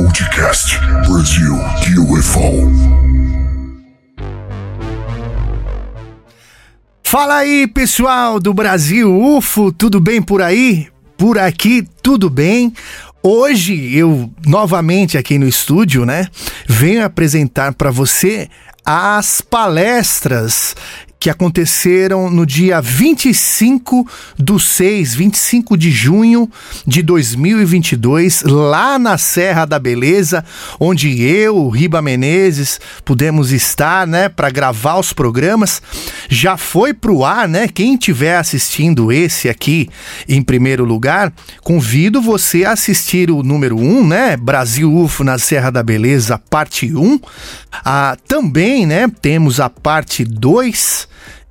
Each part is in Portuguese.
Podcast Brasil UFO. Fala aí, pessoal do Brasil UFO, tudo bem por aí? Por aqui, tudo bem? Hoje eu novamente aqui no estúdio, né, venho apresentar para você as palestras que aconteceram no dia 25 do 6, 25 de junho de 2022, lá na Serra da Beleza, onde eu, Riba Menezes, pudemos estar, né, para gravar os programas. Já foi pro ar, né? Quem estiver assistindo esse aqui em primeiro lugar, convido você a assistir o número 1, né? Brasil UFO na Serra da Beleza, parte 1. Ah, também, né, temos a parte 2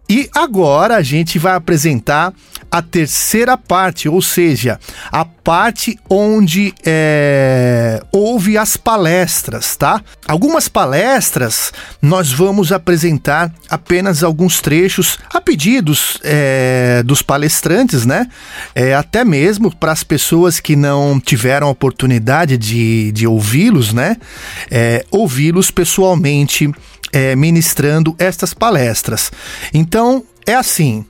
e agora a gente vai apresentar a terceira parte, ou seja, a parte onde é, houve as palestras, tá? Algumas palestras nós vamos apresentar apenas alguns trechos a pedidos é, dos palestrantes, né? É, até mesmo para as pessoas que não tiveram a oportunidade de, de ouvi-los, né? É, ouvi-los pessoalmente é, ministrando estas palestras. Então, é assim.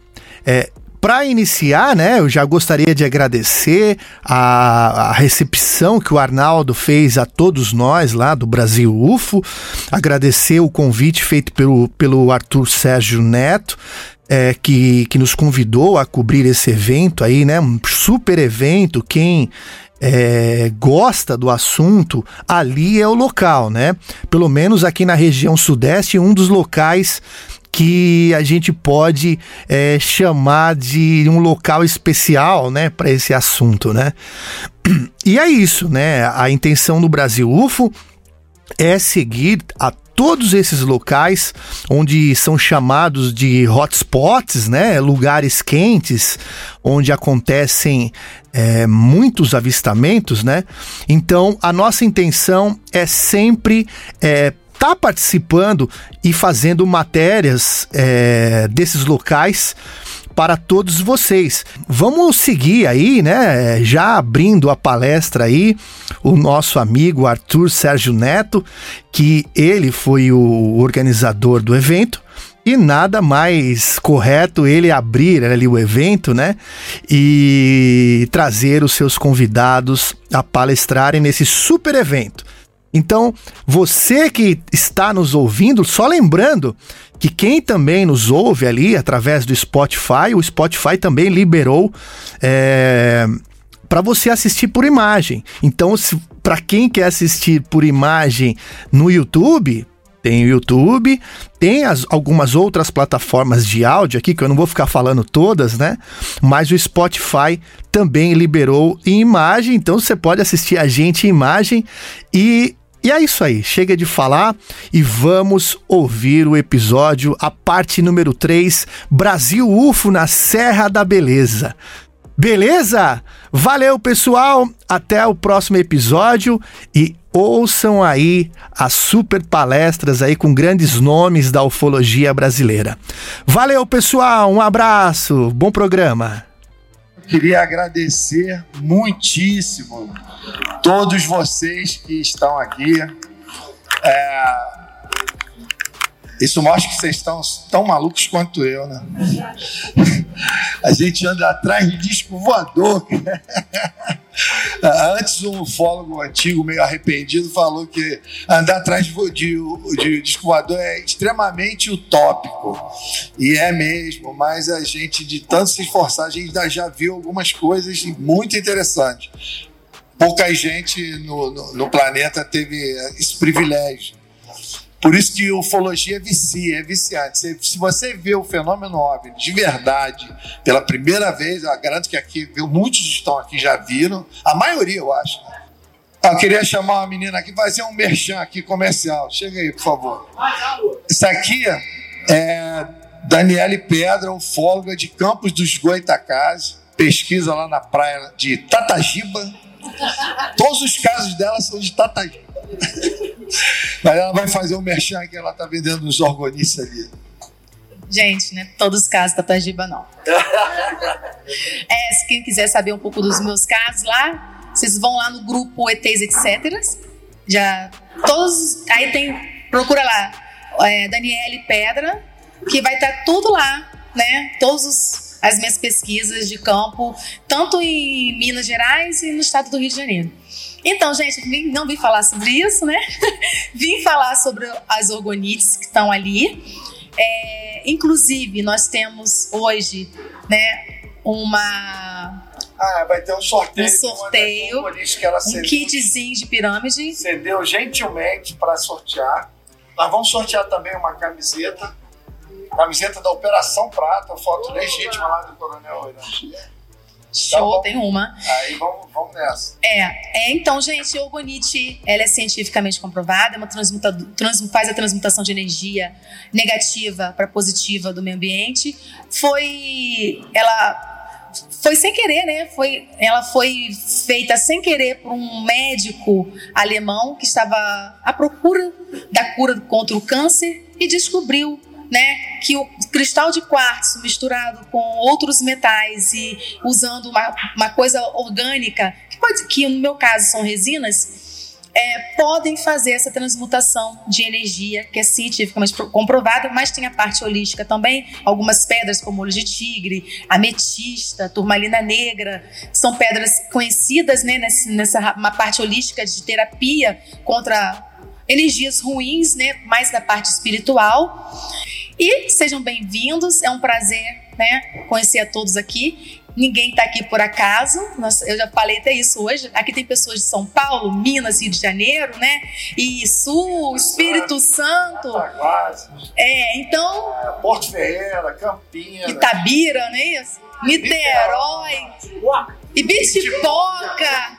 É, para iniciar, né, eu já gostaria de agradecer a, a, recepção que o Arnaldo fez a todos nós lá do Brasil UFO, agradecer o convite feito pelo, pelo Arthur Sérgio Neto, é, que, que nos convidou a cobrir esse evento aí, né, um super evento. Quem é, gosta do assunto, ali é o local, né? Pelo menos aqui na região sudeste, um dos locais que a gente pode é, chamar de um local especial, né, para esse assunto, né? E é isso, né? A intenção do Brasil UFO é seguir a todos esses locais onde são chamados de hotspots, né, lugares quentes, onde acontecem é, muitos avistamentos, né? Então a nossa intenção é sempre é, tá participando e fazendo matérias é, desses locais para todos vocês. Vamos seguir aí, né? Já abrindo a palestra aí, o nosso amigo Arthur Sérgio Neto, que ele foi o organizador do evento. E nada mais correto ele abrir ali o evento, né? E trazer os seus convidados a palestrarem nesse super evento. Então, você que está nos ouvindo, só lembrando que quem também nos ouve ali através do Spotify, o Spotify também liberou é, para você assistir por imagem. Então, para quem quer assistir por imagem no YouTube, tem o YouTube, tem as, algumas outras plataformas de áudio aqui, que eu não vou ficar falando todas, né? Mas o Spotify também liberou em imagem, então você pode assistir a gente em imagem e e é isso aí, chega de falar e vamos ouvir o episódio, a parte número 3, Brasil UFO na Serra da Beleza. Beleza? Valeu, pessoal! Até o próximo episódio e ouçam aí as super palestras aí com grandes nomes da ufologia brasileira. Valeu, pessoal! Um abraço, bom programa! Queria agradecer muitíssimo todos vocês que estão aqui. É, isso mostra que vocês estão tão malucos quanto eu, né? A gente anda atrás de disco voador. Antes, um ufólogo antigo, meio arrependido, falou que andar atrás de, de, de é extremamente utópico. E é mesmo, mas a gente, de tanto se esforçar, a gente já viu algumas coisas muito interessantes pouca gente no, no, no, planeta teve esse privilégio. Por isso que ufologia vicia, é viciante. Se, se você vê o fenômeno OVNI de verdade pela primeira vez, eu garanto que aqui, muitos estão aqui já viram, a maioria eu acho. Né? Eu queria chamar uma menina aqui, fazer um merchan aqui comercial. Chega aí, por favor. Isso aqui é Daniele Pedra, ufóloga de Campos dos Goitacazes, pesquisa lá na praia de Tatagiba. Todos os casos dela são de Tatagiba. Mas ela vai fazer um merchan que ela tá vendendo nos orgonices ali. Gente, né? Todos os casos da Tajiba, não. é, se quem quiser saber um pouco dos meus casos lá, vocês vão lá no grupo ETs Etc. Já todos. Aí tem. Procura lá. É, Daniele Pedra, que vai estar tudo lá, né? Todos os, as minhas pesquisas de campo, tanto em Minas Gerais e no estado do Rio de Janeiro. Então, gente, vim, não vim falar sobre isso, né? vim falar sobre as orgonites que estão ali. É, inclusive, nós temos hoje, né, uma ah, vai ter um sorteio. Um sorteio. um kitzinho de pirâmide. Cedeu gentilmente para sortear. Nós vamos sortear também uma camiseta. Camiseta da Operação Prata, foto legítima lá do Coronel Irã. Show, tá tem uma. Aí vamos, vamos nessa. É, é então, gente, o Ogonite, ela é cientificamente comprovada, é uma trans, faz a transmutação de energia negativa para positiva do meio ambiente. Foi, ela foi sem querer, né? Foi, ela foi feita sem querer por um médico alemão que estava à procura da cura contra o câncer e descobriu né, que o cristal de quartzo misturado com outros metais e usando uma, uma coisa orgânica, que, pode, que no meu caso são resinas, é, podem fazer essa transmutação de energia, que é cientificamente comprovada, mas tem a parte holística também. Algumas pedras, como olho de tigre, ametista, turmalina negra, são pedras conhecidas né, nessa, nessa uma parte holística de terapia contra energias ruins, né, mais da parte espiritual. E sejam bem-vindos, é um prazer né, conhecer a todos aqui. Ninguém está aqui por acaso, eu já falei até isso hoje. Aqui tem pessoas de São Paulo, Minas, Rio de Janeiro, né? E Sul, Espírito Santo. É, então. Porto Ferreira, Campinas. Itabira, não é isso? Niterói. E Bitipoca.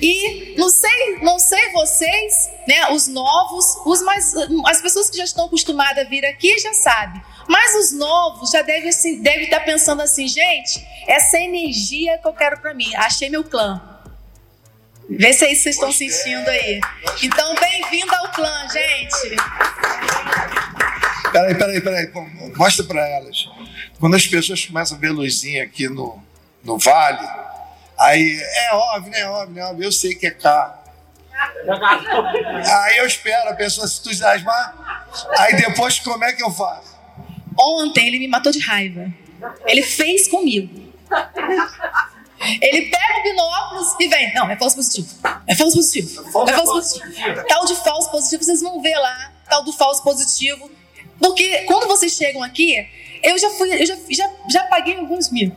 E não sei, não sei vocês, né, os novos, os mais, as pessoas que já estão acostumadas a vir aqui já sabem. Mas os novos já devem assim, deve estar pensando assim, gente, essa energia que eu quero para mim. Achei meu clã. Vê se é isso vocês estão sentindo aí. Então, bem-vindo ao clã, gente. Peraí, peraí, peraí. Mostra para elas. Quando as pessoas começam a ver luzinha aqui no, no vale, Aí, é óbvio, é óbvio, é óbvio, eu sei que é K. Aí eu espero a pessoa se entusiasmar. Aí depois, como é que eu faço? Ontem ele me matou de raiva. Ele fez comigo. Ele pega o binóculos e vem. Não, é falso positivo. É falso positivo. É falso positivo. Tal de falso positivo, vocês vão ver lá. Tal do falso positivo. Porque quando vocês chegam aqui, eu já fui, eu já, já, já paguei alguns mil.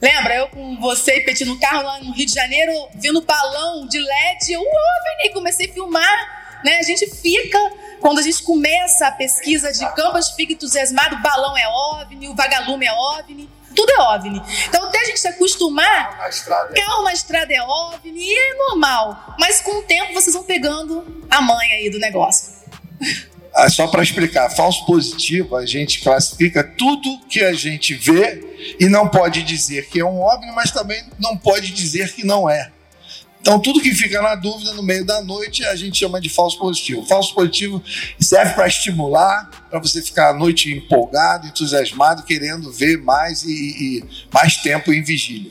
Lembra? Eu com você e Petit no carro lá no Rio de Janeiro, vindo balão de LED. Eu, OVNI, comecei a filmar. Né? A gente fica, quando a gente começa a pesquisa de campo, a gente fica entusiasmado. O balão é OVNI, o vagalume é OVNI. Tudo é OVNI. Então, até a gente se acostumar, carro na estrada é OVNI e é normal. Mas com o tempo, vocês vão pegando a manha aí do negócio. Ah, só para explicar, falso positivo, a gente classifica tudo que a gente vê e não pode dizer que é um OVNI, mas também não pode dizer que não é. Então, tudo que fica na dúvida no meio da noite a gente chama de falso positivo. Falso positivo serve para estimular, para você ficar à noite empolgado, entusiasmado, querendo ver mais e, e mais tempo em vigília.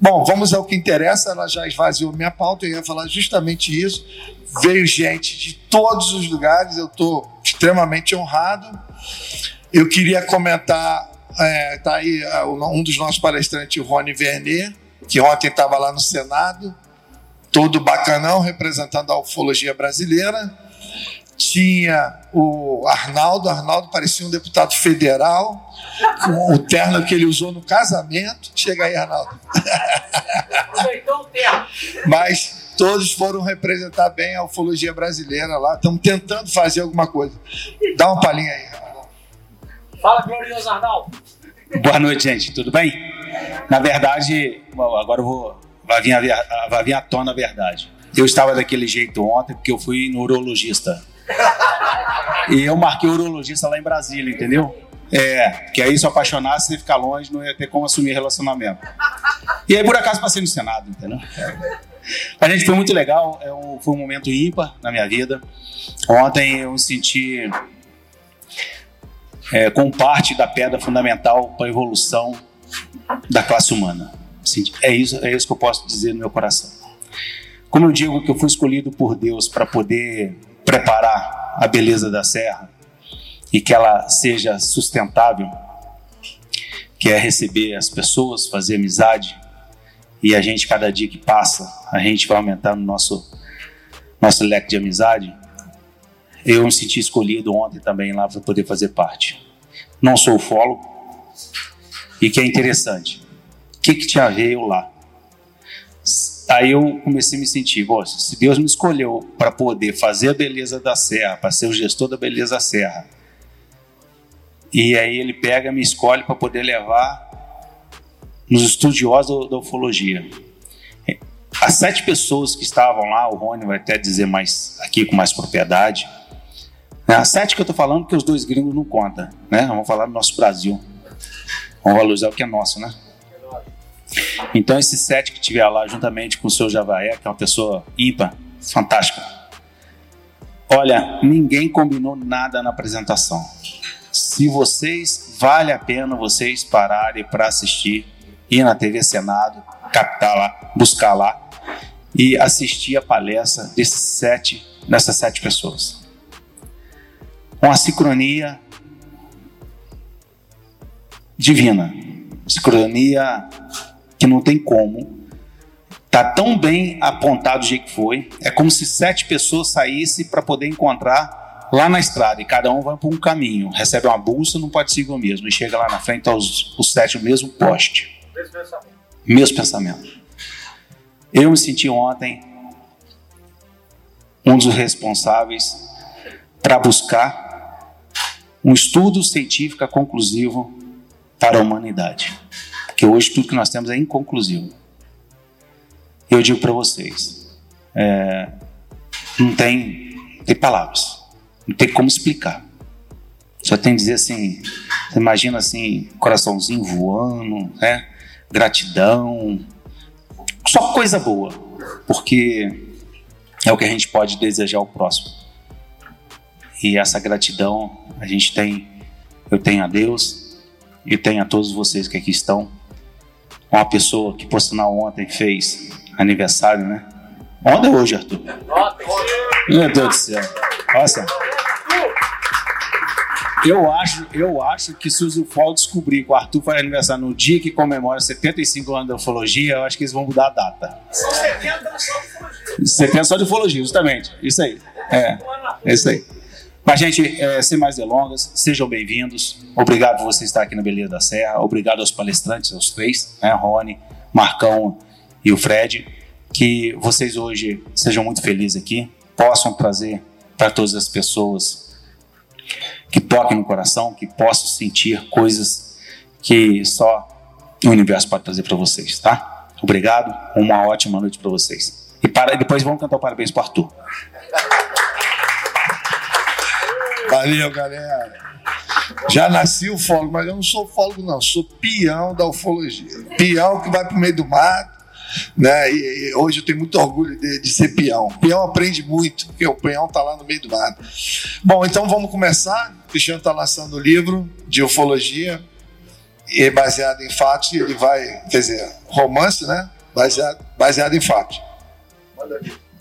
Bom, vamos ao que interessa. Ela já esvaziou minha pauta, eu ia falar justamente isso. Veio gente de todos os lugares, eu estou extremamente honrado. Eu queria comentar, é, tá aí é, um dos nossos palestrantes, Rony Vernet, que ontem estava lá no Senado, todo bacanão, representando a ufologia brasileira. Tinha o Arnaldo, Arnaldo parecia um deputado federal, com o terno que ele usou no casamento. Chega aí, Arnaldo. Aproveitou o terno. Mas todos foram representar bem a ufologia brasileira lá. Estamos tentando fazer alguma coisa. Dá uma palhinha aí. Fala, glorioso Arnaldo. Boa noite, gente. Tudo bem? Na verdade, agora eu vou. Vai vir, a, vai vir à tona a verdade. Eu estava daquele jeito ontem porque eu fui no urologista. E eu marquei o urologista lá em Brasília, entendeu? É, que aí se eu apaixonasse, você ficar longe, não ia ter como assumir relacionamento. E aí, por acaso, passei no Senado, entendeu? A gente foi muito legal, é um, foi um momento ímpar na minha vida. Ontem eu me senti é, com parte da pedra fundamental para a evolução da classe humana. É isso, é isso que eu posso dizer no meu coração. Como eu digo que eu fui escolhido por Deus para poder preparar a beleza da serra e que ela seja sustentável, que é receber as pessoas, fazer amizade, e a gente, cada dia que passa, a gente vai aumentando nosso, nosso leque de amizade. Eu me senti escolhido ontem também lá para poder fazer parte. Não sou ufólogo, e que é interessante. O que, que ver eu lá? Aí eu comecei a me sentir, se Deus me escolheu para poder fazer a beleza da serra, para ser o gestor da beleza da serra, e aí ele pega, me escolhe para poder levar nos estudiosos da ufologia. As sete pessoas que estavam lá, o Rony vai até dizer mais aqui com mais propriedade. Né, as sete que eu estou falando, que os dois gringos não contam, né? Vamos falar do nosso Brasil. Vamos valorizar o que é nosso, né? Então, esses sete que estiver lá, juntamente com o seu Javaé, que é uma pessoa ímpar, fantástica. Olha, ninguém combinou nada na apresentação se vocês vale a pena vocês pararem para assistir, ir na TV Senado, captar lá, buscar lá e assistir a palestra desses sete, dessas sete pessoas. Uma sincronia divina, sincronia que não tem como. Tá tão bem apontado do jeito que foi. É como se sete pessoas saíssem para poder encontrar lá na estrada e cada um vai para um caminho, recebe uma bolsa, não pode seguir o mesmo, e chega lá na frente aos os sete o mesmo poste. Mesmo pensamento. Mesmo pensamento. Eu me senti ontem um dos responsáveis para buscar um estudo científico conclusivo para a humanidade. Porque hoje tudo que nós temos é inconclusivo. Eu digo para vocês, é, não tem, tem palavras. Não tem como explicar. Só tem que dizer assim, você imagina assim, coraçãozinho voando, né? Gratidão, só coisa boa, porque é o que a gente pode desejar ao próximo. E essa gratidão a gente tem, eu tenho a Deus e tenho a todos vocês que aqui estão. Uma pessoa que, por sinal, ontem fez aniversário, né? Ontem ou hoje, Arthur? Meu Deus do céu. Nossa. Eu acho, eu acho que se o Zufol descobrir que o Arthur faz aniversário no dia que comemora 75 anos da ufologia, eu acho que eles vão mudar a data. São 70 só de ufologia. 70 só de ufologia, justamente. Isso aí. É, é isso aí. Mas, gente, é, sem mais delongas, sejam bem-vindos. Obrigado por você estar aqui na Beleza da Serra. Obrigado aos palestrantes, aos três, né, Rony, Marcão e o Fred. Que vocês hoje sejam muito felizes aqui, possam trazer para todas as pessoas que toquem no coração, que possam sentir coisas que só o universo pode trazer para vocês, tá? Obrigado, uma ótima noite para vocês. E para, depois vamos cantar o parabéns para Arthur. Valeu, galera. Já nasci ufólogo, mas eu não sou ufólogo, não. Sou peão da ufologia. Peão que vai para o meio do mato, né? E, e, hoje eu tenho muito orgulho de, de, ser peão. Peão aprende muito, porque o peão está lá no meio do mato. Bom, então vamos começar. O Cristiano está lançando o livro de ufologia, e é baseado em fatos, ele vai, quer dizer, romance, né? Baseado, baseado em fatos.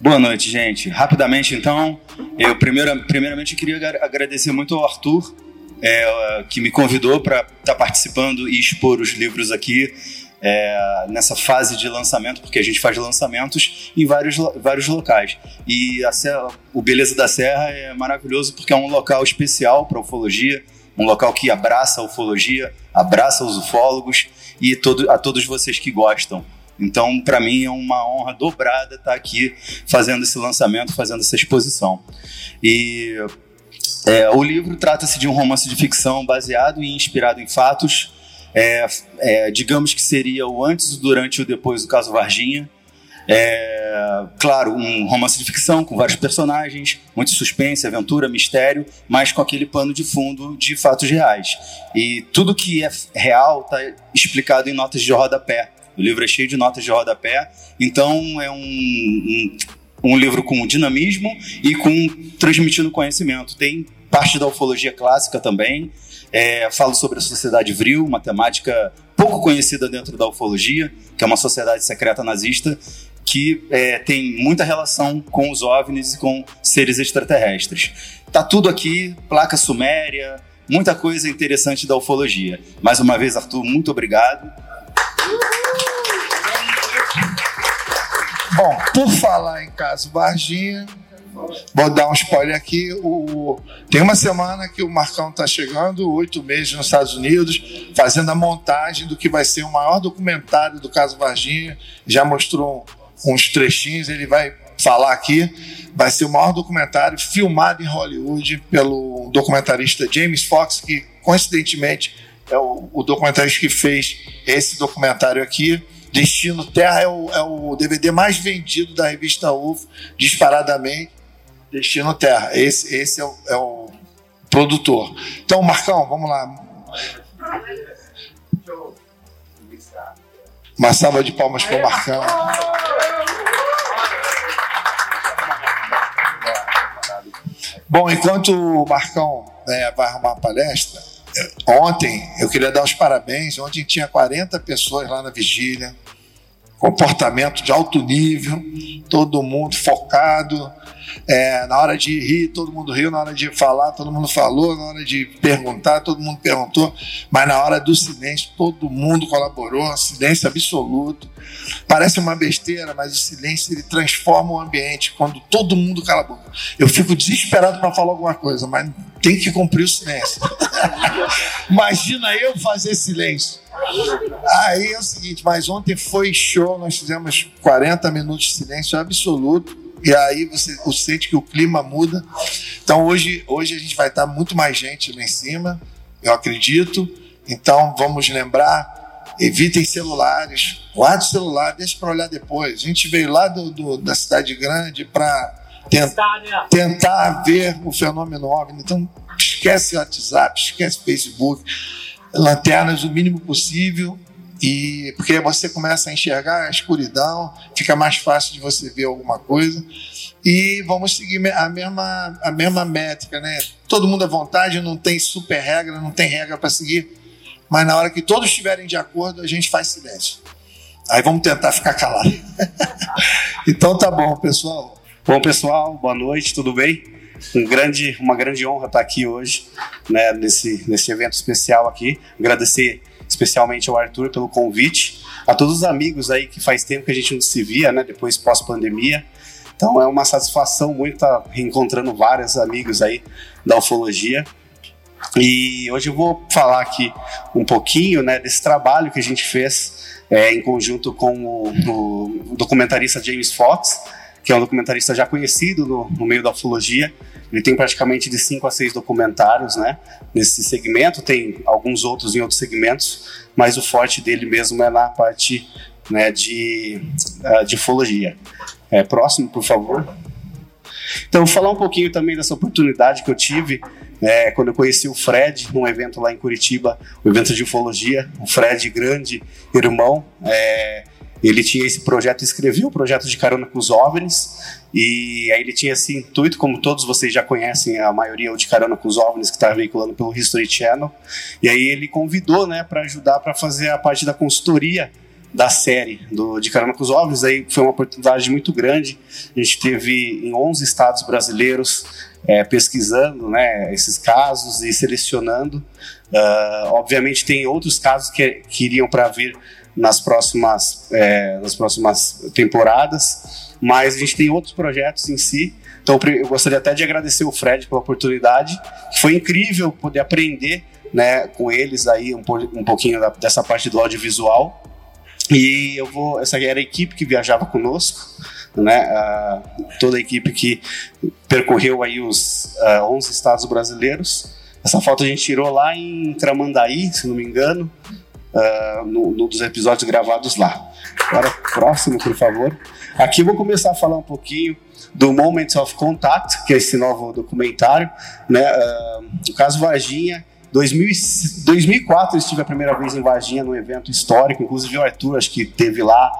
Boa noite, gente. Rapidamente, então, eu primeiro, primeiramente queria agradecer muito ao Arthur, é, que me convidou para estar tá participando e expor os livros aqui é, nessa fase de lançamento, porque a gente faz lançamentos em vários, vários locais. E Serra, o Beleza da Serra é maravilhoso porque é um local especial para ufologia, um local que abraça a ufologia, abraça os ufólogos e todo, a todos vocês que gostam. Então, para mim, é uma honra dobrada estar aqui fazendo esse lançamento, fazendo essa exposição. E é, o livro trata-se de um romance de ficção baseado e inspirado em fatos é, é, digamos que seria o antes, o durante e o depois do caso Varginha. É, claro, um romance de ficção com vários personagens, muito suspense, aventura, mistério, mas com aquele pano de fundo de fatos reais. E tudo que é real está explicado em notas de rodapé. O livro é cheio de notas de rodapé, então é um, um, um livro com dinamismo e com transmitindo conhecimento. Tem parte da ufologia clássica também, é, falo sobre a sociedade Vril, uma temática pouco conhecida dentro da ufologia, que é uma sociedade secreta nazista, que é, tem muita relação com os OVNIs e com seres extraterrestres. Tá tudo aqui, placa suméria, muita coisa interessante da ufologia. Mais uma vez, Arthur, muito obrigado. Bom, por falar em caso Varginha, vou dar um spoiler aqui. O, tem uma semana que o Marcão está chegando, oito meses nos Estados Unidos, fazendo a montagem do que vai ser o maior documentário do caso Varginha. Já mostrou uns trechinhos, ele vai falar aqui. Vai ser o maior documentário filmado em Hollywood pelo documentarista James Fox, que coincidentemente é o, o documentarista que fez esse documentário aqui. Destino Terra é o, é o DVD mais vendido da revista UFO, disparadamente. Destino Terra. Esse, esse é, o, é o produtor. Então, Marcão, vamos lá. Uma salva de palmas para o Marcão. Bom, enquanto o Marcão né, vai arrumar a palestra, ontem eu queria dar os parabéns. Ontem tinha 40 pessoas lá na vigília, comportamento de alto nível, todo mundo focado. É, na hora de rir, todo mundo riu, na hora de falar, todo mundo falou, na hora de perguntar, todo mundo perguntou, mas na hora do silêncio, todo mundo colaborou, silêncio absoluto. Parece uma besteira, mas o silêncio ele transforma o ambiente quando todo mundo cala a boca. Eu fico desesperado para falar alguma coisa, mas tem que cumprir o silêncio. Imagina eu fazer silêncio. Aí é o seguinte, mas ontem foi show, nós fizemos 40 minutos de silêncio absoluto. E aí você, você sente que o clima muda. Então hoje, hoje a gente vai estar muito mais gente lá em cima, eu acredito. Então vamos lembrar, evitem celulares, guarde o celular, deixe para olhar depois. A gente veio lá do, do da cidade grande para tentar, tentar ver o fenômeno OVNI. Então esquece WhatsApp, esquece Facebook, lanternas o mínimo possível e porque você começa a enxergar a escuridão, fica mais fácil de você ver alguma coisa. E vamos seguir a mesma, a mesma métrica, né? Todo mundo à vontade, não tem super regra, não tem regra para seguir. Mas na hora que todos estiverem de acordo, a gente faz silêncio. Aí vamos tentar ficar calado. então tá bom, pessoal. Bom, pessoal, boa noite, tudo bem? Um grande, uma grande honra estar aqui hoje, né, nesse, nesse evento especial aqui. Agradecer especialmente ao Arthur pelo convite, a todos os amigos aí que faz tempo que a gente não se via, né, depois pós-pandemia. Então é uma satisfação muito estar reencontrando vários amigos aí da ufologia. E hoje eu vou falar aqui um pouquinho né, desse trabalho que a gente fez é, em conjunto com o, o documentarista James Fox, que é um documentarista já conhecido no, no meio da ufologia. Ele tem praticamente de cinco a seis documentários né, nesse segmento, tem alguns outros em outros segmentos, mas o forte dele mesmo é na parte né, de, uh, de ufologia. É, próximo, por favor. Então, falar um pouquinho também dessa oportunidade que eu tive é, quando eu conheci o Fred num evento lá em Curitiba, o um evento de ufologia. O Fred, grande irmão, é, ele tinha esse projeto, escreveu o projeto de carona com os OVNIs, e aí ele tinha esse intuito, como todos vocês já conhecem, a maioria o de carona com os OVNIs que está veiculando pelo History Channel, e aí ele convidou, né, para ajudar para fazer a parte da consultoria da série do de carona com os OVNIs, aí foi uma oportunidade muito grande, a gente teve em 11 estados brasileiros é, pesquisando, né, esses casos e selecionando, uh, obviamente tem outros casos que, que iriam para vir nas próximas, é, nas próximas temporadas, mas a gente tem outros projetos em si. Então eu gostaria até de agradecer o Fred pela oportunidade. Foi incrível poder aprender né, com eles aí um, um pouquinho da, dessa parte do audiovisual. E eu vou, essa era a equipe que viajava conosco, né, toda a equipe que percorreu aí os uh, 11 estados brasileiros. Essa foto a gente tirou lá em Tramandaí, se não me engano, uh, no, no, dos episódios gravados lá. Agora, próximo, por favor. Aqui vou começar a falar um pouquinho do Moments of Contact, que é esse novo documentário. Né? Uh, o caso Varginha, 2000, 2004 eu estive a primeira vez em Varginha num evento histórico, inclusive o Arthur acho que teve lá,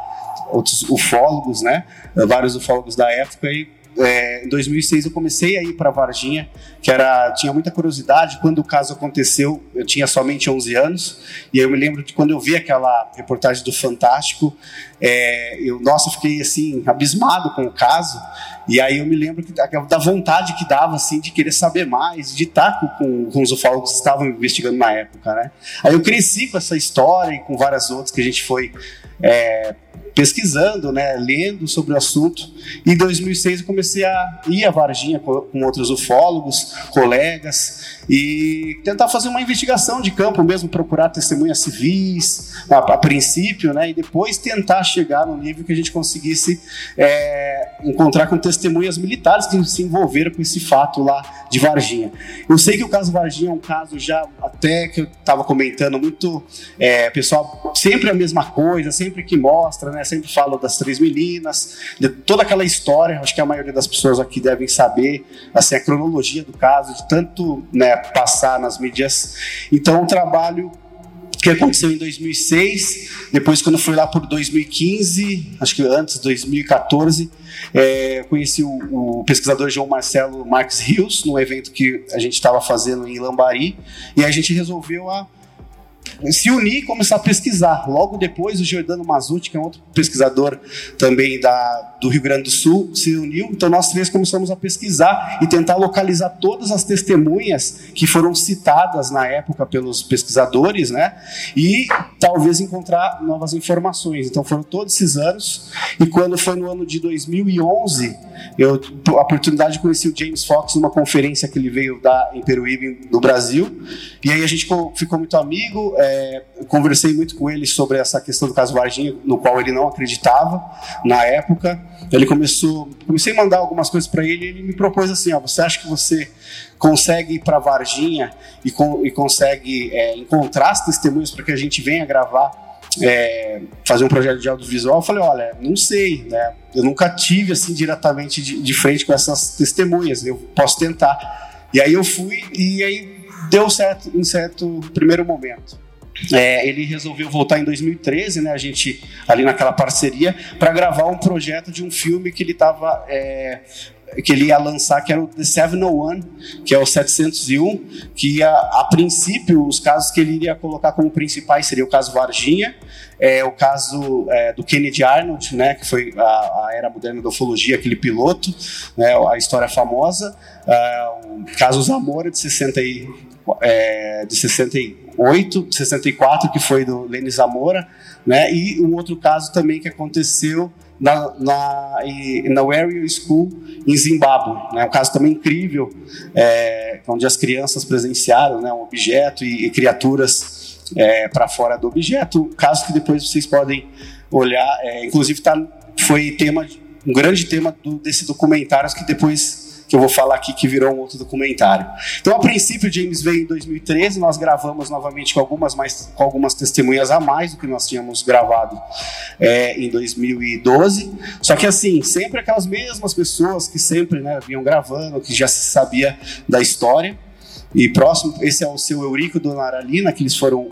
outros ufólogos, né? Vários ufólogos da época e é, em 2006 eu comecei a ir para Varginha, que era tinha muita curiosidade. Quando o caso aconteceu, eu tinha somente 11 anos, e eu me lembro que quando eu vi aquela reportagem do Fantástico, é, eu nossa, fiquei assim abismado com o caso. E aí eu me lembro que, da vontade que dava assim de querer saber mais, de estar com, com os ufólogos que estavam investigando na época, né? Aí eu cresci com essa história e com várias outras que a gente foi é, pesquisando, né, lendo sobre o assunto. Em 2006 eu comecei a ir a Varginha com, com outros ufólogos, colegas, e tentar fazer uma investigação de campo mesmo, procurar testemunhas civis, a, a princípio, né, e depois tentar chegar no nível que a gente conseguisse é, encontrar com testemunhas militares que se envolveram com esse fato lá de Varginha. Eu sei que o caso Varginha é um caso já até que eu estava comentando muito, é, pessoal, sempre a mesma coisa, sempre que mostra, né, sempre falo das três meninas, de toda aquela história, acho que a maioria das pessoas aqui devem saber, assim, a cronologia do caso, de tanto, né, passar nas mídias. Então, o trabalho que aconteceu em 2006, depois quando fui lá por 2015, acho que antes, 2014, é, conheci o, o, pesquisador João Marcelo Marques Rios, num evento que a gente estava fazendo em Lambari, e a gente resolveu a se unir e começar a pesquisar. Logo depois, o Giordano Mazuti, que é outro pesquisador também da, do Rio Grande do Sul, se uniu. Então, nós três começamos a pesquisar e tentar localizar todas as testemunhas que foram citadas na época pelos pesquisadores, né? E talvez encontrar novas informações. Então, foram todos esses anos. E quando foi no ano de 2011, eu a oportunidade de conhecer o James Fox numa conferência que ele veio dar em Peruíbe, no Brasil. E aí a gente ficou muito amigo. É, conversei muito com ele sobre essa questão do caso Varginha, no qual ele não acreditava na época. Ele começou, comecei a mandar algumas coisas para ele e ele me propôs assim: ó, você acha que você consegue ir para Varginha e, com, e consegue é, encontrar as testemunhas para que a gente venha gravar? É, fazer um projeto de audiovisual, eu falei, olha, não sei, né? Eu nunca tive assim diretamente de, de frente com essas testemunhas, eu posso tentar. E aí eu fui e aí deu certo em certo primeiro momento. É, ele resolveu voltar em 2013, né, a gente ali naquela parceria, para gravar um projeto de um filme que ele estava é, que ele ia lançar, que era o The 701, que é o 701, que ia, a princípio os casos que ele iria colocar como principais seria o caso Varginha, é, o caso é, do Kennedy Arnold, né, que foi a, a, era moderna da ufologia, aquele piloto, né, a história famosa, é, o caso Zamora de 60 e, é, de 68, 64, que foi do Lenny Zamora, né? E um outro caso também que aconteceu na, na, na Warrior School em Zimbábue. Né? Um caso também incrível, é, onde as crianças presenciaram né, um objeto e, e criaturas é, para fora do objeto. Caso que depois vocês podem olhar, é, inclusive tá, foi tema, um grande tema do, desse documentário que depois que eu vou falar aqui que virou um outro documentário. Então, a princípio, James veio em 2013, nós gravamos novamente com algumas, mais, com algumas testemunhas a mais do que nós tínhamos gravado é, em 2012. Só que, assim, sempre aquelas mesmas pessoas que sempre né, vinham gravando, que já se sabia da história. E próximo, esse é o seu Eurico Dona Aralina, que eles foram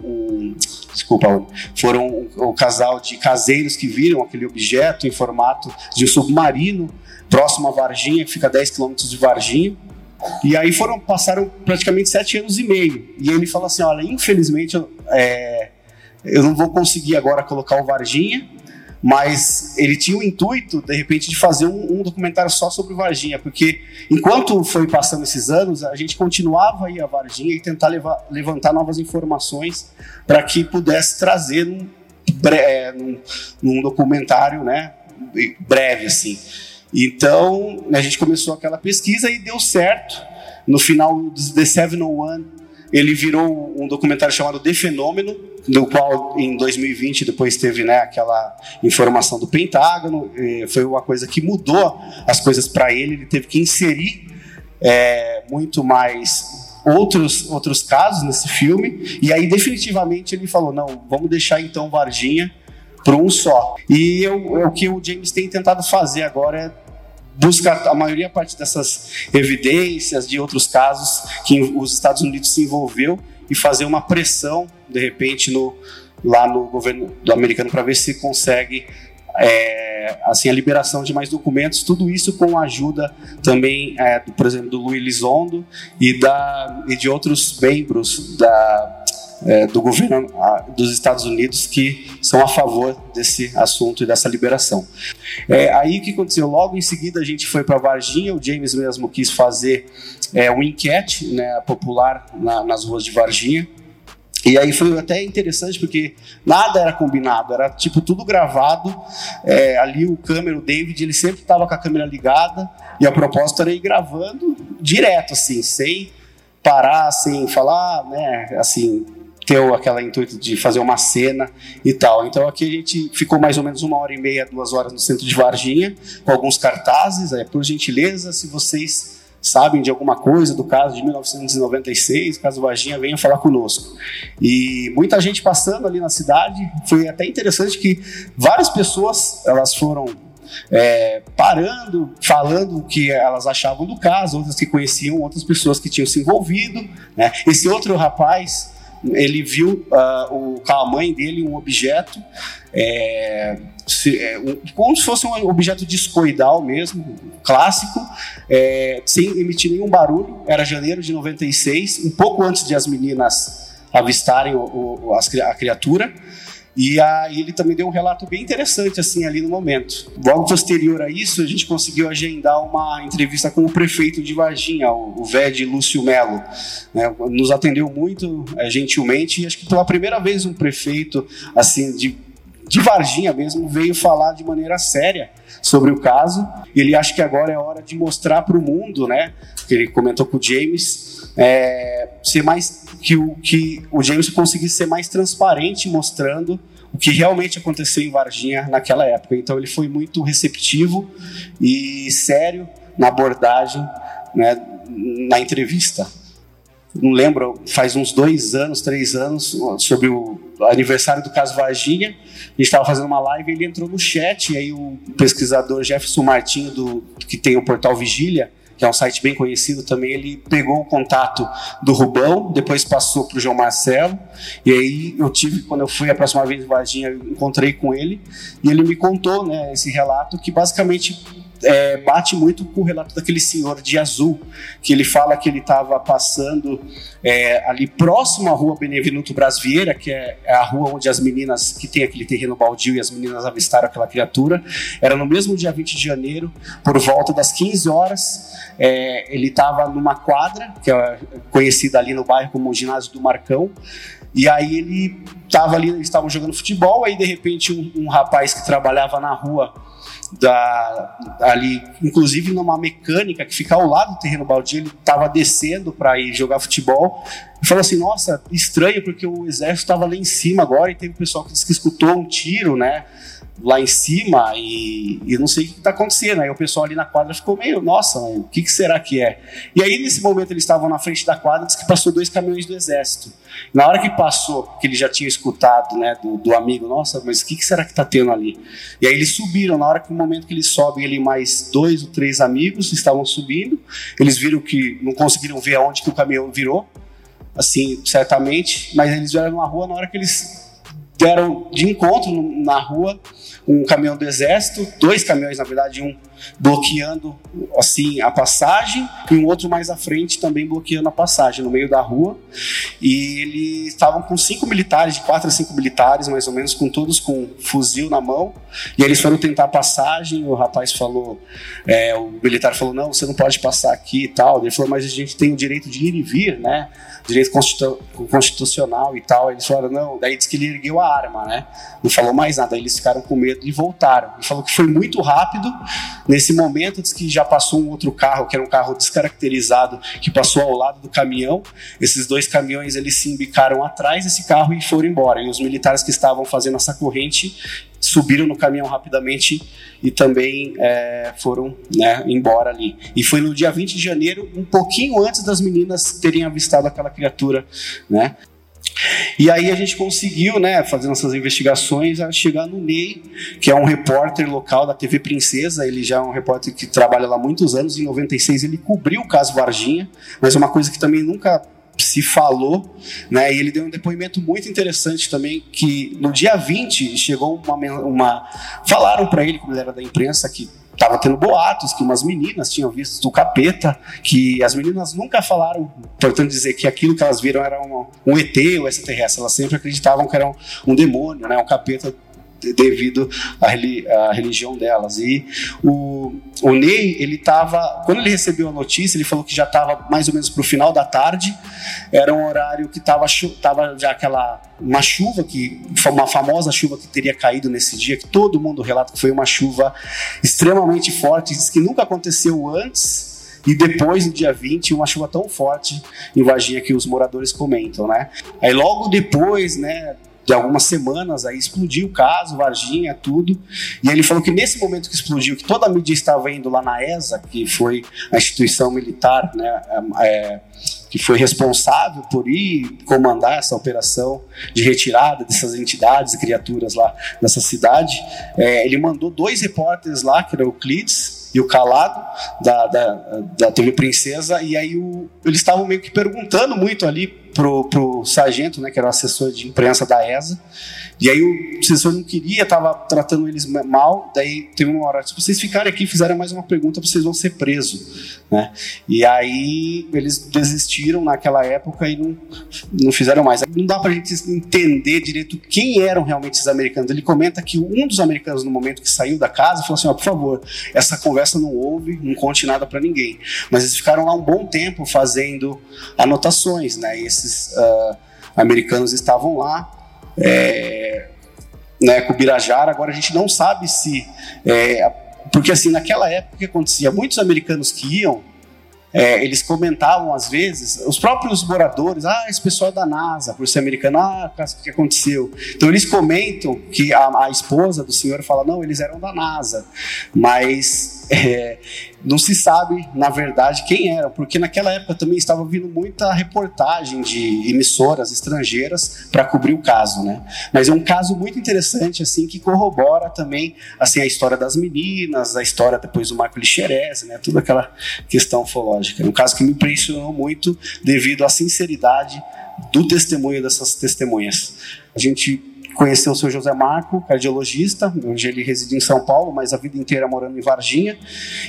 desculpa, foram um, casal de caseiros que viram aquele objeto em formato de um submarino próximo a Varginha, que fica a 10 quilômetros de Varginha. E aí foram passaram praticamente sete anos e meio. E ele falou assim, olha, infelizmente eu, é, eu não vou conseguir agora colocar o Varginha, mas ele tinha o intuito, de repente, de fazer um, um, documentário só sobre Varginha, porque enquanto foi passando esses anos, a gente continuava a ir a Varginha e tentar levar, levantar novas informações para que pudesse trazer num, é, num, num documentário, né, breve assim. Então, a gente começou aquela pesquisa e deu certo. No final do The 701, ele virou um documentário chamado The Fenômeno, do qual em 2020 depois teve né, aquela informação do Pentágono. foi uma coisa que mudou as coisas para ele. Ele teve que inserir é, muito mais outros, outros casos nesse filme. E aí, definitivamente, ele falou: não, vamos deixar então Varginha para um só. E eu, o que o James tem tentado fazer agora é buscar a maioria parte dessas evidências de outros casos que os Estados Unidos se envolveu e fazer uma pressão de repente no lá no governo do americano para ver se consegue é, assim a liberação de mais documentos, tudo isso com a ajuda também, é, por exemplo, do Luiz Lizondo e, da, e de outros membros da, é, do governo a, dos Estados Unidos que são a favor desse assunto e dessa liberação. É, aí o que aconteceu? Logo em seguida a gente foi para Varginha, o James mesmo quis fazer é, um enquete né, popular na, nas ruas de Varginha. E aí foi até interessante porque nada era combinado, era tipo tudo gravado. É, ali o câmera, o David, ele sempre estava com a câmera ligada e a proposta era ir gravando direto, assim, sem parar, sem falar, né, assim, ter aquela intuito de fazer uma cena e tal. Então aqui a gente ficou mais ou menos uma hora e meia, duas horas no centro de Varginha, com alguns cartazes. É, por gentileza, se vocês sabem de alguma coisa do caso de 1996, caso Varginha, venham falar conosco. E muita gente passando ali na cidade, foi até interessante que várias pessoas elas foram é, parando, falando o que elas achavam do caso, outras que conheciam outras pessoas que tinham se envolvido. Né? Esse outro rapaz, ele viu uh, o, com a mãe dele um objeto, é, se, é, um, como se fosse um objeto discoidal mesmo, clássico, é, sem emitir nenhum barulho. Era janeiro de 96, um pouco antes de as meninas avistarem o, o, a criatura. E aí ele também deu um relato bem interessante assim ali no momento. Logo posterior a isso, a gente conseguiu agendar uma entrevista com o prefeito de Varginha, o, VED Lúcio Melo. Né? Nos atendeu muito é, gentilmente e acho que pela primeira vez um prefeito assim de de Varginha mesmo veio falar de maneira séria sobre o caso. Ele acha que agora é hora de mostrar para o mundo, né? Ele comentou com o James, é, ser mais que o que o James conseguisse ser mais transparente, mostrando o que realmente aconteceu em Varginha naquela época. Então ele foi muito receptivo e sério na abordagem, né, na entrevista. Não lembro, faz uns dois anos, três anos, sobre o aniversário do caso Varginha. A gente estava fazendo uma live, ele entrou no chat e aí o pesquisador Jefferson Martinho do que tem o portal Vigília que é um site bem conhecido também, ele pegou o contato do Rubão, depois passou para o João Marcelo, e aí eu tive, quando eu fui a próxima vez em Varginha, encontrei com ele, e ele me contou né, esse relato que basicamente é, bate muito com o relato daquele senhor de azul, que ele fala que ele estava passando é, ali próximo à rua Benevenuto Brasvieira, que é, é, a rua onde as meninas, que tem aquele terreno baldio e as meninas avistaram aquela criatura. Era no mesmo dia 20 de janeiro, por volta das 15 horas, é, ele estava numa quadra, que é conhecida ali no bairro como o Ginásio do Marcão, e aí ele estava ali, eles estavam jogando futebol, aí de repente um, um rapaz que trabalhava na rua da, ali, inclusive numa mecânica que fica ao lado do terreno baldio, ele estava descendo para ir jogar futebol e falou assim: Nossa, estranho, porque o exército estava lá em cima agora e teve um pessoal que disse que escutou um tiro, né? Lá em cima e, e não sei o que está acontecendo. Aí o pessoal ali na quadra ficou meio, nossa, o que, que, será que é? E aí nesse momento eles estavam na frente da quadra, disse que passou dois caminhões do exército. Na hora que passou, que ele já tinha escutado, né, do, do amigo, nossa, mas o que, que será que está tendo ali? E aí eles subiram, na hora que no momento que eles sobem, ele mais dois ou três amigos estavam subindo, eles viram que não conseguiram ver aonde que o caminhão virou, assim, certamente, mas eles vieram numa rua na hora que eles deram de encontro na rua um caminhão do exército, dois caminhões na verdade, um bloqueando assim a passagem e um outro mais à frente também bloqueando a passagem no meio da rua. E eles estavam com cinco militares, de quatro a cinco militares mais ou menos, com todos com fuzil na mão. E eles foram tentar a passagem. O rapaz falou, é, o militar falou não, você não pode passar aqui e tal. Ele falou, mas a gente tem o direito de ir e vir, né? Direito constitucional e tal. Eles falaram não. Daí disse que ele ergueu a arma, né? Não falou mais nada. Eles ficaram com medo e voltaram. Ele falou que foi muito rápido. Nesse momento, diz que já passou um outro carro, que era um carro descaracterizado, que passou ao lado do caminhão. Esses dois caminhões eles se embicaram atrás desse carro e foram embora. E os militares que estavam fazendo essa corrente subiram no caminhão rapidamente e também é, foram né, embora ali. E foi no dia 20 de janeiro, um pouquinho antes das meninas terem avistado aquela criatura, né? E aí a gente conseguiu, né, fazendo essas investigações, chegar no Ney, que é um repórter local da TV Princesa, ele já é um repórter que trabalha lá há muitos anos, em 96 ele cobriu o caso Varginha, mas é uma coisa que também nunca se falou, né? E ele deu um depoimento muito interessante também que no dia 20 chegou uma, uma falaram para ele como ele era da imprensa que Tava tendo boatos que umas meninas tinham visto o capeta, que as meninas nunca falaram, portanto dizer que aquilo que elas viram era um, um ET ou extraterrestre, elas sempre acreditavam que era um, um demônio, né, um capeta devido à, religião delas. E o, o Ney, ele estava, quando ele recebeu a notícia, ele falou que já estava mais ou menos para o final da tarde, era um horário que estava tava já aquela uma chuva que uma famosa chuva que teria caído nesse dia, que todo mundo relata que foi uma chuva extremamente forte, diz que nunca aconteceu antes. E depois, no dia 20, uma chuva tão forte em Varginha que os moradores comentam, né? Aí logo depois, né, de algumas semanas, aí explodiu o caso, Varginha, tudo. E ele falou que nesse momento que explodiu, que toda a mídia estava indo lá na ESA, que foi a instituição militar, né, é, que foi responsável por ir comandar essa operação de retirada dessas entidades e criaturas lá nessa cidade, é, ele mandou dois repórteres lá, que era o Euclides e o Calado, da, da, da TV Princesa, e aí o, eles estavam meio que perguntando muito ali pro, pro sargento, né, que era o assessor de imprensa da ESA. E aí o assessor não queria, estava tratando eles mal. Daí teve uma hora, se vocês ficarem aqui, fizeram mais uma pergunta, vocês vão ser presos, né? E aí eles desistiram naquela época e não, não fizeram mais. Não dá para a gente entender direito quem eram realmente esses americanos. Ele comenta que um dos americanos no momento que saiu da casa falou assim, ó, por favor, essa conversa não houve, não conte nada para ninguém. Mas eles ficaram lá um bom tempo fazendo anotações, né? E esses uh, americanos estavam lá. É, né, com agora a gente não sabe se. É, porque assim, naquela época o que acontecia? Muitos americanos que iam, é, eles comentavam às vezes, os próprios moradores, ah, esse pessoal é da NASA, por ser americano, ah, o que aconteceu? Então eles comentam que a, a esposa do senhor fala, não, eles eram da NASA, mas é, não se sabe, na verdade, quem eram, porque naquela época também estava vindo muita reportagem de emissoras estrangeiras para cobrir o caso, né? Mas é um caso muito interessante, assim, que corrobora também, assim, a história das meninas, a história depois do Marco Lixerese, né? Toda aquela questão ufológica. É um caso que me impressionou muito devido à sinceridade do testemunho dessas testemunhas. A gente conheceu o seu José Marco, cardiologista, onde ele reside em São Paulo, mas a vida inteira morando em Varginha,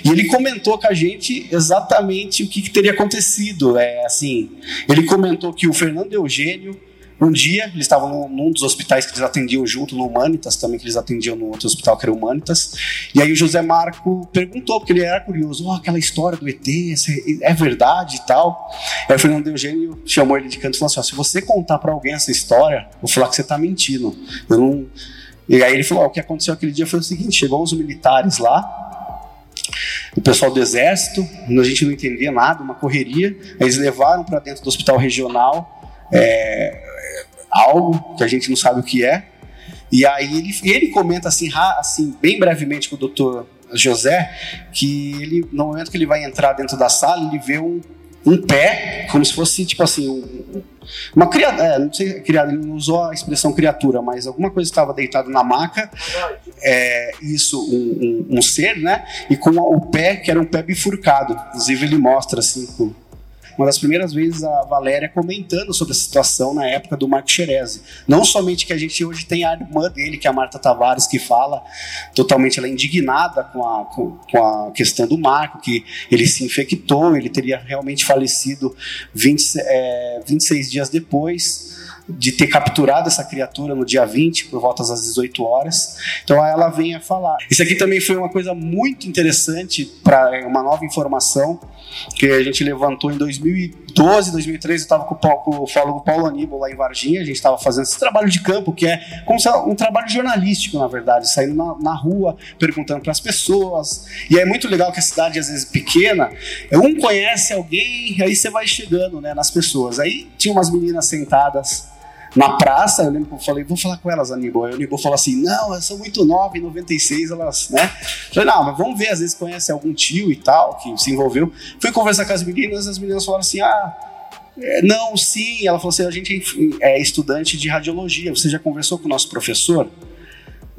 e ele comentou com a gente exatamente o que, que teria acontecido. É assim, ele comentou que o Fernando Eugênio um dia, eles estavam num dos hospitais que eles atendiam junto, no Humanitas também, que eles atendiam no outro hospital que era o Humanitas. E aí o José Marco perguntou, porque ele era curioso, oh, aquela história do ET, é verdade e tal. Aí o Fernando Eugênio chamou ele de canto e falou assim: oh, se você contar para alguém essa história, vou falar que você está mentindo. Eu não. E aí ele falou: oh, o que aconteceu aquele dia foi o seguinte: chegou os militares lá, o pessoal do exército, a gente não entendia nada, uma correria. Eles levaram para dentro do hospital regional. É, algo que a gente não sabe o que é. E aí ele, ele comenta assim, assim, bem brevemente com o doutor José, que ele, no momento que ele vai entrar dentro da sala, ele vê um, um pé, como se fosse tipo assim, um, uma criatura, é, não sei, criada, ele não usou a expressão criatura, mas alguma coisa estava deitado na maca, é, isso, um, um, um, ser, né? E com o pé, que era um pé bifurcado. Inclusive ele mostra assim, com, uma das primeiras vezes a Valéria comentando sobre a situação na época do Marco Xerezi. Não somente que a gente hoje tem a irmã dele, que é a Marta Tavares, que fala totalmente ela é indignada com a, com, com a questão do Marco, que ele se infectou, ele teria realmente falecido 20, é, 26 dias depois de ter capturado essa criatura no dia 20, por volta das 18 horas. Então ela vem a falar. Isso aqui também foi uma coisa muito interessante para uma nova informação que a gente levantou em 2012, 2013. Eu estava com, com o Paulo, Paulo Aníbal lá em Varginha. A gente estava fazendo esse trabalho de campo, que é como um trabalho jornalístico, na verdade, saindo na, na rua, perguntando para as pessoas. E é muito legal que a cidade, às vezes, pequena, um conhece alguém, aí você vai chegando né, nas pessoas. Aí tinha umas meninas sentadas na praça, eu lembro que eu falei, vou falar com elas, Aníbal. Aí o Aníbal falou assim: não, elas são muito novas, em 96 elas, né? Falei, não, mas vamos ver, às vezes conhece algum tio e tal, que se envolveu. Fui conversar com as meninas, as meninas falaram assim: ah, é, não, sim. Ela falou assim: a gente é estudante de radiologia, você já conversou com o nosso professor?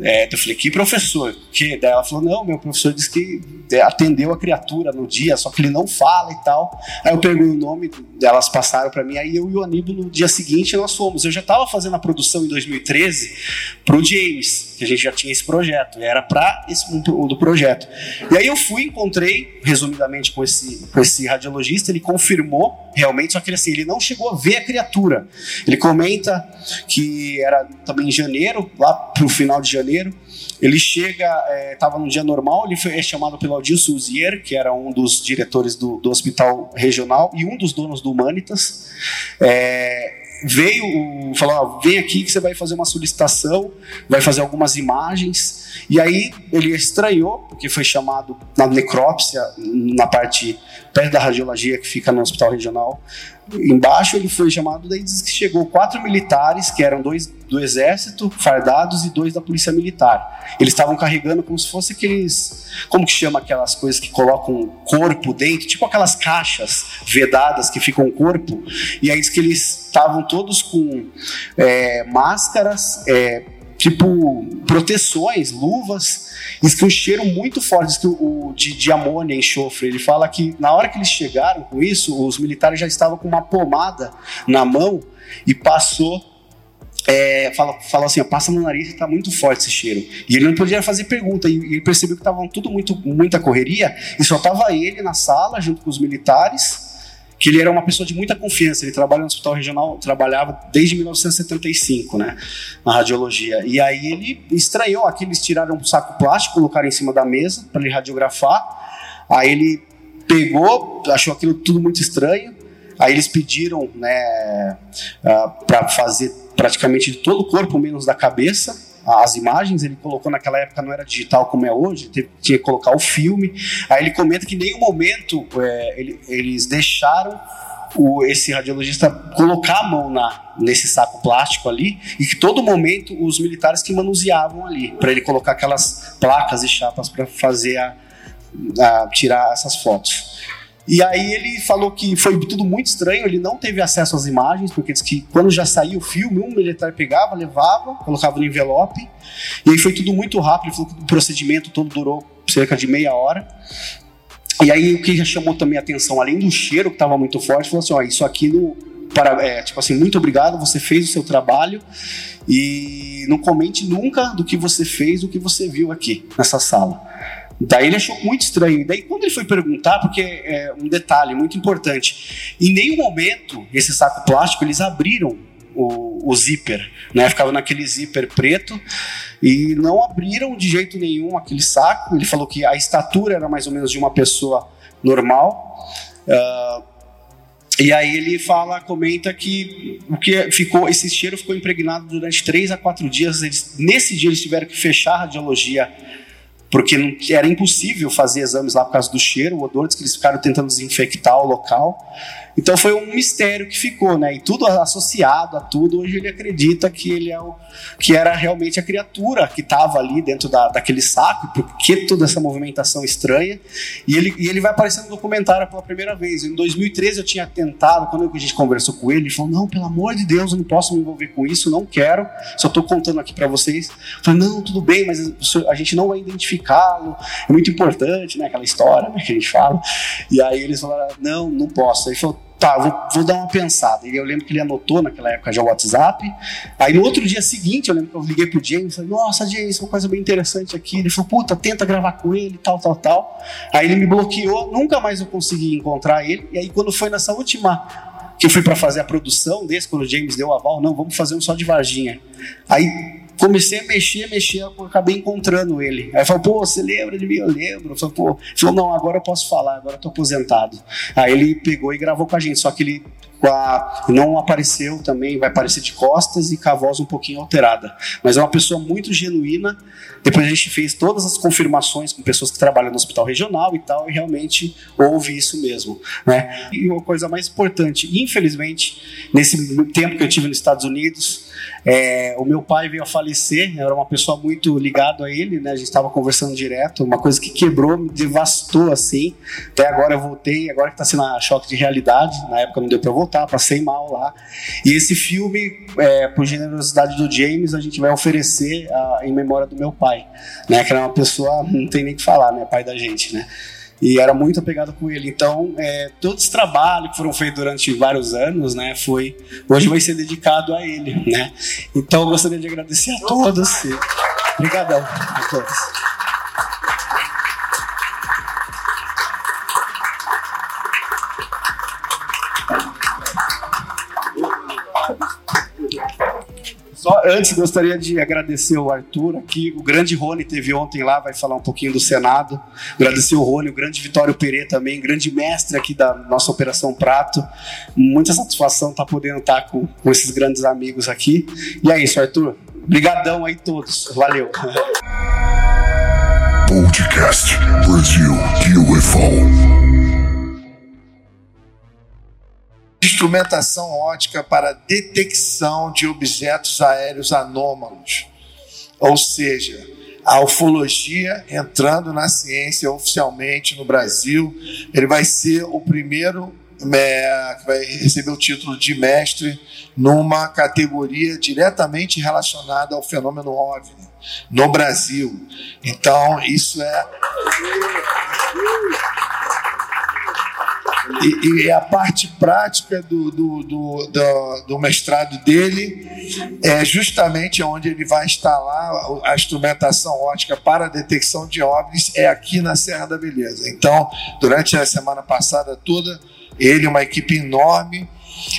É, eu falei, que professor? Que? Daí ela falou, não, meu professor disse que é, atendeu a criatura no dia, só que ele não fala e tal. Aí eu perguntei o nome, elas passaram para mim, aí eu e o Aníbal no dia seguinte nós fomos. Eu já estava fazendo a produção em 2013 pro James, que a gente já tinha esse projeto, era para esse do projeto. E aí eu fui, encontrei, resumidamente, com esse, com esse radiologista, ele confirmou realmente, só que assim, ele não chegou a ver a criatura. Ele comenta que era também em janeiro, lá pro final de janeiro, ele chega, estava é, num dia normal, ele foi é chamado pelo Adilson Uzier, que era um dos diretores do, do hospital regional e um dos donos do Humanitas. É, veio, falou: vem aqui que você vai fazer uma solicitação, vai fazer algumas imagens. E aí ele estranhou, porque foi chamado na necrópsia, na parte perto da radiologia que fica no hospital regional. Embaixo ele foi chamado, daí diz que chegou quatro militares, que eram dois do exército, fardados, e dois da polícia militar. Eles estavam carregando como se fosse aqueles. Como que chama aquelas coisas que colocam corpo dentro? Tipo aquelas caixas vedadas que ficam corpo. E aí diz que eles estavam todos com é, máscaras. É, tipo proteções, luvas, diz que um cheiro muito forte que o, de, de amônia, enxofre. Ele fala que na hora que eles chegaram com isso, os militares já estavam com uma pomada na mão e passou é, fala, fala assim, ó, passa no nariz tá muito forte esse cheiro. E ele não podia fazer pergunta, e ele percebeu que estavam tudo muito muita correria, e só tava ele na sala junto com os militares que ele era uma pessoa de muita confiança. Ele trabalha no hospital regional, trabalhava desde 1975, né, na radiologia. E aí ele estranhou, aqui eles tiraram um saco plástico, colocaram em cima da mesa para ele radiografar. Aí ele pegou, achou aquilo tudo muito estranho. Aí eles pediram, né, ah, para fazer praticamente de todo o corpo menos da cabeça as imagens, ele colocou naquela época não era digital como é hoje, tinha que colocar o filme. Aí ele comenta que em nenhum momento é, ele, eles deixaram o, esse radiologista colocar a mão na, nesse saco plástico ali e que todo momento os militares que manuseavam ali para ele colocar aquelas placas e chapas para fazer a, a, tirar essas fotos. E aí ele falou que foi tudo muito estranho, ele não teve acesso às imagens, porque disse que quando já saiu o filme, um militar pegava, levava, colocava no envelope, e aí foi tudo muito rápido, ele falou que o procedimento todo durou cerca de meia hora. E aí o que já chamou também a atenção, além do cheiro que estava muito forte, falou assim, ó, isso aqui no, para, é, tipo assim, muito obrigado, você fez o seu trabalho e não comente nunca do que você fez, do que você viu aqui nessa sala. Daí ele achou muito estranho. Daí quando ele foi perguntar, porque é um detalhe muito importante, em nenhum momento esse saco plástico eles abriram o, o zíper, né? Ficava naquele zíper preto e não abriram de jeito nenhum aquele saco. Ele falou que a estatura era mais ou menos de uma pessoa normal. Uh, e aí ele fala, comenta que o que ficou, esse cheiro ficou impregnado durante três a quatro dias. Eles, nesse dia eles tiveram que fechar a radiologia porque era impossível fazer exames lá por causa do cheiro, o odor, diz que eles ficaram tentando desinfectar o local. Então foi um mistério que ficou, né? E tudo associado a tudo, hoje ele acredita que ele é o que era realmente a criatura que estava ali dentro da, daquele saco, porque toda essa movimentação estranha. E ele, e ele vai aparecer no documentário pela primeira vez. Em 2013 eu tinha tentado, quando a gente conversou com ele, ele falou: Não, pelo amor de Deus, eu não posso me envolver com isso, não quero, só estou contando aqui para vocês. Eu falei: Não, tudo bem, mas a gente não vai identificá-lo, é muito importante, né? Aquela história né, que a gente fala. E aí eles falaram: Não, não posso. Ele falou: Tá, vou, vou, dar uma pensada. E eu lembro que ele anotou naquela época já o WhatsApp. Aí no outro dia seguinte, eu lembro que eu liguei pro James e falei, nossa, James, uma coisa bem interessante aqui. Ele falou, puta, tenta gravar com ele, tal, tal, tal. Aí ele me bloqueou, nunca mais eu consegui encontrar ele. E aí quando foi nessa última que eu fui para fazer a produção desse, quando o James deu o aval, não, vamos fazer um só de Varginha. Aí comecei a mexer, mexer, acabei encontrando ele. Aí falou, pô, você lembra de mim? Eu lembro. Eu falei, pô, falou, não, agora eu posso falar, agora eu tô aposentado. Aí ele pegou e gravou com a gente, só que ele não apareceu também, vai aparecer de costas e com a voz um pouquinho alterada. Mas é uma pessoa muito genuína. Depois a gente fez todas as confirmações com pessoas que trabalham no hospital regional e tal, e realmente houve isso mesmo. Né? E uma coisa mais importante, infelizmente, nesse tempo que eu tive nos Estados Unidos, é, o meu pai veio a falecer eu era uma pessoa muito ligada a ele, né? A gente estava conversando direto, uma coisa que quebrou, me devastou assim. Até agora eu voltei, agora que está sendo a choque de realidade, na época não deu para voltar, passei mal lá. E esse filme, é, por generosidade do James, a gente vai oferecer a, em memória do meu pai, né? Que era uma pessoa, não tem nem que falar, né? Pai da gente, né? e era muito apegado com ele. Então, é, todo esse trabalho que foram feitos durante vários anos, né, foi hoje vai ser dedicado a ele, né. Então, eu gostaria de agradecer a todos. Obrigadão a todos. Só antes gostaria de agradecer o Arthur aqui, o grande Rony teve ontem lá, vai falar um pouquinho do Senado. Agradecer o Rony, o grande Vitório Pereira também, grande mestre aqui da nossa Operação Prato. Muita satisfação estar tá podendo estar tá com, com esses grandes amigos aqui. E é isso, Arthur. Obrigadão aí todos. Valeu. Podcast Brasil UFO. Instrumentação ótica para detecção de objetos aéreos anômalos. Ou seja, a ufologia entrando na ciência oficialmente no Brasil, ele vai ser o primeiro é, que vai receber o título de mestre numa categoria diretamente relacionada ao fenômeno OVNI no Brasil. Então, isso é e, e, a parte prática do, do, do, do, do mestrado dele é justamente onde ele vai instalar a instrumentação ótica para a detecção de OVNIs, é aqui na Serra da Beleza. Então, durante a semana passada toda, ele, uma equipe enorme,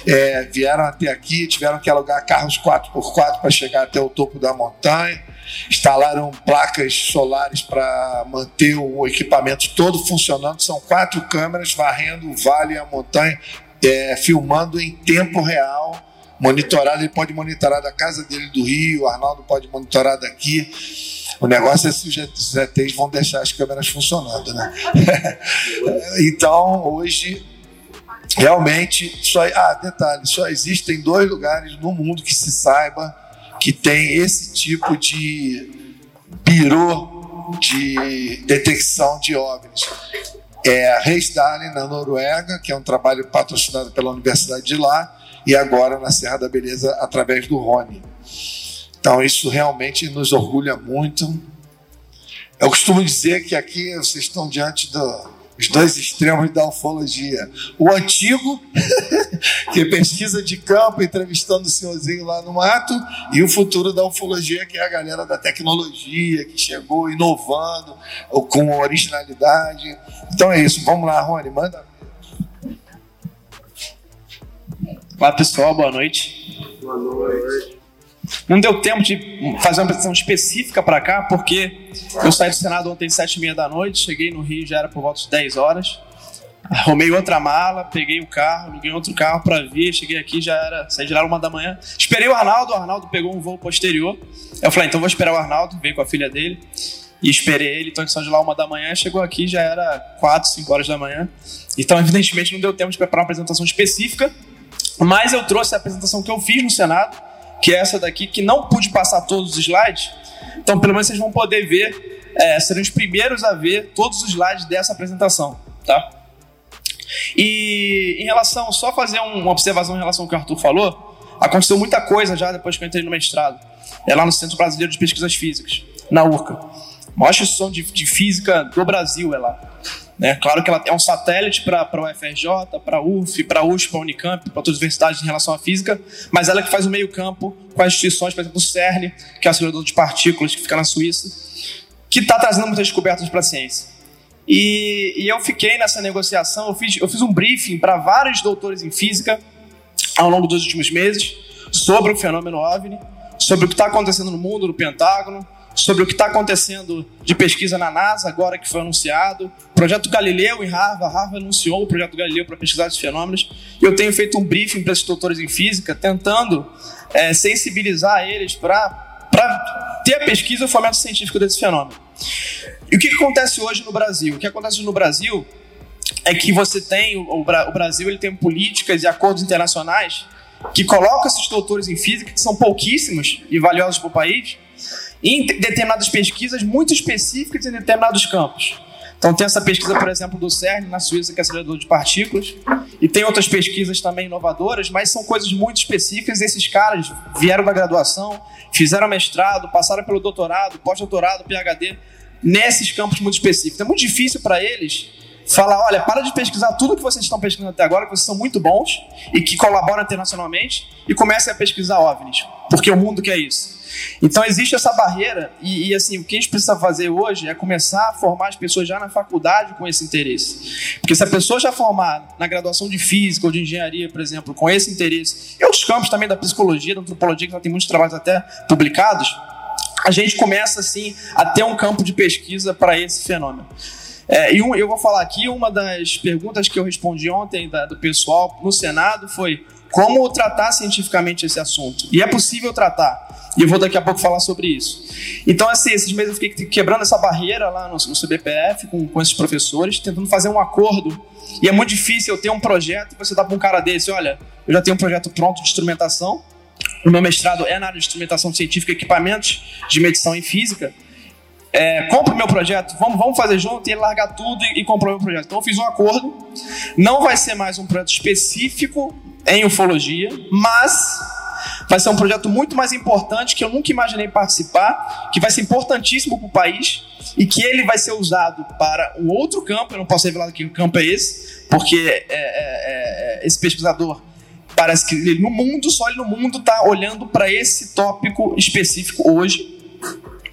é, vieram até aqui, tiveram que alugar carros 4x4 para chegar até o topo da montanha instalaram placas solares para manter o equipamento todo funcionando. São quatro câmeras varrendo o vale e a montanha, é, filmando em tempo real, monitorado. Ele pode monitorar da casa dele do Rio, o Arnaldo pode monitorar daqui. O negócio é se os ETs vão deixar as câmeras funcionando, né? então, hoje, realmente, só, ah, detalhe, só existem dois lugares no mundo que se saiba que tem esse tipo de birô de detecção de OVNIs. É a Reisdalen, na Noruega, que é um trabalho patrocinado pela Universidade de lá, e agora na Serra da Beleza, através do Rony. Então, isso realmente nos orgulha muito. Eu costumo dizer que aqui vocês estão diante do, os dois extremos da ufologia. O antigo, que é pesquisa de campo, entrevistando o senhorzinho lá no mato, e o futuro da ufologia, que é a galera da tecnologia, que chegou inovando, com originalidade. Então é isso. Vamos lá, Rony, manda. Olá, pessoal, boa noite. Boa noite. Não deu tempo de fazer uma apresentação específica para cá, porque eu saí do Senado ontem às sete e meia da noite, cheguei no Rio já era por volta de 10 horas. Arrumei outra mala, peguei o carro, aluguei outro carro para vir, cheguei aqui, já era, saí de lá uma da manhã. Esperei o Arnaldo, o Arnaldo pegou um voo posterior. Eu falei, então vou esperar o Arnaldo, veio com a filha dele. E esperei ele, então ele saiu de lá uma da manhã, chegou aqui, já era 4, 5 horas da manhã. Então, evidentemente, não deu tempo de preparar uma apresentação específica, mas eu trouxe a apresentação que eu fiz no Senado, que é essa daqui, que não pude passar todos os slides. Então, pelo menos vocês vão poder ver, é, serão os primeiros a ver todos os slides dessa apresentação, tá? E em relação, só fazer uma observação em relação ao que o Arthur falou, aconteceu muita coisa já depois que eu entrei no mestrado. É lá no Centro Brasileiro de Pesquisas Físicas, na URCA. Maior instituição de, de física do Brasil é lá. Né? Claro que ela é um satélite para a UFRJ, para a UF, para a USP, para a Unicamp, para todas as universidades em relação à física, mas ela é que faz o meio campo com as instituições, por exemplo, o CERN, que é o acelerador de partículas, que fica na Suíça, que está trazendo muitas descobertas para a ciência. E, e, eu fiquei nessa negociação, eu fiz, eu fiz um briefing para vários doutores em física ao longo dos últimos meses sobre o fenômeno OVNI, sobre o que está acontecendo no mundo, no Pentágono, sobre o que está acontecendo de pesquisa na NASA, agora que foi anunciado. Projeto Galileu em Harvard, Harvard anunciou o projeto Galileu para pesquisar esses fenômenos. Eu tenho feito um briefing para esses doutores em física, tentando é, sensibilizar eles para ter a pesquisa e o fomento científico desse fenômeno. E o que, que acontece hoje no Brasil? O que acontece no Brasil é que você tem, o, o Brasil ele tem políticas e acordos internacionais que colocam esses doutores em física, que são pouquíssimos e valiosos para o país, em determinadas pesquisas muito específicas em determinados campos. Então tem essa pesquisa, por exemplo, do CERN na Suíça, que é acelerador de partículas, e tem outras pesquisas também inovadoras, mas são coisas muito específicas. Esses caras vieram da graduação, fizeram mestrado, passaram pelo doutorado, pós-doutorado, PhD, nesses campos muito específicos. É muito difícil para eles falar, olha, para de pesquisar tudo que vocês estão pesquisando até agora, que vocês são muito bons e que colaboram internacionalmente, e comecem a pesquisar OVNIs, porque o mundo quer isso. Então existe essa barreira e, e, assim o que a gente precisa fazer hoje é começar a formar as pessoas já na faculdade com esse interesse, porque se a pessoa já formar na graduação de física ou de engenharia, por exemplo, com esse interesse, e outros campos também da psicologia, da antropologia que já tem muitos trabalhos até publicados, a gente começa assim a ter um campo de pesquisa para esse fenômeno. É, e um, eu vou falar aqui uma das perguntas que eu respondi ontem da, do pessoal no Senado foi como tratar cientificamente esse assunto. E é possível tratar. E eu vou daqui a pouco falar sobre isso. Então, assim, esses meses eu fiquei quebrando essa barreira lá no, no CBPF com, com esses professores, tentando fazer um acordo. E é muito difícil eu ter um projeto e você dá para um cara desse: olha, eu já tenho um projeto pronto de instrumentação. O meu mestrado é na área de instrumentação científica e equipamentos de medição em física. É, compra o meu projeto, vamos, vamos fazer junto, e ele largar tudo e, e comprou o meu projeto. Então eu fiz um acordo, não vai ser mais um projeto específico em ufologia, mas vai ser um projeto muito mais importante que eu nunca imaginei participar, que vai ser importantíssimo para o país e que ele vai ser usado para um outro campo. Eu não posso revelar que campo é esse, porque é, é, é, esse pesquisador parece que ele no mundo, só ele no mundo está olhando para esse tópico específico hoje,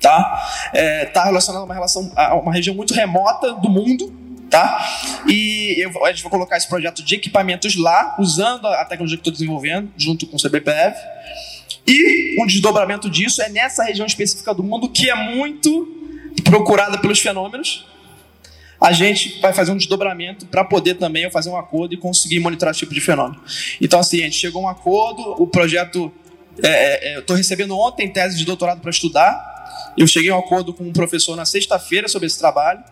tá? Está relacionado a uma relação, a uma região muito remota do mundo tá? E eu, a gente vai colocar esse projeto de equipamentos lá, usando a tecnologia que estou desenvolvendo, junto com o CBPF. E um desdobramento disso é nessa região específica do mundo que é muito procurada pelos fenômenos. A gente vai fazer um desdobramento para poder também fazer um acordo e conseguir monitorar esse tipo de fenômeno. Então, assim, a gente chegou a um acordo, o projeto. É, é, é eu estou recebendo ontem tese de doutorado para estudar. Eu cheguei a um acordo com um professor na sexta-feira sobre esse trabalho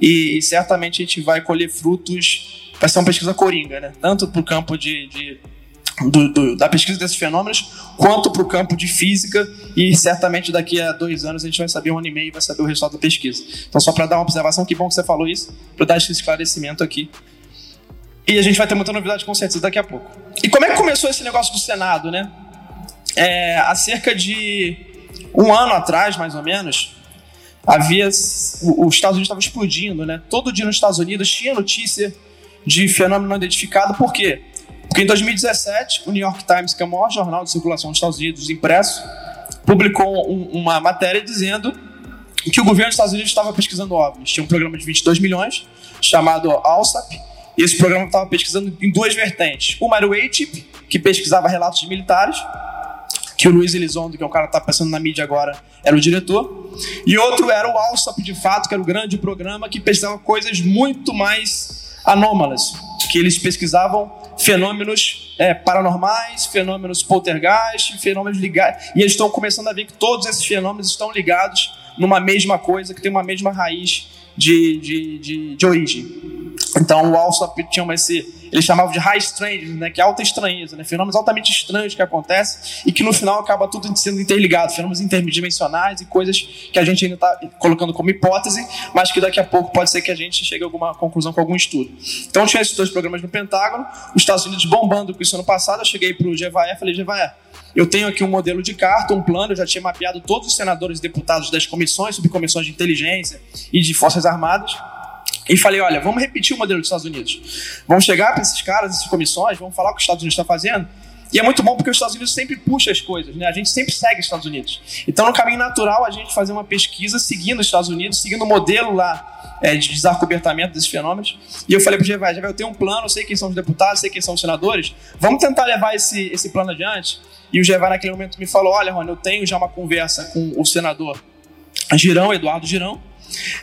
e, e, certamente a gente vai colher frutos. Vai ser uma pesquisa coringa, né? Tanto para o campo de, de do, do, da pesquisa desses fenômenos, quanto para o campo de física, e certamente daqui a dois anos a gente vai saber, um ano e meio, vai saber o resultado da pesquisa. Então, só para dar uma observação, que bom que você falou isso, para dar esse esclarecimento aqui. E a gente vai ter muita novidade com certeza daqui a pouco. E como é que começou esse negócio do Senado, né? É, há cerca de um ano atrás, mais ou menos, havia os Estados Unidos estava explodindo, né? Todo dia nos Estados Unidos tinha notícia de fenômeno não identificado. Por quê? Porque em 2017 o New York Times, que é o maior jornal de circulação dos Estados Unidos impresso, publicou um, uma matéria dizendo que o governo dos Estados Unidos estava pesquisando OVNIs. Tinha um programa de 22 milhões chamado ALSAP. E esse programa estava pesquisando em duas vertentes. Uma era o ATIP, que pesquisava relatos de militares, que o Luiz Elizondo, que é o cara que está passando na mídia agora, era o diretor. E outro era o Alsop, de fato, que era o grande programa que pesquisava coisas muito mais anômalas, que eles pesquisavam fenômenos é, paranormais, fenômenos poltergeist, fenômenos ligados. E eles estão começando a ver que todos esses fenômenos estão ligados numa mesma coisa, que tem uma mesma raiz de, de, de, de origem. Então o Alsop tinha esse eles chamavam de high strange, né, que é alta estranheza, né, fenômenos altamente estranhos que acontecem e que no final acaba tudo sendo interligado, fenômenos interdimensionais e coisas que a gente ainda está colocando como hipótese, mas que daqui a pouco pode ser que a gente chegue a alguma conclusão com algum estudo. Então tinha esses dois programas no Pentágono, os Estados Unidos bombando com isso ano passado, eu cheguei para o GVAE e falei, GVAE, eu tenho aqui um modelo de carta, um plano, eu já tinha mapeado todos os senadores e deputados das comissões, subcomissões de inteligência e de forças armadas, e falei, olha, vamos repetir o modelo dos Estados Unidos. Vamos chegar para esses caras, essas comissões, vamos falar o que os Estados Unidos está fazendo. E é muito bom porque os Estados Unidos sempre puxa as coisas, né? A gente sempre segue os Estados Unidos. Então, no caminho natural, a gente fazer uma pesquisa seguindo os Estados Unidos, seguindo o modelo lá é, de desarcobertamento desses fenômenos. E eu falei para o Gevai, eu tenho um plano, sei quem são os deputados, sei quem são os senadores, vamos tentar levar esse, esse plano adiante. E o Gevai, naquele momento, me falou, olha, Rony, eu tenho já uma conversa com o senador Girão, Eduardo Girão,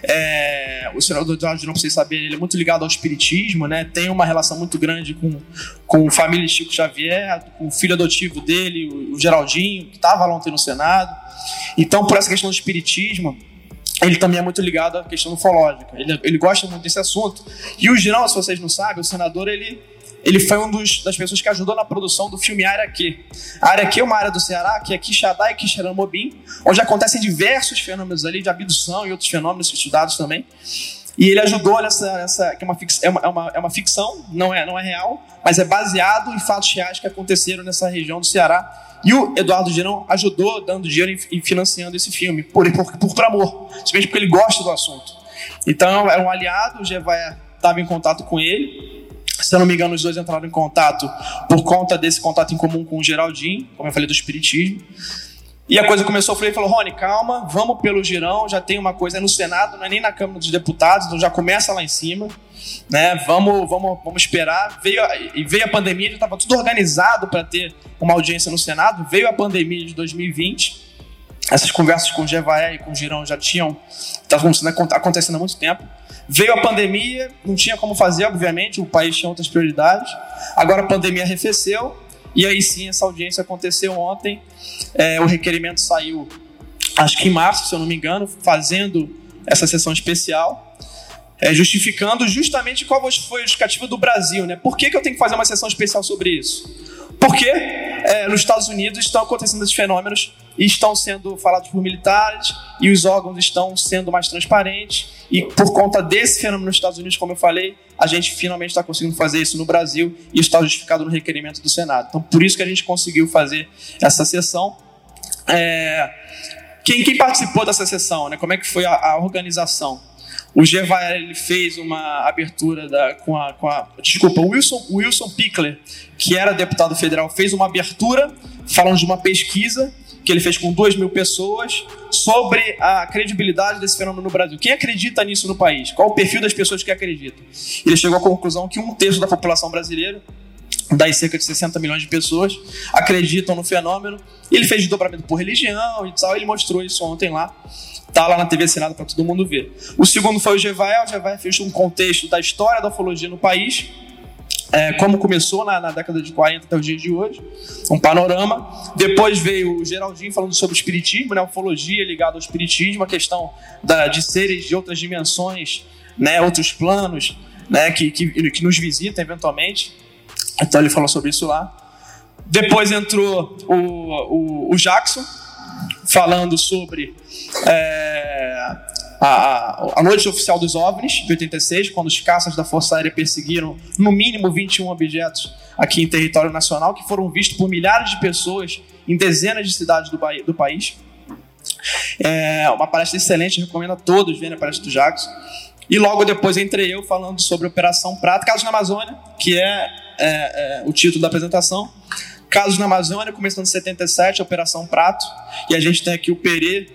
é, o senador Eduardo, não precisa saber, ele é muito ligado ao espiritismo, né? Tem uma relação muito grande com, com a família Chico Xavier, com o filho adotivo dele, o, o Geraldinho, que estava ontem no Senado. Então, por essa questão do espiritismo, ele também é muito ligado à questão ufológica. Ele, ele gosta muito desse assunto. E o Girão, se vocês não sabem, o senador, ele ele foi um dos, das pessoas que ajudou na produção do filme Área Q. A Área Q é uma área do Ceará que é Quixadá e Quixeramobim, onde acontecem diversos fenômenos ali de abdução e outros fenômenos estudados também. E ele ajudou nessa, nessa que é é, uma, é, uma, é uma ficção, não é, não é real, mas é baseado em fatos reais que aconteceram nessa região do Ceará. E o Eduardo Girão ajudou dando dinheiro e financiando esse filme, por, por, por, por amor, simplesmente porque ele gosta do assunto. Então era um aliado, o Gevaia estava em contato com ele, se eu não me engano, os dois entraram em contato por conta desse contato em comum com o Geraldinho, como eu falei do Espiritismo. E a coisa começou, eu falei, falou, Rony, calma, vamos pelo girão, já tem uma coisa no Senado, não é nem na Câmara dos Deputados, então já começa lá em cima, né? Vamos, vamos, vamos esperar. Veio e veio a pandemia, já estava tudo organizado para ter uma audiência no Senado. Veio a pandemia de 2020. Essas conversas com o Gevaé e com o Girão já tinham estavam acontecendo há muito tempo. Veio a pandemia, não tinha como fazer, obviamente, o país tinha outras prioridades. Agora a pandemia arrefeceu, e aí sim essa audiência aconteceu ontem. É, o requerimento saiu, acho que em março, se eu não me engano, fazendo essa sessão especial. É, justificando justamente qual foi a justificativa do Brasil, né? Por que, que eu tenho que fazer uma sessão especial sobre isso? Porque é, nos Estados Unidos estão acontecendo esses fenômenos estão sendo falados por militares e os órgãos estão sendo mais transparentes e por conta desse fenômeno nos Estados Unidos, como eu falei, a gente finalmente está conseguindo fazer isso no Brasil e está justificado no requerimento do Senado. Então, por isso que a gente conseguiu fazer essa sessão. É... Quem, quem, participou dessa sessão? Né? Como é que foi a, a organização? O Gevaer ele fez uma abertura da, com, a, com a. Desculpa, o Wilson, Wilson Pickler, que era deputado federal, fez uma abertura falando de uma pesquisa que ele fez com 2 mil pessoas sobre a credibilidade desse fenômeno no Brasil. Quem acredita nisso no país? Qual o perfil das pessoas que acreditam? Ele chegou à conclusão que um terço da população brasileira, das cerca de 60 milhões de pessoas, acreditam no fenômeno. Ele fez dobramento por religião e tal, ele mostrou isso ontem lá. Tá lá na TV Senado para todo mundo ver. O segundo foi o Gevael. O Gevael fez um contexto da história da ufologia no país é, como começou na, na, década de 40 até os dias de hoje, um panorama. Depois veio o Geraldinho falando sobre o espiritismo, né, ufologia ligada ao espiritismo, a questão da, de seres de outras dimensões, né, outros planos, né, que, que, que nos visitam eventualmente. Então ele falou sobre isso lá. Depois entrou o, o, o Jackson, falando sobre é, a, a noite oficial dos OVNIs, de 86, quando os caças da Força Aérea perseguiram no mínimo 21 objetos aqui em território nacional, que foram vistos por milhares de pessoas em dezenas de cidades do, do país. É uma palestra excelente, recomendo a todos verem a palestra do Jackson. E logo depois entrei eu falando sobre Operação Prato, Casos na Amazônia, que é, é, é o título da apresentação. Casos na Amazônia, começando em 77, Operação Prato. E a gente tem aqui o Perê,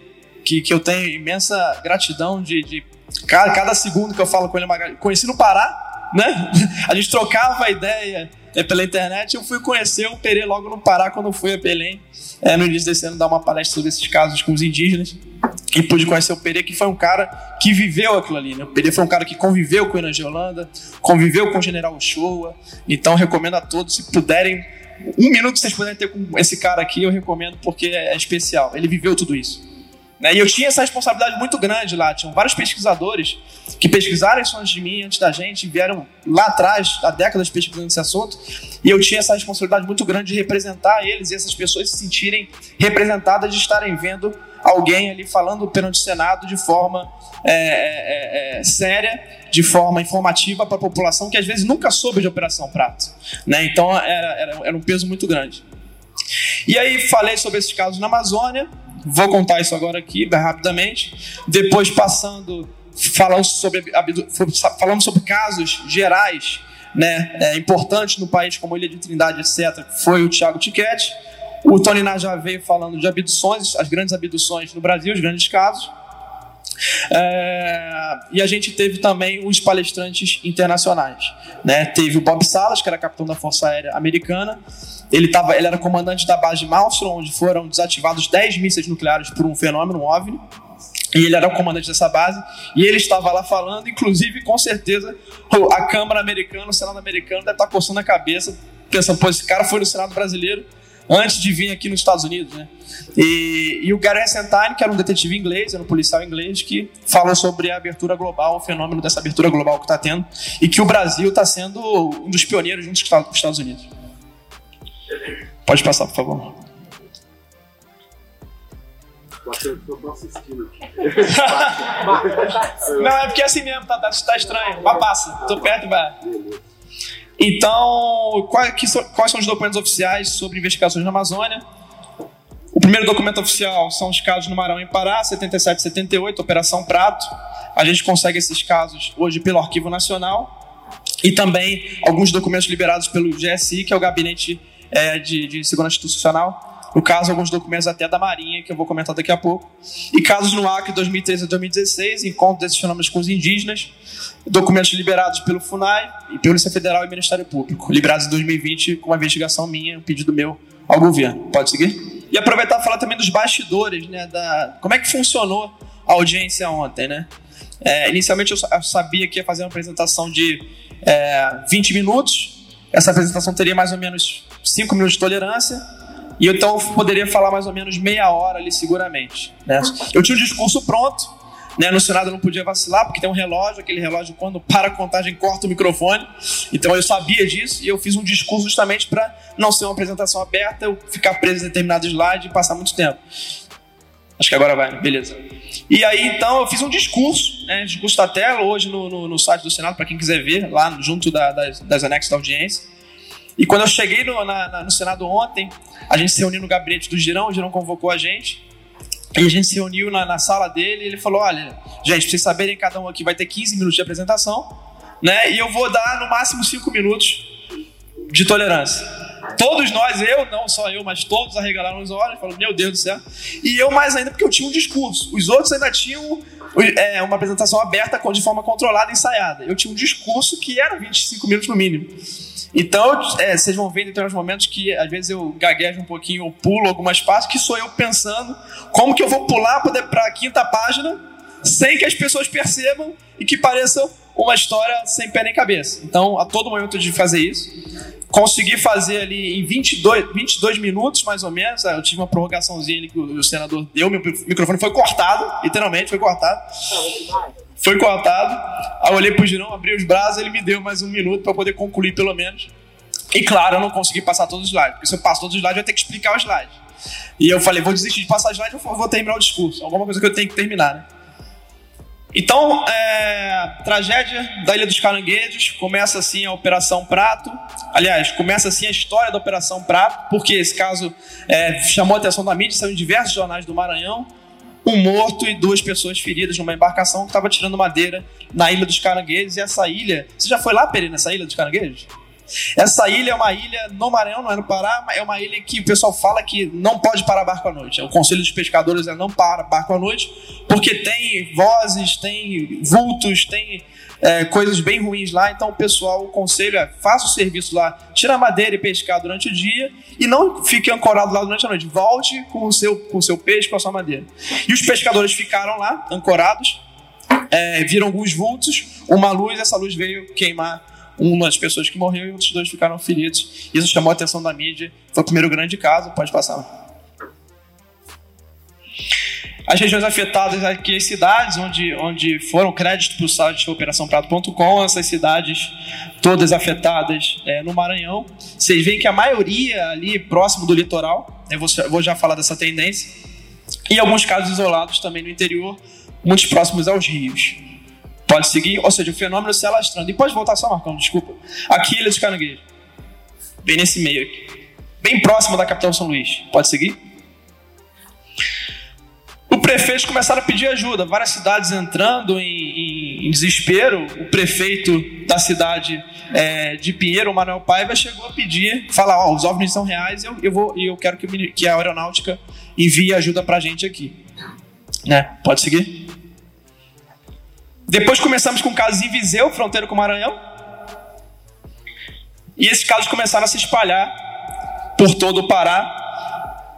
que, que eu tenho imensa gratidão de, de cada, cada segundo que eu falo com ele. É conheci no Pará, né? A gente trocava a ideia é, pela internet. Eu fui conhecer o Perê logo no Pará quando fui a Belém, é, no início desse ano, dar uma palestra sobre esses casos com os indígenas. E pude conhecer o Perê, que foi um cara que viveu aquilo ali. Né? O Perê foi um cara que conviveu com o Inange Holanda, conviveu com o General Ochoa. Então, recomendo a todos, se puderem, um minuto que vocês puderem ter com esse cara aqui, eu recomendo porque é especial. Ele viveu tudo isso. Né? E eu tinha essa responsabilidade muito grande lá. Tinham vários pesquisadores que pesquisaram isso antes de mim, antes da gente, vieram lá atrás, há décadas pesquisando esse assunto. E eu tinha essa responsabilidade muito grande de representar eles e essas pessoas se sentirem representadas, de estarem vendo alguém ali falando perante o Senado de forma é, é, é, é séria, de forma informativa para a população que às vezes nunca soube de Operação Prato. Né? Então era, era, era um peso muito grande. E aí falei sobre esses casos na Amazônia, Vou contar isso agora aqui, rapidamente. Depois passando, falando sobre, falando sobre casos gerais, né, é, importantes no país, como Ilha de Trindade, etc., foi o Tiago Tiquete. O Tony Ná já veio falando de abduções, as grandes abduções no Brasil, os grandes casos. É, e a gente teve também os palestrantes internacionais. Né? Teve o Bob Salas, que era capitão da Força Aérea Americana, ele, tava, ele era comandante da base de Malmstrom, onde foram desativados 10 mísseis nucleares por um fenômeno, OVNI. E ele era o comandante dessa base. E ele estava lá falando, inclusive, com certeza, a Câmara Americana, o Senado Americano deve estar coçando a cabeça, pensando, pô, esse cara foi no Senado brasileiro antes de vir aqui nos Estados Unidos, né? E, e o Gary Essentine, que era um detetive inglês, era um policial inglês, que falou sobre a abertura global, o fenômeno dessa abertura global que está tendo, e que o Brasil está sendo um dos pioneiros junto com os Estados Unidos. Pode passar, por favor. Não, é porque é assim mesmo, tá, tá, tá estranho. Mas passa, tô perto vai. Então, quais, quais são os documentos oficiais sobre investigações na Amazônia? O primeiro documento oficial são os casos no Maranhão e Pará, 77 e 78, Operação Prato. A gente consegue esses casos hoje pelo Arquivo Nacional. E também alguns documentos liberados pelo GSI, que é o Gabinete é, de, de Segurança Institucional, no caso, alguns documentos até da Marinha, que eu vou comentar daqui a pouco. E casos no Acre 2013 a 2016, encontro desses fenômenos com os indígenas, documentos liberados pelo FUNAI, e Polícia Federal e Ministério Público, liberados em 2020 com uma investigação minha, um pedido meu ao governo. Pode seguir? E aproveitar para falar também dos bastidores, né, da como é que funcionou a audiência ontem, né? É, inicialmente eu sabia que ia fazer uma apresentação de é, 20 minutos. Essa apresentação teria mais ou menos 5 minutos de tolerância e então eu poderia falar mais ou menos meia hora ali seguramente. Né? Eu tinha o discurso pronto, né? no Senado eu não podia vacilar, porque tem um relógio, aquele relógio quando para a contagem corta o microfone. Então eu sabia disso e eu fiz um discurso justamente para não ser uma apresentação aberta, eu ficar preso em determinado slide e passar muito tempo. Acho que agora vai, beleza. E aí, então, eu fiz um discurso, né, discurso da tela, hoje no, no, no site do Senado, para quem quiser ver, lá junto da, das, das anexas da audiência. E quando eu cheguei no, na, na, no Senado ontem, a gente se reuniu no gabinete do Girão, o Girão convocou a gente. E a gente se reuniu na, na sala dele e ele falou: Olha, gente, pra vocês saberem, cada um aqui vai ter 15 minutos de apresentação, né? E eu vou dar no máximo 5 minutos de tolerância. Todos nós, eu, não só eu, mas todos arregalaram os olhos falaram: Meu Deus do céu. E eu mais ainda, porque eu tinha um discurso. Os outros ainda tinham é, uma apresentação aberta de forma controlada, ensaiada. Eu tinha um discurso que era 25 minutos no mínimo. Então, é, vocês vão ver em determinados momentos que às vezes eu gaguejo um pouquinho, ou pulo algumas partes, que sou eu pensando como que eu vou pular para a quinta página sem que as pessoas percebam e que pareça uma história sem pé nem cabeça. Então, a todo momento de fazer isso, consegui fazer ali em 22, 22 minutos, mais ou menos. Eu tive uma prorrogaçãozinha ali que o senador deu, meu microfone foi cortado, literalmente foi cortado. Foi cortado. Aí eu olhei pro Girão, abri os braços, ele me deu mais um minuto para poder concluir pelo menos. E claro, eu não consegui passar todos os slides, porque se eu passo todos os slides, eu vou ter que explicar os slides. E eu falei, vou desistir de passar slide, eu vou terminar o discurso. Alguma coisa que eu tenho que terminar, né? Então, é, tragédia da Ilha dos Caranguejos, começa assim a Operação Prato. Aliás, começa assim a história da Operação Prato, porque esse caso é, chamou a atenção da mídia, saiu em diversos jornais do Maranhão um morto e duas pessoas feridas numa embarcação que estava tirando madeira na Ilha dos Caranguejos. E essa ilha. Você já foi lá, Peri, nessa Ilha dos Caranguejos? Essa ilha é uma ilha no Maranhão, não é no Pará, é uma ilha que o pessoal fala que não pode parar barco à noite. O Conselho dos Pescadores é não para barco à noite, porque tem vozes, tem vultos, tem é, coisas bem ruins lá. Então o pessoal, o conselho é faça o serviço lá, tira madeira e pescar durante o dia e não fique ancorado lá durante a noite. Volte com o seu, com o seu peixe, com a sua madeira. E os pescadores ficaram lá, ancorados, é, viram alguns vultos, uma luz, essa luz veio queimar uma das pessoas que morreu e outros dois ficaram feridos. Isso chamou a atenção da mídia. Foi o primeiro grande caso. Pode passar. As regiões afetadas aqui, as cidades onde, onde foram créditos para o site operaçãoprato.com, essas cidades todas afetadas é, no Maranhão. Vocês veem que a maioria ali próximo do litoral, eu vou, vou já falar dessa tendência, e alguns casos isolados também no interior, muitos próximos aos rios. Pode seguir, ou seja, o fenômeno se alastrando. E pode voltar só, Marcão, desculpa. Aqui, Ilha de Caranguejo. Bem nesse meio aqui. Bem próximo da capital São Luís. Pode seguir? O prefeito começaram a pedir ajuda, várias cidades entrando em, em, em desespero. O prefeito da cidade é, de Pinheiro, o Manuel Paiva, chegou a pedir, falar: Ó, oh, os OVNIs são reais e eu, eu, vou, eu quero que, que a aeronáutica envie ajuda pra gente aqui. Né? Pode seguir? Depois começamos com casos em Viseu, fronteira com o Maranhão. E esses casos começaram a se espalhar por todo o Pará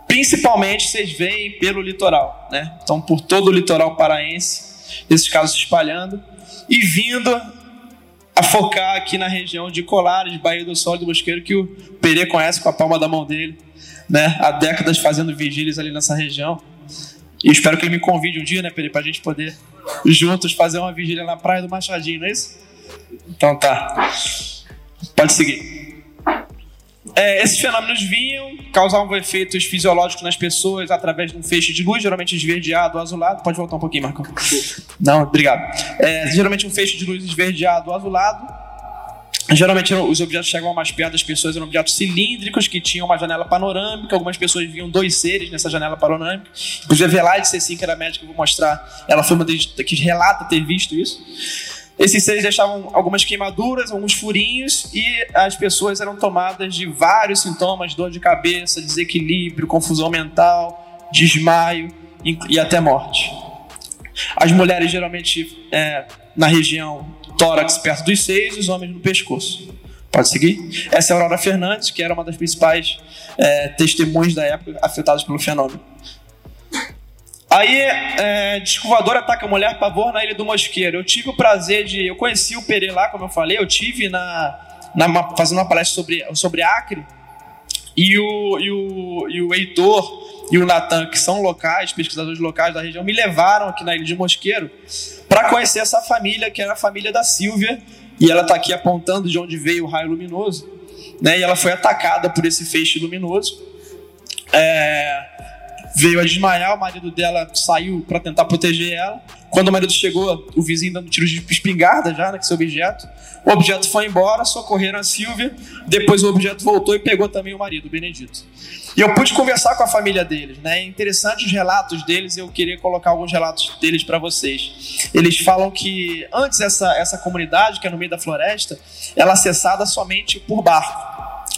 Principalmente vocês veem pelo litoral, né? Então, por todo o litoral paraense, esses casos se espalhando e vindo a focar aqui na região de Colares, Baía do Sol e do Mosqueiro, que o Perê conhece com a palma da mão dele, né? Há décadas fazendo vigílias ali nessa região. E espero que ele me convide um dia, né, Perê, pra gente poder juntos fazer uma vigília na praia do Machadinho, não é isso? Então tá. Pode seguir. É, esses fenômenos vinham, causavam efeitos fisiológicos nas pessoas através de um feixe de luz, geralmente esverdeado ou azulado. Pode voltar um pouquinho, Marcão. Não, obrigado. É, geralmente um feixe de luz esverdeado ou azulado. Geralmente os objetos chegavam mais perto das pessoas, eram objetos cilíndricos que tinham uma janela panorâmica. Algumas pessoas viam dois seres nessa janela panorâmica. Inclusive a Velaide Cecim, que era médica, eu vou mostrar, ela foi uma que relata ter visto isso. Esses seres deixavam algumas queimaduras, alguns furinhos e as pessoas eram tomadas de vários sintomas, dor de cabeça, desequilíbrio, confusão mental, desmaio e até morte. As mulheres geralmente é, na região tórax perto dos seios e os homens no pescoço. Pode seguir? Essa é a Aurora Fernandes, que era uma das principais é, testemunhas da época afetadas pelo fenômeno. Aí, é, descovador ataca a mulher pavor na Ilha do Mosqueiro. Eu tive o prazer de. Eu conheci o Pere lá, como eu falei, eu tive na, na fazendo uma palestra sobre, sobre Acre. E o, e, o, e o Heitor e o Natan, que são locais, pesquisadores locais da região, me levaram aqui na Ilha de Mosqueiro para conhecer essa família, que era a família da Silvia. E ela está aqui apontando de onde veio o raio luminoso. Né, e ela foi atacada por esse feixe luminoso. É, veio a desmaiar, o marido dela saiu para tentar proteger ela. Quando o marido chegou, o vizinho dando tiros de espingarda já, né, objeto. O objeto foi embora, socorreram a Silvia. Depois o objeto voltou e pegou também o marido, o Benedito. E eu pude conversar com a família deles, né? Interessante os relatos deles, eu queria colocar alguns relatos deles para vocês. Eles falam que antes essa, essa comunidade, que é no meio da floresta, ela acessada somente por barco.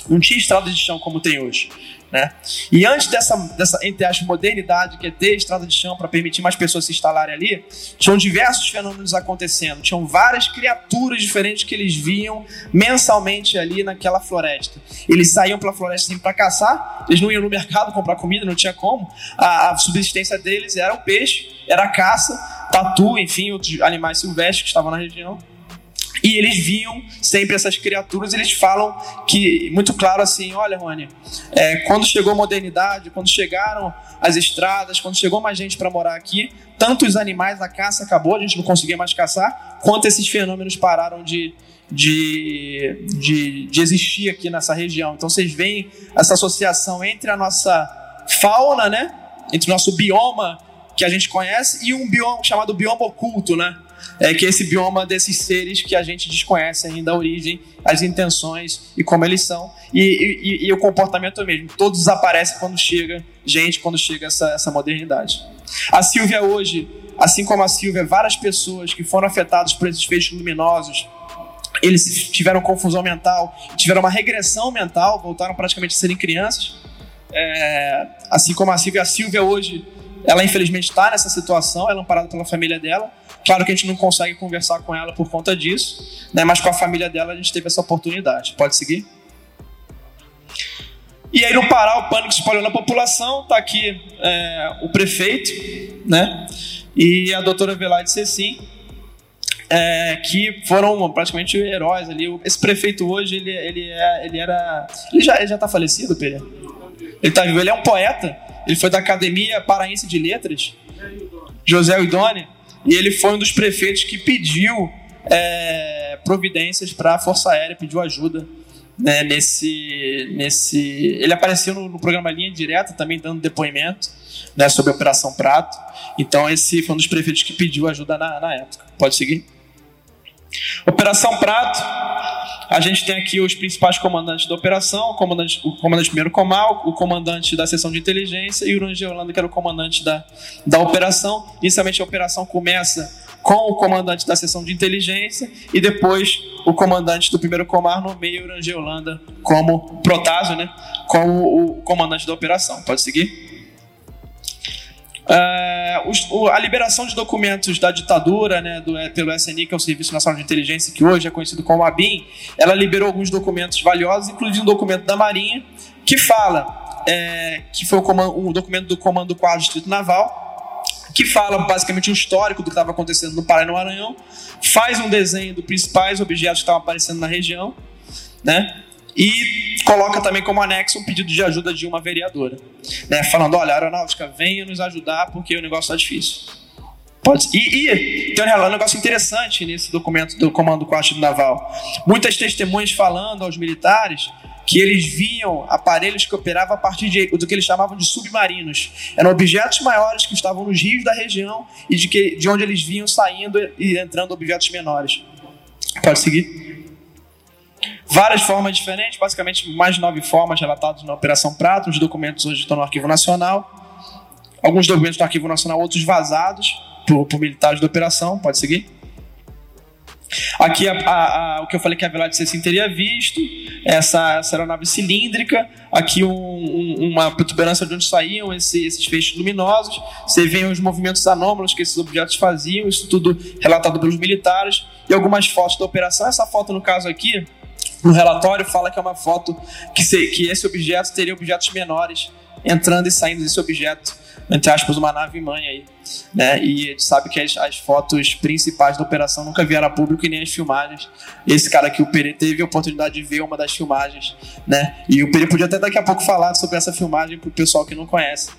Não tinha estrada de chão como tem hoje. Né? E antes dessa, dessa entre as modernidade, que é ter estrada de chão para permitir mais pessoas se instalarem ali, tinham diversos fenômenos acontecendo. Tinham várias criaturas diferentes que eles viam mensalmente ali naquela floresta. Eles saíam para a floresta para caçar, eles não iam no mercado comprar comida, não tinha como. A, a subsistência deles era o peixe, era a caça, tatu, enfim, outros animais silvestres que estavam na região. E eles viam sempre essas criaturas, eles falam que, muito claro assim, olha, Rony, é, quando chegou a modernidade, quando chegaram as estradas, quando chegou mais gente para morar aqui, tanto os animais, a caça acabou, a gente não conseguia mais caçar, quanto esses fenômenos pararam de, de, de, de existir aqui nessa região. Então vocês veem essa associação entre a nossa fauna, né, entre o nosso bioma que a gente conhece e um bioma chamado bioma oculto, né? É que esse bioma desses seres que a gente desconhece ainda a origem, as intenções e como eles são, e, e, e o comportamento mesmo. Todos desaparecem quando chega gente, quando chega essa, essa modernidade. A Silvia hoje, assim como a Silvia, várias pessoas que foram afetadas por esses feixes luminosos, eles tiveram confusão mental, tiveram uma regressão mental, voltaram praticamente a serem crianças. É, assim como a Silvia, a Silvia hoje, ela infelizmente está nessa situação, ela é amparada pela família dela, Claro que a gente não consegue conversar com ela por conta disso, né? mas com a família dela a gente teve essa oportunidade. Pode seguir? E aí, no Pará, o pânico se espalhou na população. Está aqui é, o prefeito, né? E a doutora Velaide Cecim, é, que foram praticamente heróis ali. Esse prefeito hoje, ele, ele, é, ele era. Ele já está falecido, Pedro? Ele tá vivo. Ele é um poeta. Ele foi da Academia Paraense de Letras. José Idone. E ele foi um dos prefeitos que pediu é, providências para a Força Aérea, pediu ajuda né, nesse, nesse. Ele apareceu no, no, programa Linha Direta também dando depoimento né, sobre a Operação Prato. Então esse foi um dos prefeitos que pediu ajuda na, na época. Pode seguir. Operação Prato, a gente tem aqui os principais comandantes da operação, o comandante, o comandante primeiro Comal, o comandante da seção de inteligência e o Rangel Holanda, que era o comandante da, da operação. Inicialmente a operação começa com o comandante da seção de inteligência e depois o comandante do primeiro comar nomeia o Rangel Holanda como Protásio, né, como o comandante da operação. Pode seguir? Os, o, a liberação de documentos da ditadura, né, do, é, pelo SNI, que é o Serviço Nacional de Inteligência, que hoje é conhecido como ABIN, ela liberou alguns documentos valiosos, incluindo um documento da Marinha, que fala, é, que foi o, comando, o documento do Comando Quadro Distrito Naval, que fala basicamente um histórico do que estava acontecendo no Pará e no Maranhão, faz um desenho dos principais objetos que estavam aparecendo na região, né? E coloca também como anexo um pedido de ajuda de uma vereadora, né? Falando, olha, a aeronáutica, venha nos ajudar porque o negócio está difícil. Pode, e, e tem um negócio interessante nesse documento do Comando Quarto Naval. Muitas testemunhas falando aos militares que eles viam aparelhos que operavam a partir de, do que eles chamavam de submarinos. Eram objetos maiores que estavam nos rios da região e de, que, de onde eles vinham saindo e entrando objetos menores. Pode seguir. Várias formas diferentes, basicamente mais de nove formas relatadas na Operação Prato. Os documentos hoje estão no Arquivo Nacional. Alguns documentos no Arquivo Nacional, outros vazados por, por militares da operação. Pode seguir. Aqui a, a, a, o que eu falei que a Velade sim teria visto, essa, essa aeronave cilíndrica, aqui um, um, uma protuberância de onde saíam esse, esses feixes luminosos, você vê os movimentos anômalos que esses objetos faziam, isso tudo relatado pelos militares, e algumas fotos da operação. Essa foto, no caso aqui, no relatório, fala que é uma foto que, se, que esse objeto teria objetos menores entrando e saindo desse objeto entre aspas, uma nave mãe aí. Né? E a gente sabe que as, as, fotos principais da operação nunca vieram a público e nem as filmagens. Esse cara aqui, o Pere, teve a oportunidade de ver uma das filmagens, né? E o Pere podia até daqui a pouco falar sobre essa filmagem para o pessoal que não conhece.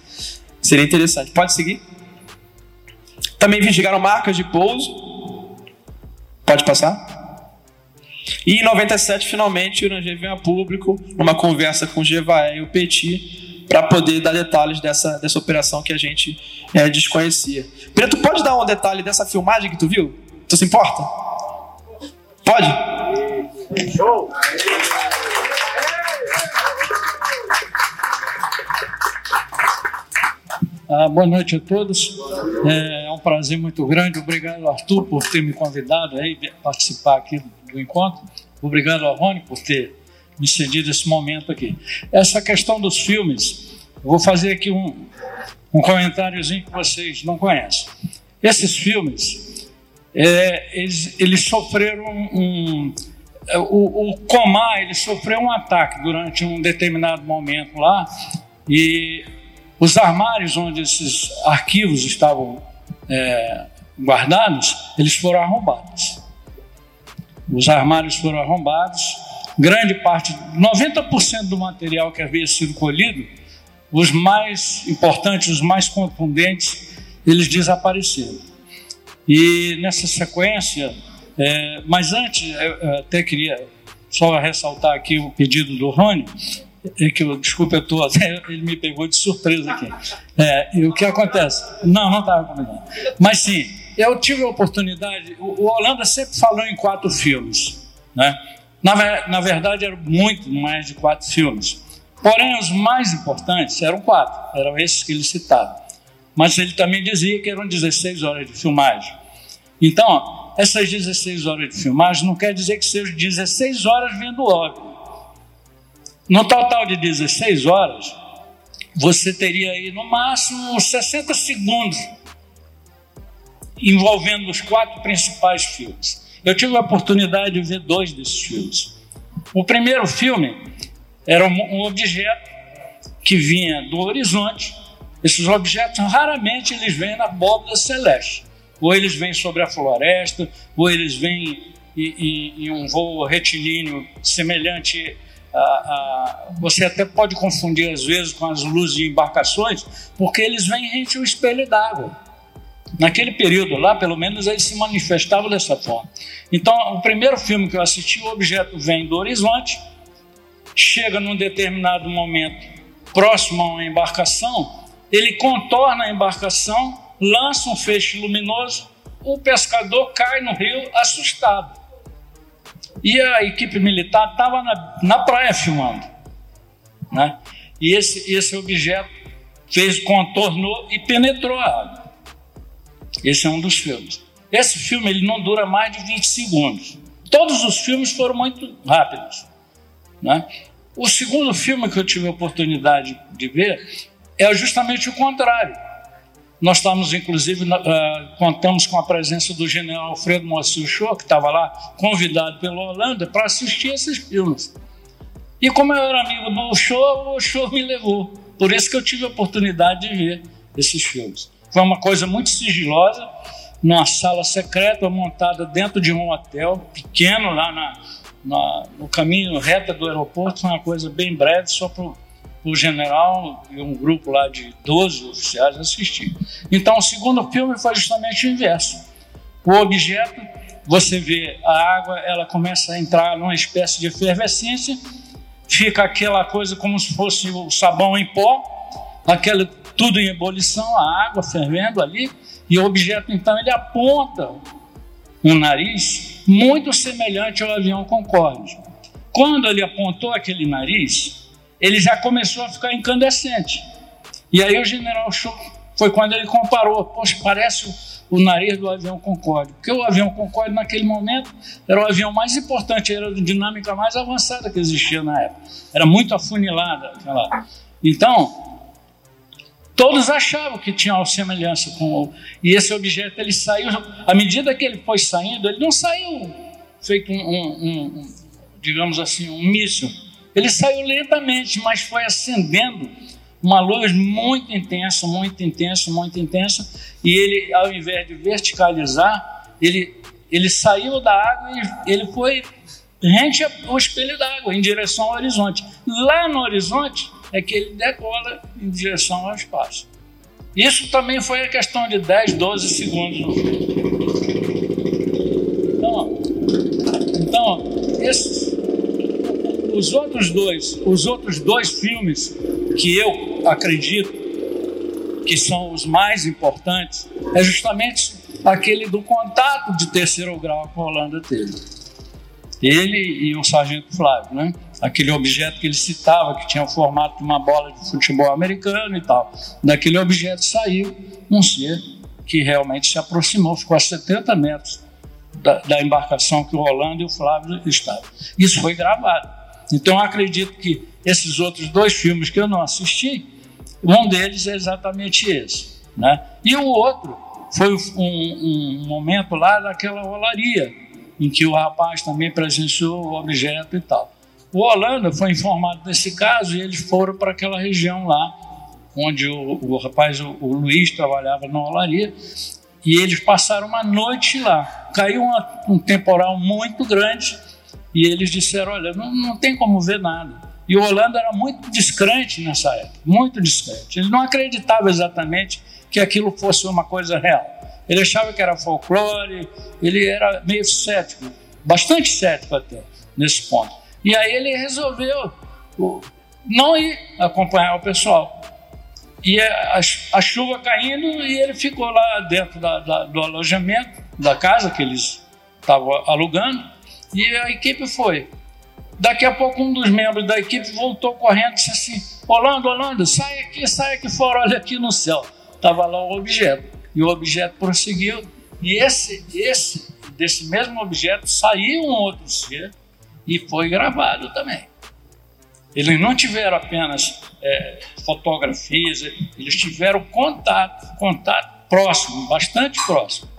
Seria interessante. Pode seguir. Também investigaram marcas de pouso. Pode passar. E em 97, finalmente, o Ranger veio a público, numa conversa com o Gevaé e o Petit, para poder dar detalhes dessa, dessa operação que a gente é, desconhecia. Preto, pode dar um detalhe dessa filmagem que tu viu? Tu se importa? Pode? Show! Ah, boa noite a todos. É, é um prazer muito grande. Obrigado, Arthur, por ter me convidado aí participar aqui do encontro. Obrigado ao Rony por ter me cedido esse momento aqui. Essa questão dos filmes, vou fazer aqui um, um comentáriozinho que vocês não conhecem. Esses filmes, é, eles, eles sofreram um, é, o, o Comar ele sofreu um ataque durante um determinado momento lá e os armários onde esses arquivos estavam é, guardados, eles foram arrombados. Os armários foram arrombados grande parte, 90% do material que havia sido colhido, os mais importantes, os mais contundentes, eles desapareceram. E nessa sequência, é, mas antes, eu até queria só ressaltar aqui o pedido do Rony, é que eu, desculpa, eu tô, ele me pegou de surpresa aqui. É, e o que acontece? Não, não estava combinado. Mas sim, eu tive a oportunidade, o, o Holanda sempre falou em quatro filmes, né? Na, na verdade, eram muito mais de quatro filmes. Porém, os mais importantes eram quatro, eram esses que ele citava. Mas ele também dizia que eram 16 horas de filmagem. Então, essas 16 horas de filmagem não quer dizer que sejam 16 horas vendo óbvio. No total de 16 horas, você teria aí no máximo 60 segundos envolvendo os quatro principais filmes. Eu tive a oportunidade de ver dois desses filmes. O primeiro filme era um objeto que vinha do horizonte. Esses objetos raramente eles vêm na abóbora celeste. Ou eles vêm sobre a floresta, ou eles vêm em, um voo retilíneo semelhante a, a, Você até pode confundir às vezes com as luzes de embarcações, porque eles vêm rente ao espelho d'água. Naquele período lá, pelo menos, ele se manifestava dessa forma. Então, o primeiro filme que eu assisti, o objeto vem do horizonte, chega num determinado momento próximo a uma embarcação, ele contorna a embarcação, lança um feixe luminoso, o pescador cai no rio assustado. E a equipe militar estava na, na praia filmando. Né? E esse, esse objeto fez, contornou e penetrou a água. Esse é um dos filmes. Esse filme ele não dura mais de 20 segundos. Todos os filmes foram muito rápidos. Né? O segundo filme que eu tive a oportunidade de ver é justamente o contrário. Nós estamos, inclusive, uh, contamos com a presença do general Alfredo Moacir Show, que estava lá convidado pela Holanda para assistir esses filmes. E como eu era amigo do Show, o Show me levou. Por isso que eu tive a oportunidade de ver esses filmes. Foi uma coisa muito sigilosa, numa sala secreta montada dentro de um hotel pequeno lá na, na, no caminho reto do aeroporto. Foi uma coisa bem breve, só para o general e um grupo lá de 12 oficiais assistir. Então, o segundo filme foi justamente o inverso. O objeto, você vê a água, ela começa a entrar numa espécie de efervescência, fica aquela coisa como se fosse o sabão em pó, aquele tudo em ebulição, a água fervendo ali, e o objeto então ele aponta um nariz muito semelhante ao avião Concorde. Quando ele apontou aquele nariz, ele já começou a ficar incandescente. E aí o general Show foi quando ele comparou, poxa, parece o nariz do avião Concorde. Porque o avião Concorde, naquele momento, era o avião mais importante, era a aerodinâmica mais avançada que existia na época. Era muito afunilada aquela. Então, todos achavam que tinha uma semelhança com o. E esse objeto, ele saiu. À medida que ele foi saindo, ele não saiu feito um, um, um digamos assim, um míssil. Ele saiu lentamente, mas foi acendendo uma luz muito intensa, muito intensa, muito intensa, e ele, ao invés de verticalizar, ele, ele saiu da água e ele foi rente ao espelho d'água, em direção ao horizonte. Lá no horizonte é que ele decola em direção ao espaço. Isso também foi a questão de 10, 12 segundos. Então, então esses, os outros dois, os outros dois filmes que eu acredito que são os mais importantes é justamente aquele do contato de terceiro grau com a Holanda teve. Ele e o sargento Flávio, né? Aquele objeto que ele citava, que tinha o formato de uma bola de futebol americano e tal. Daquele objeto saiu um ser que realmente se aproximou, ficou a 70 metros da, da embarcação que o Holanda e o Flávio estavam. Isso foi gravado. Então, acredito que esses outros dois filmes que eu não assisti, um deles é exatamente esse. Né? E o outro foi um, um momento lá daquela olaria, em que o rapaz também presenciou o objeto e tal. O Holanda foi informado desse caso e eles foram para aquela região lá, onde o, o rapaz, o, o, Luiz, trabalhava na olaria, e eles passaram uma noite lá. Caiu uma, um temporal muito grande e eles disseram: Olha, não, não tem como ver nada. E o Holanda era muito descrente nessa época, muito descrente. Ele não acreditava exatamente que aquilo fosse uma coisa real. Ele achava que era folclore, ele era meio cético, bastante cético até, nesse ponto. E aí ele resolveu não ir acompanhar o pessoal. E a, a chuva caindo e ele ficou lá dentro da, da, do alojamento, da casa que eles estavam alugando, e a equipe foi. Daqui a pouco um dos membros da equipe voltou correndo e disse assim: Orlando, Orlando, sai aqui, sai aqui fora, olha aqui no céu. Estava lá o objeto. E o objeto prosseguiu. E esse, esse, desse mesmo objeto saiu um outro ser e foi gravado também. Eles não tiveram apenas é, fotografias, eles tiveram contato, contato próximo, bastante próximo.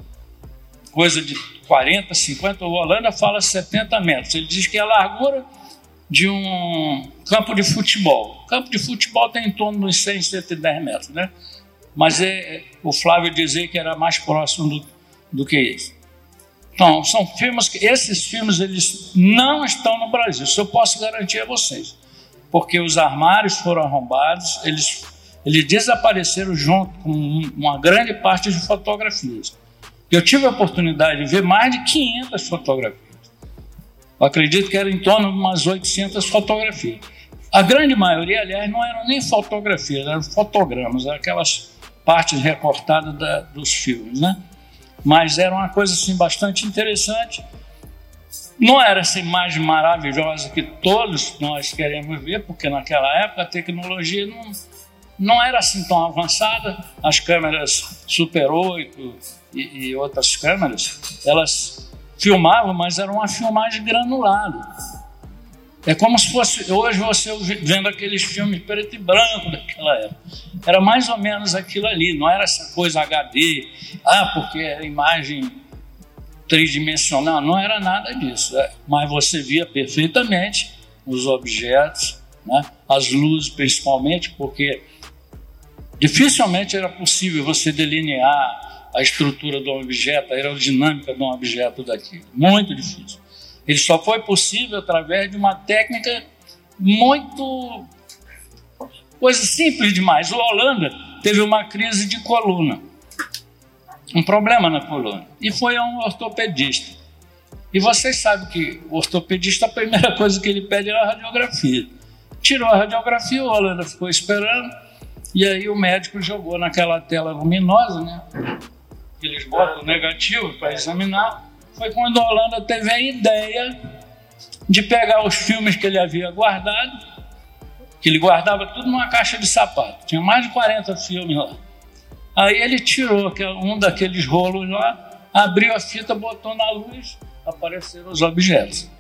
Coisa de 40, 50, o Holanda fala 70 metros. Ele diz que é a largura de um campo de futebol. Campo de futebol tem em torno de 100, 110 metros, né? Mas é, é, o Flávio dizia que era mais próximo do, do que isso. Então, são filmes que esses filmes eles não estão no Brasil. Isso eu posso garantir a vocês, porque os armários foram arrombados, eles eles desapareceram junto com uma grande parte de fotografias. Eu tive a oportunidade de ver mais de 500 fotografias. Eu acredito que era em torno de umas 800 fotografias. A grande maioria, aliás, não eram nem fotografias, eram fotogramas, eram aquelas partes recortadas da, dos filmes, né? Mas era uma coisa assim bastante interessante. Não era essa imagem maravilhosa que todos nós queremos ver, porque naquela época a tecnologia não, não era assim tão avançada. As câmeras Super 8, e, e outras câmeras, elas filmavam, mas era uma filmagem granulada. É como se fosse hoje você vendo aqueles filmes preto e branco daquela época. Era mais ou menos aquilo ali, não era essa coisa HD, ah, porque era imagem tridimensional, não era nada disso. É, mas você via perfeitamente os objetos, né? as luzes principalmente, porque Dificilmente era possível você delinear a estrutura de um objeto, a aerodinâmica de um objeto daqui. Muito difícil. Ele só foi possível através de uma técnica muito. coisa simples demais. O Holanda teve uma crise de coluna, um problema na coluna, e foi a um ortopedista. E vocês sabem que o ortopedista, a primeira coisa que ele pede é a radiografia. Tirou a radiografia, o Holanda ficou esperando, e aí o médico jogou naquela tela luminosa, né? Eles botam negativo para examinar. Foi quando a Holanda teve a ideia de pegar os filmes que ele havia guardado, que ele guardava tudo numa caixa de sapato. Tinha mais de 40 filmes lá. Aí ele tirou um daqueles rolos lá, abriu a fita, botou na luz, apareceram os objetos.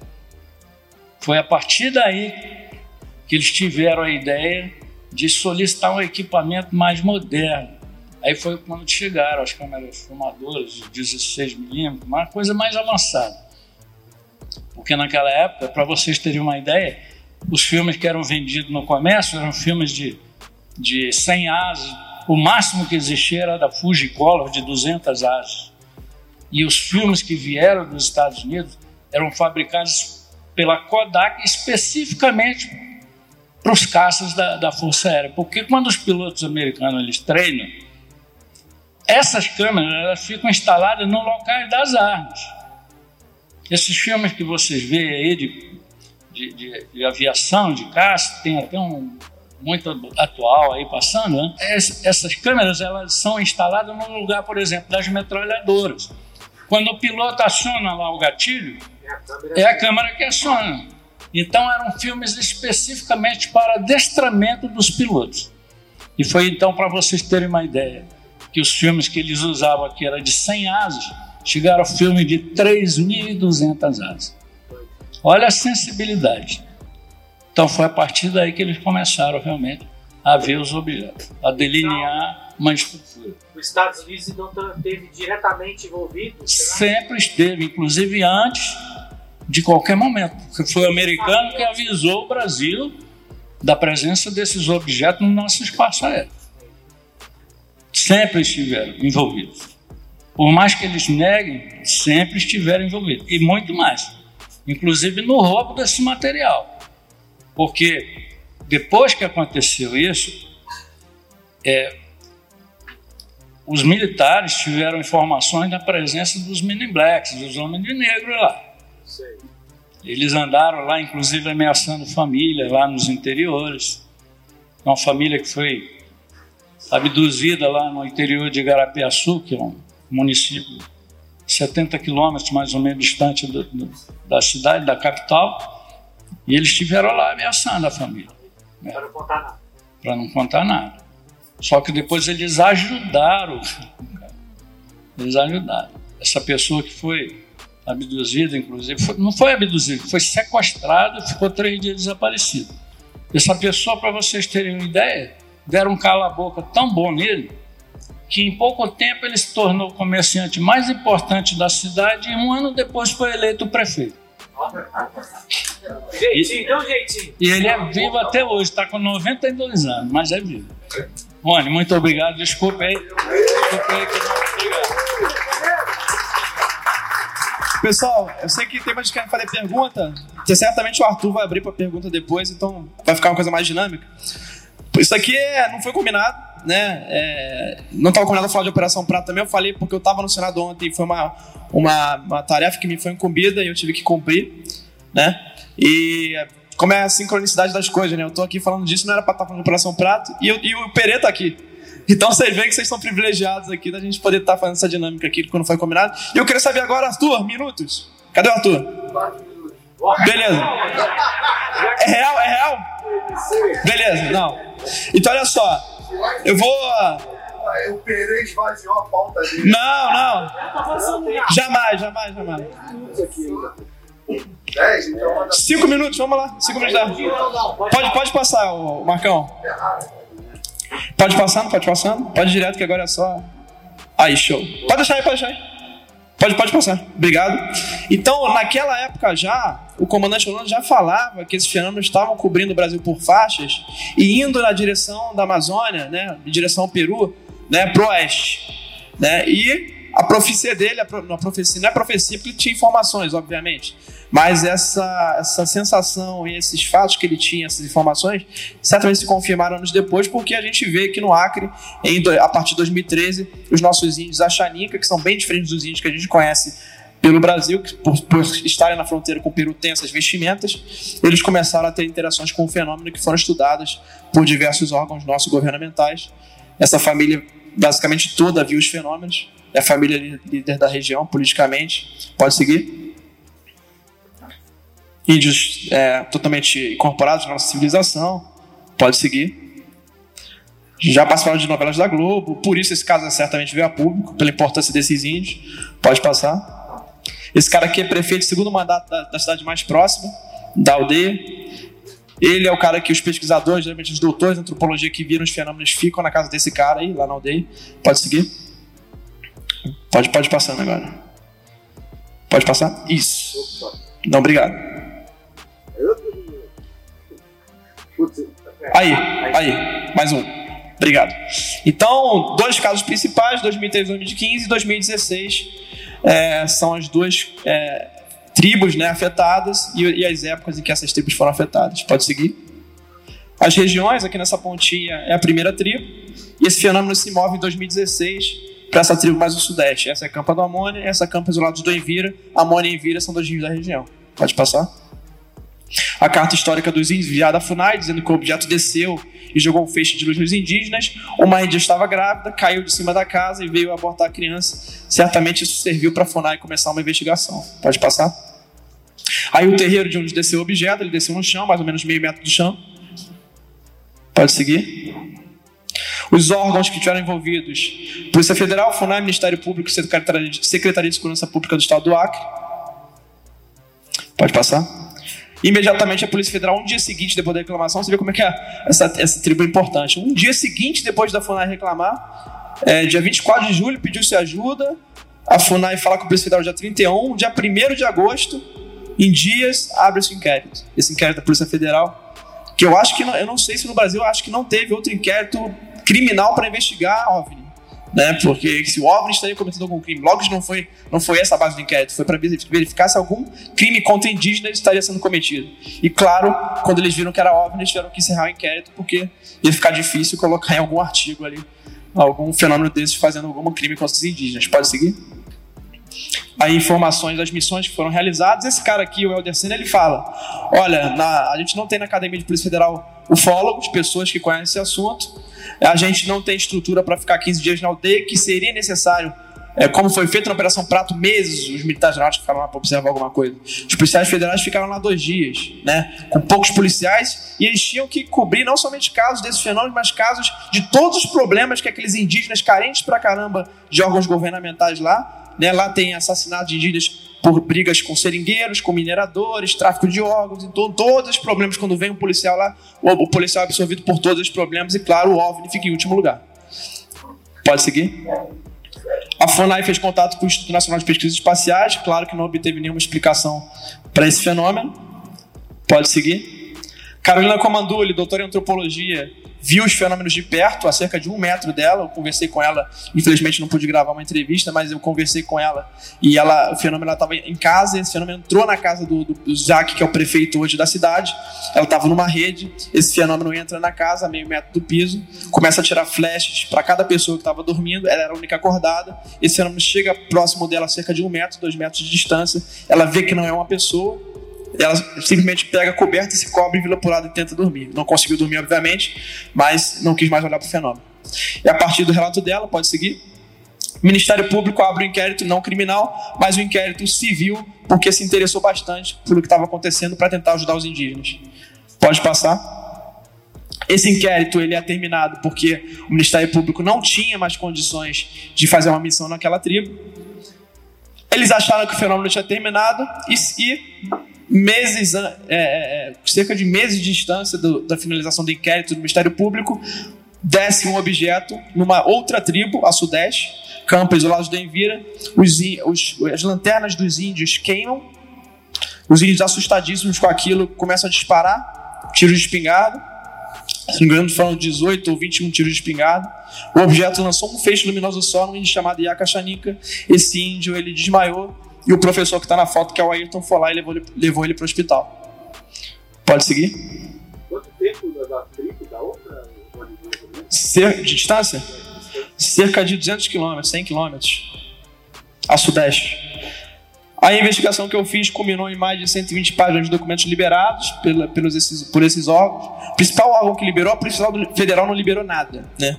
Foi a partir daí que eles tiveram a ideia de solicitar um equipamento mais moderno. Aí foi quando chegaram as câmeras filmadoras de 16mm, uma coisa mais avançada. Porque naquela época, para vocês terem uma ideia, os filmes que eram vendidos no comércio eram filmes de, de 100 asas. O máximo que existia era da Fujicolor de 200 asas. E os filmes que vieram dos Estados Unidos eram fabricados pela Kodak especificamente para os caças da, da Força Aérea. Porque quando os pilotos americanos eles treinam, essas câmeras elas ficam instaladas no local das armas. Esses filmes que vocês veem aí de, de, de, de aviação, de caça, tem até um muito atual aí passando, né? essas câmeras elas são instaladas no lugar, por exemplo, das metralhadoras. Quando o piloto aciona lá o gatilho, é a câmera que aciona. Então eram filmes especificamente para adestramento dos pilotos. E foi então para vocês terem uma ideia que os filmes que eles usavam aqui eram de 100 asas, chegaram ao filme de 3.200 asas. Olha a sensibilidade. Então foi a partir daí que eles começaram realmente a ver os objetos, a delinear uma estrutura. Os Estados Unidos então esteve diretamente envolvido? Será? Sempre esteve, inclusive antes de qualquer momento. Foi o americano que avisou o Brasil da presença desses objetos no nosso espaço aéreo. Sempre estiveram envolvidos. Por mais que eles neguem, sempre estiveram envolvidos. E muito mais. Inclusive no roubo desse material. Porque depois que aconteceu isso, é, os militares tiveram informações da presença dos mini blacks, dos homens de negro lá. Eles andaram lá, inclusive ameaçando família lá nos interiores. Uma família que foi abduzida lá no interior de Garapiaçu, que é um município 70 quilômetros mais ou menos distante do, do, da cidade, da capital. E eles estiveram lá ameaçando a família. Né? Para não contar nada. Para não contar nada. Só que depois eles ajudaram. Eles ajudaram. Essa pessoa que foi abduzido, inclusive. Foi, não foi abduzido, foi sequestrado e ficou três dias desaparecido. Essa pessoa, para vocês terem uma ideia, deram um cala-boca tão bom nele que em pouco tempo ele se tornou o comerciante mais importante da cidade e um ano depois foi eleito prefeito. Jeitinho, deu um jeitinho. E ele é vivo até hoje, está com 92 anos, mas é vivo. Rony, muito obrigado. Desculpe aí. Desculpe aí que não. Pessoal, eu sei que tem mais que querem fazer pergunta. Certamente o Arthur vai abrir para pergunta depois, então vai ficar uma coisa mais dinâmica. Isso aqui é, não foi combinado, né? É, não estava combinado falar de Operação Prata também. Eu falei porque eu estava no Senado ontem e foi uma, uma, uma tarefa que me foi incumbida e eu tive que cumprir, né? E como é a sincronicidade das coisas, né? Eu estou aqui falando disso, não era para estar falando de Operação Prata e, eu, e o Perê está aqui. Então vocês veem que vocês estão privilegiados aqui da gente poder estar fazendo essa dinâmica aqui quando foi combinado. E eu queria saber agora, Arthur, minutos. Cadê o Arthur? Beleza. É real? É real? Beleza, não. Então olha só. Eu vou. O Pereira esvaziou a pauta dele. Não, não. Jamais, jamais, jamais. Cinco minutos, vamos lá. Cinco minutos. Pode, pode passar, Marcão. Pode passando, pode passando. Pode direto que agora é só. Aí, show. Pode deixar aí, pode deixar aí. Pode, pode passar. Obrigado. Então, naquela época já, o comandante Holanda já falava que esses fenômenos estavam cobrindo o Brasil por faixas e indo na direção da Amazônia, né, em direção ao Peru, né, pro oeste. Né? E a profecia dele, a profecia, não é profecia porque ele tinha informações, obviamente, mas essa, essa sensação e esses fatos que ele tinha, essas informações, certamente se confirmaram anos depois, porque a gente vê que no Acre, em, a partir de 2013, os nossos índios Achaninca, que são bem diferentes dos índios que a gente conhece pelo Brasil, por, por estarem na fronteira com o Peru tem essas vestimentas, eles começaram a ter interações com o fenômeno que foram estudadas por diversos órgãos nossos governamentais. Essa família basicamente toda viu os fenômenos, é a família líder da região politicamente. Pode seguir índios é, totalmente incorporados na nossa civilização. Pode seguir. Já participaram de novelas da Globo, por isso esse caso certamente veio a público, pela importância desses índios. Pode passar. Esse cara aqui é prefeito, segundo mandato da, da cidade mais próxima, da aldeia. Ele é o cara que os pesquisadores, geralmente os doutores de antropologia que viram os fenômenos, ficam na casa desse cara aí, lá na aldeia. Pode seguir? Pode, pode passando agora. Pode passar? Isso. Não, obrigado. Aí, aí, mais um. Obrigado. Então, dois casos principais, 2013 2015 e 2016, é, são as duas é, tribos né, afetadas e, e, as épocas em que essas tribos foram afetadas. Pode seguir? As regiões, aqui nessa pontinha, é a primeira tribo, e esse fenômeno se move em 2016 para essa tribo mais do sudeste. Essa é a Campa do Amônia, essa é a Campa do Envira. Amônia e Envira são dois rios da região. Pode passar? A carta histórica dos índios enviada FUNAI, dizendo que o objeto desceu e jogou um feixe de luz nos indígenas. Uma índia estava grávida, caiu de cima da casa e veio abortar a criança. Certamente isso serviu para FUNAI começar uma investigação. Pode passar? Aí o terreiro de onde desceu o objeto, ele desceu no chão, mais ou menos meio metro do chão. Pode seguir? Os órgãos que estiveram envolvidos: Polícia Federal, FUNAI, Ministério Público, Secretaria de Segurança Pública do Estado do Acre. Pode passar? Imediatamente a Polícia Federal, um dia seguinte depois da reclamação, você vê como é que é essa, essa tribo é importante. Um dia seguinte, depois da FUNAI reclamar, é, dia 24 de julho, pediu-se ajuda. A FUNAI fala com a Polícia Federal dia 31, dia 1 de agosto, em dias, abre-se o inquérito. Esse inquérito da Polícia Federal, que eu acho que, não, eu não sei se no Brasil, acho que não teve outro inquérito criminal para investigar OVNI né? Porque se o OVNI estaria cometendo algum crime, logo não foi, não foi essa a base do inquérito, foi para verificar se algum crime contra indígenas estaria sendo cometido. E claro, quando eles viram que era OVNI, eles tiveram que encerrar o inquérito porque ia ficar difícil colocar em algum artigo ali algum fenômeno desses fazendo algum crime contra os indígenas. Pode seguir? Aí informações das missões que foram realizadas. Esse cara aqui, o Helder Senna, ele fala: olha, na, a gente não tem na Academia de Polícia Federal ufólogos, pessoas que conhecem esse assunto a gente não tem estrutura para ficar 15 dias na aldeia, que seria necessário, é, como foi feito na Operação Prato, meses, os militares náuticos ficaram lá para observar alguma coisa. Os policiais federais ficaram lá dois dias, né, com poucos policiais, e eles tinham que cobrir não somente casos desses fenômenos, mas casos de todos os problemas que aqueles indígenas carentes pra caramba de órgãos governamentais lá, né, lá tem assassinato de indígenas por brigas com seringueiros, com mineradores, tráfico de órgãos, então todos os problemas, quando vem um policial lá, o, policial é absorvido por todos os problemas e, claro, o OVNI fica em último lugar. Pode seguir? A FUNAI fez contato com o Instituto Nacional de Pesquisas Espaciais, claro que não obteve nenhuma explicação para esse fenômeno. Pode seguir? Carolina Comandulli, doutora em antropologia, viu os fenômenos de perto, a cerca de um metro dela. Eu conversei com ela, infelizmente não pude gravar uma entrevista, mas eu conversei com ela e ela, o fenômeno estava em casa. Esse fenômeno entrou na casa do, do, Zac, que é o prefeito hoje da cidade. Ela estava numa rede. Esse fenômeno entra na casa, meio metro do piso, começa a tirar flashes para cada pessoa que estava dormindo. Ela era a única acordada. Esse fenômeno chega próximo dela, a cerca de um metro, dois metros de distância. Ela vê que não é uma pessoa ela simplesmente pega a coberta, se cobre, vira pro lado e tenta dormir. Não conseguiu dormir, obviamente, mas não quis mais olhar para o fenômeno. E a partir do relato dela, pode seguir. O Ministério Público abre um inquérito não criminal, mas um inquérito civil, porque se interessou bastante pelo que estava acontecendo para tentar ajudar os indígenas. Pode passar. Esse inquérito ele é terminado porque o Ministério Público não tinha mais condições de fazer uma missão naquela tribo. Eles acharam que o fenômeno tinha terminado e, e meses, é, é, é, cerca de meses de distância do, da finalização do inquérito do Ministério Público, desce um objeto numa outra tribo, a sudeste, campo isolados do Envira, os, os, as lanternas dos índios queimam, os índios assustadíssimos com aquilo começam a disparar, tiros de espingarda, se não me engano foram 18 ou 21 tiros de espingarda, o objeto lançou um feixe luminoso só num índio chamado Yakachanika, esse índio ele desmaiou, e o professor que está na foto, que é o Ayrton, foi lá e levou, levou ele para o hospital. Pode seguir? Quanto tempo da tribo da outra? de distância? cerca de 200 quilômetros, 100 quilômetros, a sudeste. A investigação que eu fiz culminou em mais de 120 páginas de documentos liberados pela, pelos esses, por esses órgãos. O principal órgão que liberou, a Polícia Federal não liberou nada. Né?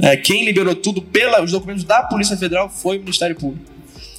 É, quem liberou tudo pelos documentos da Polícia Federal foi o Ministério Público.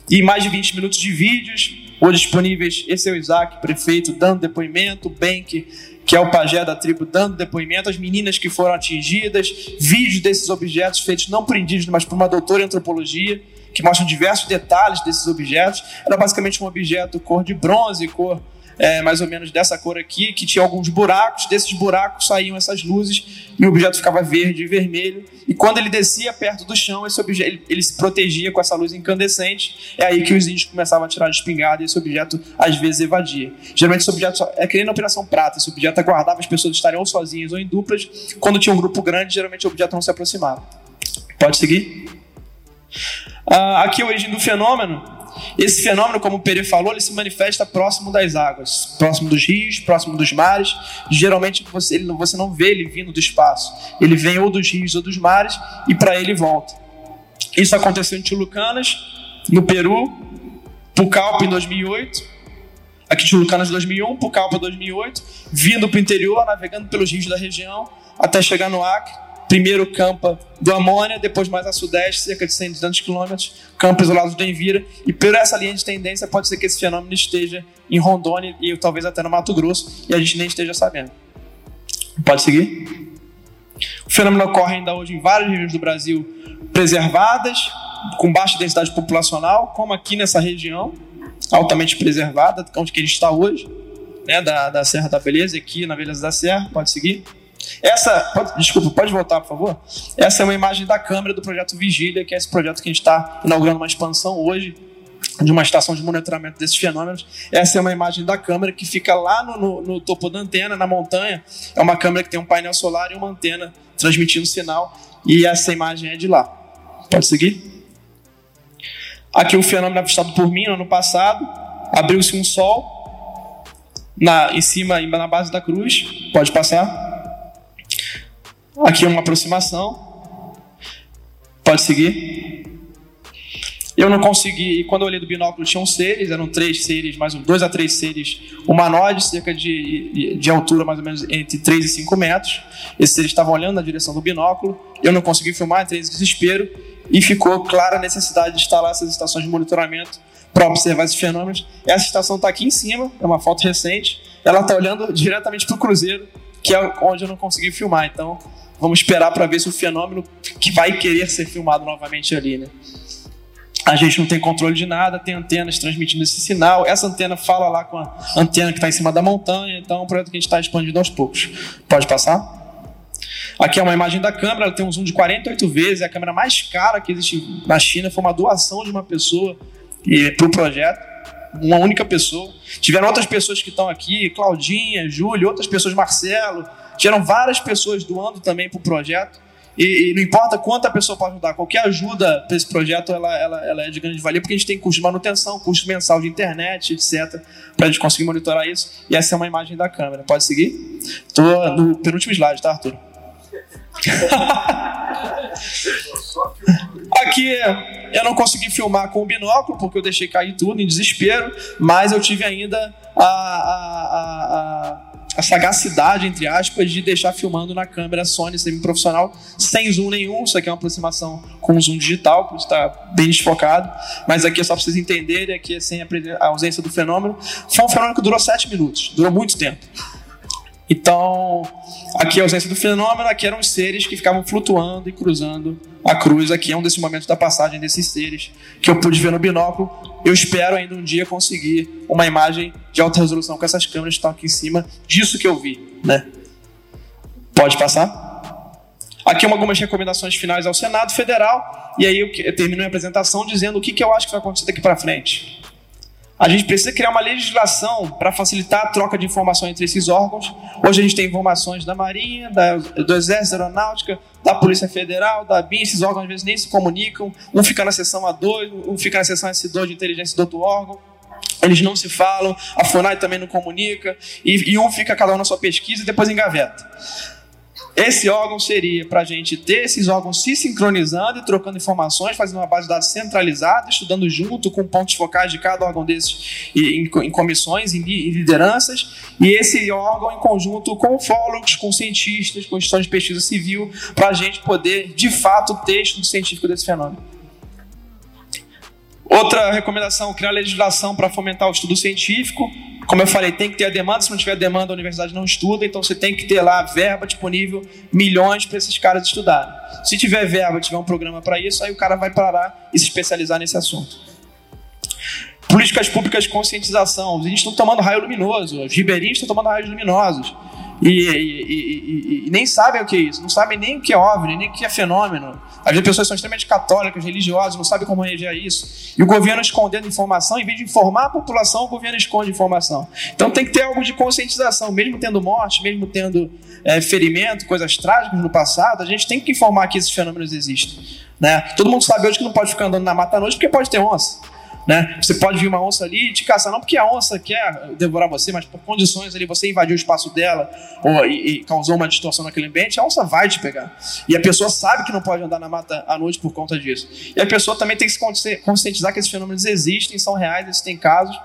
E mais de 20 minutos de vídeos, hoje disponíveis. Esse é o Isaac, prefeito, dando depoimento, Bank, que é o pajé da tribo, dando depoimento, as meninas que foram atingidas, vídeos desses objetos feitos não por indígenas, mas por uma doutora em antropologia, que mostram diversos detalhes desses objetos. Era basicamente um objeto cor de bronze, cor é, mais ou menos dessa cor aqui, que tinha alguns buracos, desses buracos saíam essas luzes e o objeto ficava verde e vermelho. E quando ele descia perto do chão, esse objeto ele, ele, se protegia com essa luz incandescente. É aí que os índios começavam a tirar de espingarda e esse objeto às vezes evadia. Geralmente esse objeto é que nem na Operação Prata, esse objeto aguardava as pessoas estarem ou sozinhas ou em duplas. Quando tinha um grupo grande, geralmente o objeto não se aproximava. Pode seguir? Ah, aqui a origem do fenômeno esse fenômeno, como o Pere falou, ele se manifesta próximo das águas, próximo dos rios, próximo dos mares. Geralmente você, ele, você não vê ele vindo do espaço. Ele vem ou dos rios ou dos mares e para ele volta. Isso aconteceu em Tilucanas, no Peru, Pucallpa em 2008. Aqui Tilucanas 2001, Pucallpa 2008, vindo para o interior, navegando pelos rios da região, até chegar no Acre primeiro campo do Amônia, depois mais a sudeste, cerca de 100, 200 quilômetros, campo isolado do Envira, e por essa linha de tendência pode ser que esse fenômeno esteja em Rondônia e talvez até no Mato Grosso, e a gente nem esteja sabendo. Pode seguir? O fenômeno ocorre ainda hoje em várias regiões do Brasil preservadas, com baixa densidade populacional, como aqui nessa região, altamente preservada, onde que a gente está hoje, né, da, da Serra da Beleza, aqui na Beleza da Serra, pode seguir? Essa, pode, desculpa, pode voltar, por favor? Essa é uma imagem da câmera do projeto Vigília, que é esse projeto que a gente está inaugurando uma expansão hoje de uma estação de monitoramento desses fenômenos. Essa é uma imagem da câmera que fica lá no, no, no, topo da antena, na montanha. É uma câmera que tem um painel solar e uma antena transmitindo sinal. E essa imagem é de lá. Pode seguir? Aqui o fenômeno avistado por mim no ano passado. Abriu-se um sol na, em cima, na base da cruz. Pode passar. Aqui é uma aproximação. Pode seguir. Eu não consegui, e quando eu olhei do binóculo tinham seres, eram três seres, mais um, dois a três seres humanoides, cerca de, de altura mais ou menos entre 3 e 5 metros. Esses seres estavam olhando na direção do binóculo, eu não consegui filmar, entrei em desespero, e ficou clara a necessidade de instalar essas estações de monitoramento para observar esses fenômenos. Essa estação está aqui em cima, é uma foto recente, ela está olhando diretamente para o cruzeiro, que é onde eu não consegui filmar, então Vamos esperar para ver se o fenômeno que vai querer ser filmado novamente ali, né? A gente não tem controle de nada, tem antenas transmitindo esse sinal. Essa antena fala lá com a antena que está em cima da montanha, então é um projeto que a gente está expandindo aos poucos. Pode passar? Aqui é uma imagem da câmera, ela tem um zoom de 48 vezes, é a câmera mais cara que existe na China, foi uma doação de uma pessoa para o projeto, uma única pessoa. Tiveram outras pessoas que estão aqui, Claudinha, Júlio, outras pessoas, Marcelo, Tiveram várias pessoas doando também para o projeto. E, e, não importa quanto a pessoa pode ajudar, qualquer ajuda para esse projeto ela, ela, ela, é de grande valia, porque a gente tem custo de manutenção, custo mensal de internet, etc., para a gente conseguir monitorar isso. E essa é uma imagem da câmera. Pode seguir? Estou no penúltimo slide, tá, Arthur? Aqui eu não consegui filmar com o binóculo porque eu deixei cair tudo em desespero, mas eu tive ainda a, a, a, a sagacidade, entre aspas, de deixar filmando na câmera Sony semi-profissional, sem zoom nenhum. Isso aqui é uma aproximação com zoom digital, que está bem desfocado. Mas aqui é só para vocês entenderem, aqui é sem a ausência do fenômeno. Foi um fenômeno que durou sete minutos, durou muito tempo. Então, aqui é a ausência do fenômeno, aqui eram os seres que ficavam flutuando e cruzando a cruz. Aqui é um desses momentos da passagem desses seres que eu pude ver no binóculo. Eu espero ainda um dia conseguir uma imagem de alta resolução com essas câmeras que estão aqui em cima disso que eu vi, né? Pode passar? Aqui algumas recomendações finais ao Senado Federal, e aí eu termino minha apresentação dizendo o que, que eu acho que vai acontecer daqui para frente. A gente precisa criar uma legislação para facilitar a troca de informação entre esses órgãos. Hoje a gente tem informações da Marinha, da, do Exército Aeronáutica, da Polícia Federal, da BIM, esses órgãos às vezes nem se comunicam, um fica na seção A2, um fica na seção S2 de inteligência do outro órgão. Eles não se falam, a FUNAI também não comunica, e, e um fica cada um na sua pesquisa e depois engaveta. Esse órgão seria para a gente ter esses órgãos se sincronizando e trocando informações, fazendo uma base de dados centralizada, estudando junto com pontos focais de cada órgão desses em, comissões, em, lideranças, e esse órgão em conjunto com fólogos, com cientistas, com instituições de pesquisa civil, para a gente poder, de fato, ter estudo científico desse fenômeno. Outra recomendação, criar legislação para fomentar o estudo científico. Como eu falei, tem que ter a demanda, se não tiver demanda, a universidade não estuda, então você tem que ter lá verba disponível, milhões para esses caras estudarem. Se tiver verba, tiver um programa para isso, aí o cara vai parar e se especializar nesse assunto. Políticas públicas de conscientização. Os índios estão tomando raio luminoso, os ribeirinhos estão tomando raios luminosos. E, e, e, e, nem sabem o que é isso, não sabem nem o que é OVNI, nem o que é fenômeno. Às vezes pessoas são extremamente católicas, religiosas, não sabem como reagir a isso. E o governo escondendo informação, em vez de informar a população, o governo esconde informação. Então tem que ter algo de conscientização, mesmo tendo morte, mesmo tendo é, ferimento, coisas trágicas no passado, a gente tem que informar que esses fenômenos existem. Né? Todo mundo sabe hoje que não pode ficar andando na mata à noite porque pode ter onça. Né? Você pode vir uma onça ali e te caçar, não porque a onça quer devorar você, mas por condições ali, você invadiu o espaço dela ou, e, e, causou uma distorção naquele ambiente, a onça vai te pegar. E a pessoa sabe que não pode andar na mata à noite por conta disso. E a pessoa também tem que se conscientizar que esses fenômenos existem, são reais, existem casos.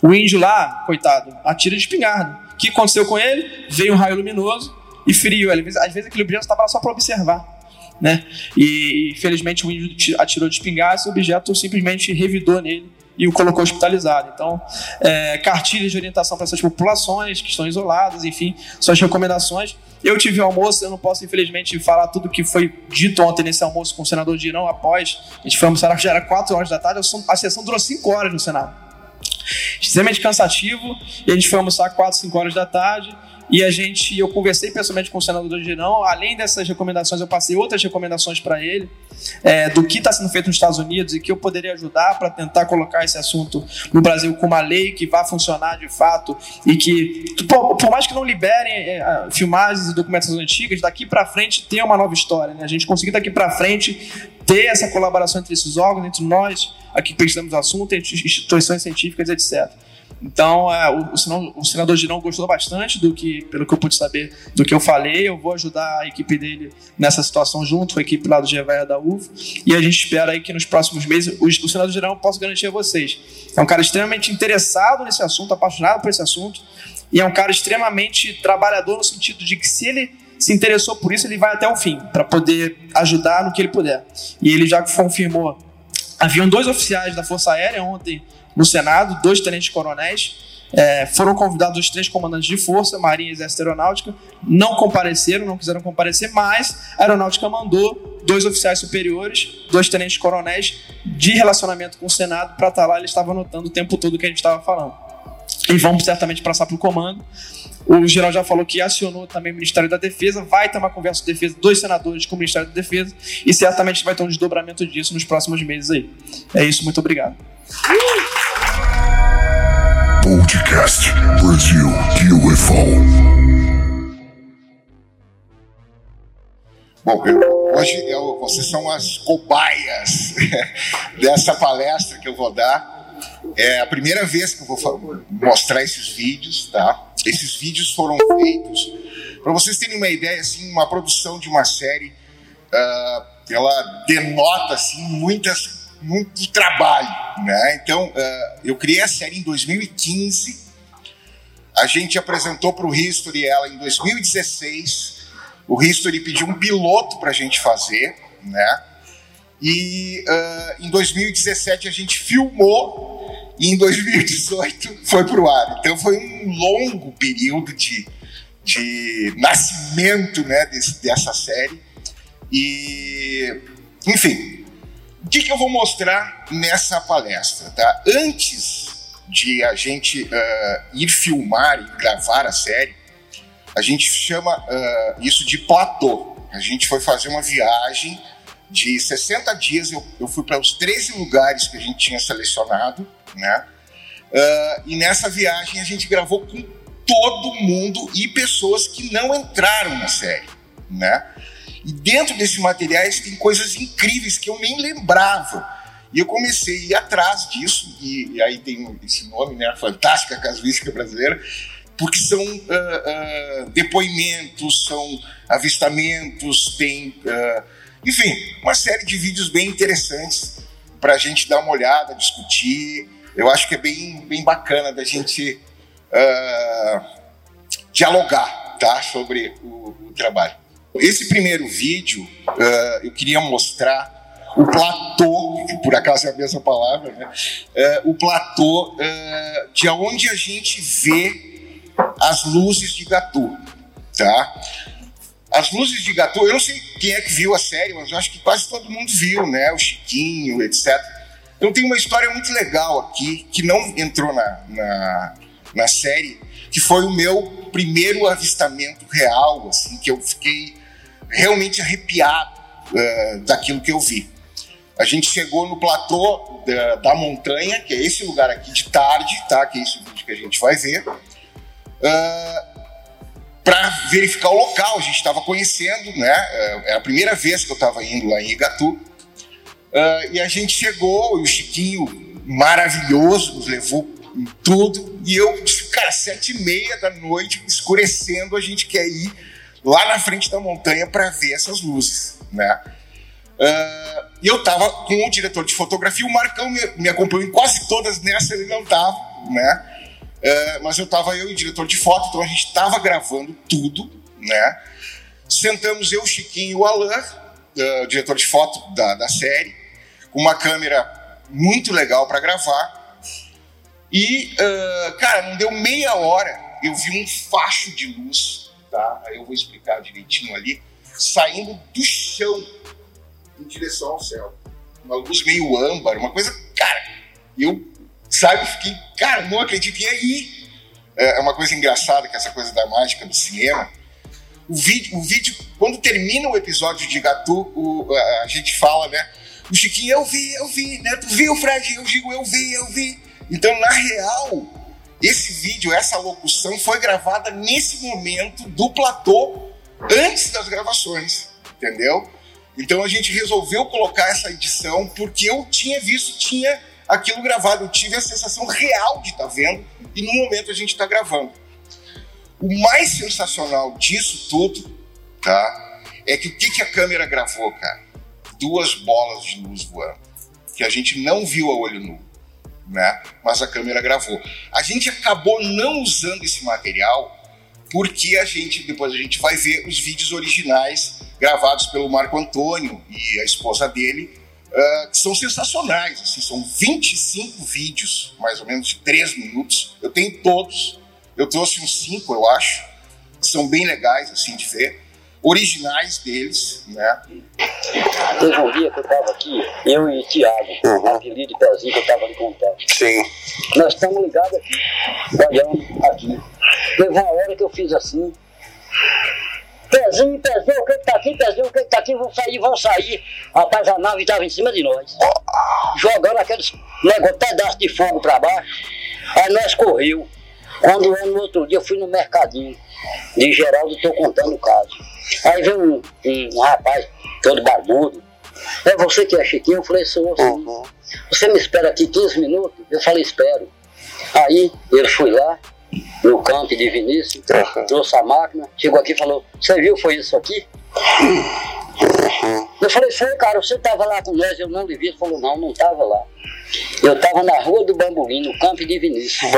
O índio lá, coitado, atira de espingarda. O que aconteceu com ele? Veio um raio luminoso e feriu. Vezes, às vezes aquele objeto estava lá só para observar né? E infelizmente o índio atirou de espingarda, esse objeto simplesmente revidou nele e o colocou hospitalizado. Então, é, cartilhas de orientação para essas populações que estão isoladas, enfim, suas recomendações. Eu tive um almoço, eu não posso infelizmente falar tudo que foi dito ontem nesse almoço com o senador Dirão após. A gente foi almoçar, já era 4 horas da tarde, a sessão durou 5 horas no Senado. Extremamente cansativo, e a gente foi almoçar 4, 5 horas da tarde. E a gente, eu conversei pessoalmente com o senador Girão, além dessas recomendações, eu passei outras recomendações para ele, é, do que está sendo feito nos Estados Unidos e que eu poderia ajudar para tentar colocar esse assunto no Brasil com uma lei que vá funcionar de fato e que, por, por mais que não liberem é, filmagens e documentações antigas, daqui para frente tem uma nova história. Né? A gente conseguir daqui para frente ter essa colaboração entre esses órgãos, entre nós, aqui que pesquisamos o assunto, entre instituições científicas, etc. Então, é, o, o, senador, Girão gostou bastante do que, pelo que eu pude saber, do que eu falei. Eu vou ajudar a equipe dele nessa situação junto com a equipe lá do GVA da UF. E a gente espera aí que nos próximos meses, o, o senador Girão, eu posso garantir a vocês, é um cara extremamente interessado nesse assunto, apaixonado por esse assunto, e é um cara extremamente trabalhador no sentido de que se ele se interessou por isso, ele vai até o fim, para poder ajudar no que ele puder. E ele já confirmou. Haviam dois oficiais da Força Aérea ontem no Senado, dois tenentes-coronéis. É, foram convidados os três comandantes de força, Marinha e Exército Aeronáutica, não compareceram, não quiseram comparecer, mas a Aeronáutica mandou dois oficiais superiores, dois tenentes-coronéis de relacionamento com o Senado para estar tá lá. Ele estava anotando o tempo todo o que a gente estava falando. E vamos certamente passar para o comando. O geral já falou que acionou também o Ministério da Defesa, vai ter uma conversa de defesa dos senadores com o Ministério da Defesa e certamente vai ter um desdobramento disso nos próximos meses aí. É isso, muito obrigado. Podcast Brasil UFO. Bom, eu, hoje eu, vocês são as cobaias dessa palestra que eu vou dar. É a primeira vez que eu vou mostrar esses vídeos, tá? Esses vídeos foram feitos para vocês terem uma ideia, assim, uma produção de uma série, uh, ela denota assim muitas muito trabalho, né? Então, uh, eu criei a série em 2015. A gente apresentou para o History ela em 2016. O History pediu um piloto para a gente fazer, né? E uh, em 2017 a gente filmou e em 2018 foi para o ar. Então foi um longo período de, de nascimento né, desse, dessa série. E, enfim, o que, que eu vou mostrar nessa palestra? Tá? Antes de a gente uh, ir filmar e gravar a série, a gente chama uh, isso de platô. A gente foi fazer uma viagem de 60 dias. Eu, eu fui para os 13 lugares que a gente tinha selecionado, né? Uh, e nessa viagem a gente gravou com todo mundo e pessoas que não entraram na série, né? E dentro desses materiais tem coisas incríveis que eu nem lembrava. E eu comecei a ir atrás disso, e, e aí tem esse nome, né? A Fantástica Casuística Brasileira, porque são uh, uh, depoimentos, são avistamentos, tem, uh, enfim, uma série de vídeos bem interessantes para a gente dar uma olhada, discutir. Eu acho que é bem, bem bacana da gente dialogar tá, sobre o, o, trabalho. Esse primeiro vídeo eu queria mostrar o platô, que por acaso é a mesma palavra, né? o platô de onde a gente vê as luzes de Gatu, tá? As luzes de Gatu, eu não sei quem é que viu a série, mas eu acho que quase todo mundo viu, né? O Chiquinho, etc. Então tem uma história muito legal aqui, que não entrou na, na, na série, que foi o meu primeiro avistamento real, assim, que eu fiquei realmente arrepiado uh, daquilo que eu vi. A gente chegou no platô da, da, montanha, que é esse lugar aqui de tarde, tá? Que é esse vídeo que a gente vai ver uh, ah, para verificar o local. A gente estava conhecendo, né? É, é a primeira vez que eu estava indo lá em Igatu. Uh, e a gente chegou, e o Chiquinho, maravilhoso, nos levou em tudo. E eu cara, sete e meia da noite, escurecendo, a gente quer ir lá na frente da montanha para ver essas luzes, né? Uh, e eu tava com o diretor de fotografia, o Marcão me, me acompanhou em quase todas nessa, ele não tava, né? É, mas eu estava eu e o diretor de foto, então a gente estava gravando tudo, né? Sentamos eu, o Chiquinho e o Alain, uh, diretor de foto da, da série, com uma câmera muito legal para gravar. E, uh, cara, não deu meia hora, eu vi um facho de luz, tá? Aí eu vou explicar direitinho ali, saindo do chão em direção ao céu. Uma luz meio âmbar, uma coisa, cara, eu sabe? Fiquei, cara, não acredito. E aí, é, é uma coisa engraçada que essa coisa da mágica do cinema. O vídeo, o vídeo quando termina o episódio de Gatu, o, a, gente fala, né? O Chiquinho, eu vi, eu vi, né? Tu viu, Fred? Eu digo, eu vi, eu vi. Então, na real, esse vídeo, essa locução foi gravada nesse momento do platô, antes das gravações, entendeu? Então a gente resolveu colocar essa edição porque eu tinha visto, tinha aquilo gravado. Eu tive a sensação real de estar tá vendo e no momento a gente está gravando. O mais sensacional disso tudo, tá? É que o que, que a câmera gravou, cara? Duas bolas de luz voando. Que a gente não viu a olho nu, né? Mas a câmera gravou. A gente acabou não usando esse material porque a gente, depois a gente vai ver os vídeos originais gravados pelo Marco Antônio e a esposa dele, uh, que são sensacionais. Assim, são 25 vídeos, mais ou menos de 3 minutos. Eu tenho todos. Eu trouxe uns 5, eu acho. São bem legais assim de ver. Originais deles, né? Teve um dia que eu estava aqui, eu e o Thiago, uhum. apelido de pezinho que eu estava lhe contando. Sim. Nós estamos ligados aqui, olhando aqui. Teve uma hora que eu fiz assim, Pezinho, pezinho, o que tá aqui, pezinho, o que tá aqui, vão sair, vão sair. Rapaz, a nave estava em cima de nós. Jogando aqueles negócio, pedaço de fogo para baixo. Aí nós correu. Quando eu, no outro dia, eu fui no mercadinho de Geraldo, estou contando o caso. Aí veio um, um, rapaz, todo barbudo. É você que é Chiquinho? Eu falei, sou. Uhum. Você me espera aqui 15 minutos? Eu falei, espero. Aí ele foi lá, no campo de Vinícius, uhum. trouxe a máquina, chegou aqui e falou, você viu, foi isso aqui? Uhum. Eu falei, foi, cara, você estava lá com nós, eu não vi. Ele falou, não, não estava lá. Eu estava na rua do Bambulim, no campo de Vinícius.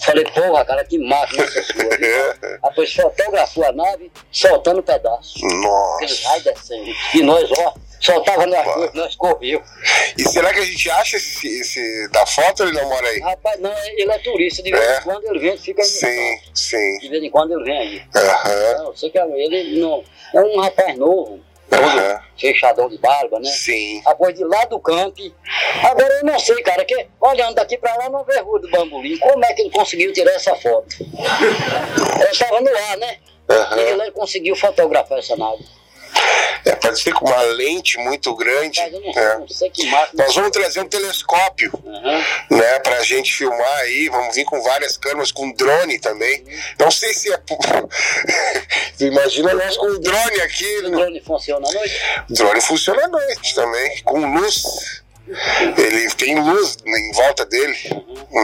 Falei, porra, cara, que máquina essa sua. Depois fotografou a nave, soltando pedaços. Nossa. Aqueles raios descendo. E nós, ó, Soltava na rua, nós correu. E será que a gente acha esse, esse da foto ele não mora aí? Rapaz, não, ele é turista, de vez é? em quando ele vem, fica aí. Sim, sim. De vez em quando ele vem aí. Uhum. Não, sei que ele não, é um rapaz novo, uhum. fechadão de barba, né? Sim. Depois de lá do campo. Agora eu não sei, cara, que olhando daqui pra lá não vê rua do bambolim. Como é que ele conseguiu tirar essa foto? Eu estava no ar, né? E ele conseguiu fotografar essa nave. É, pode ser com uma lente muito grande. Não, É. não. Nós vamos trazer um telescópio, né, pra gente filmar aí. Vamos vir com várias câmeras, com drone também. Não sei se é. imagina nós com um drone aqui. O drone funciona à noite? O drone funciona à noite também, com luz. Ele tem luz em volta dele,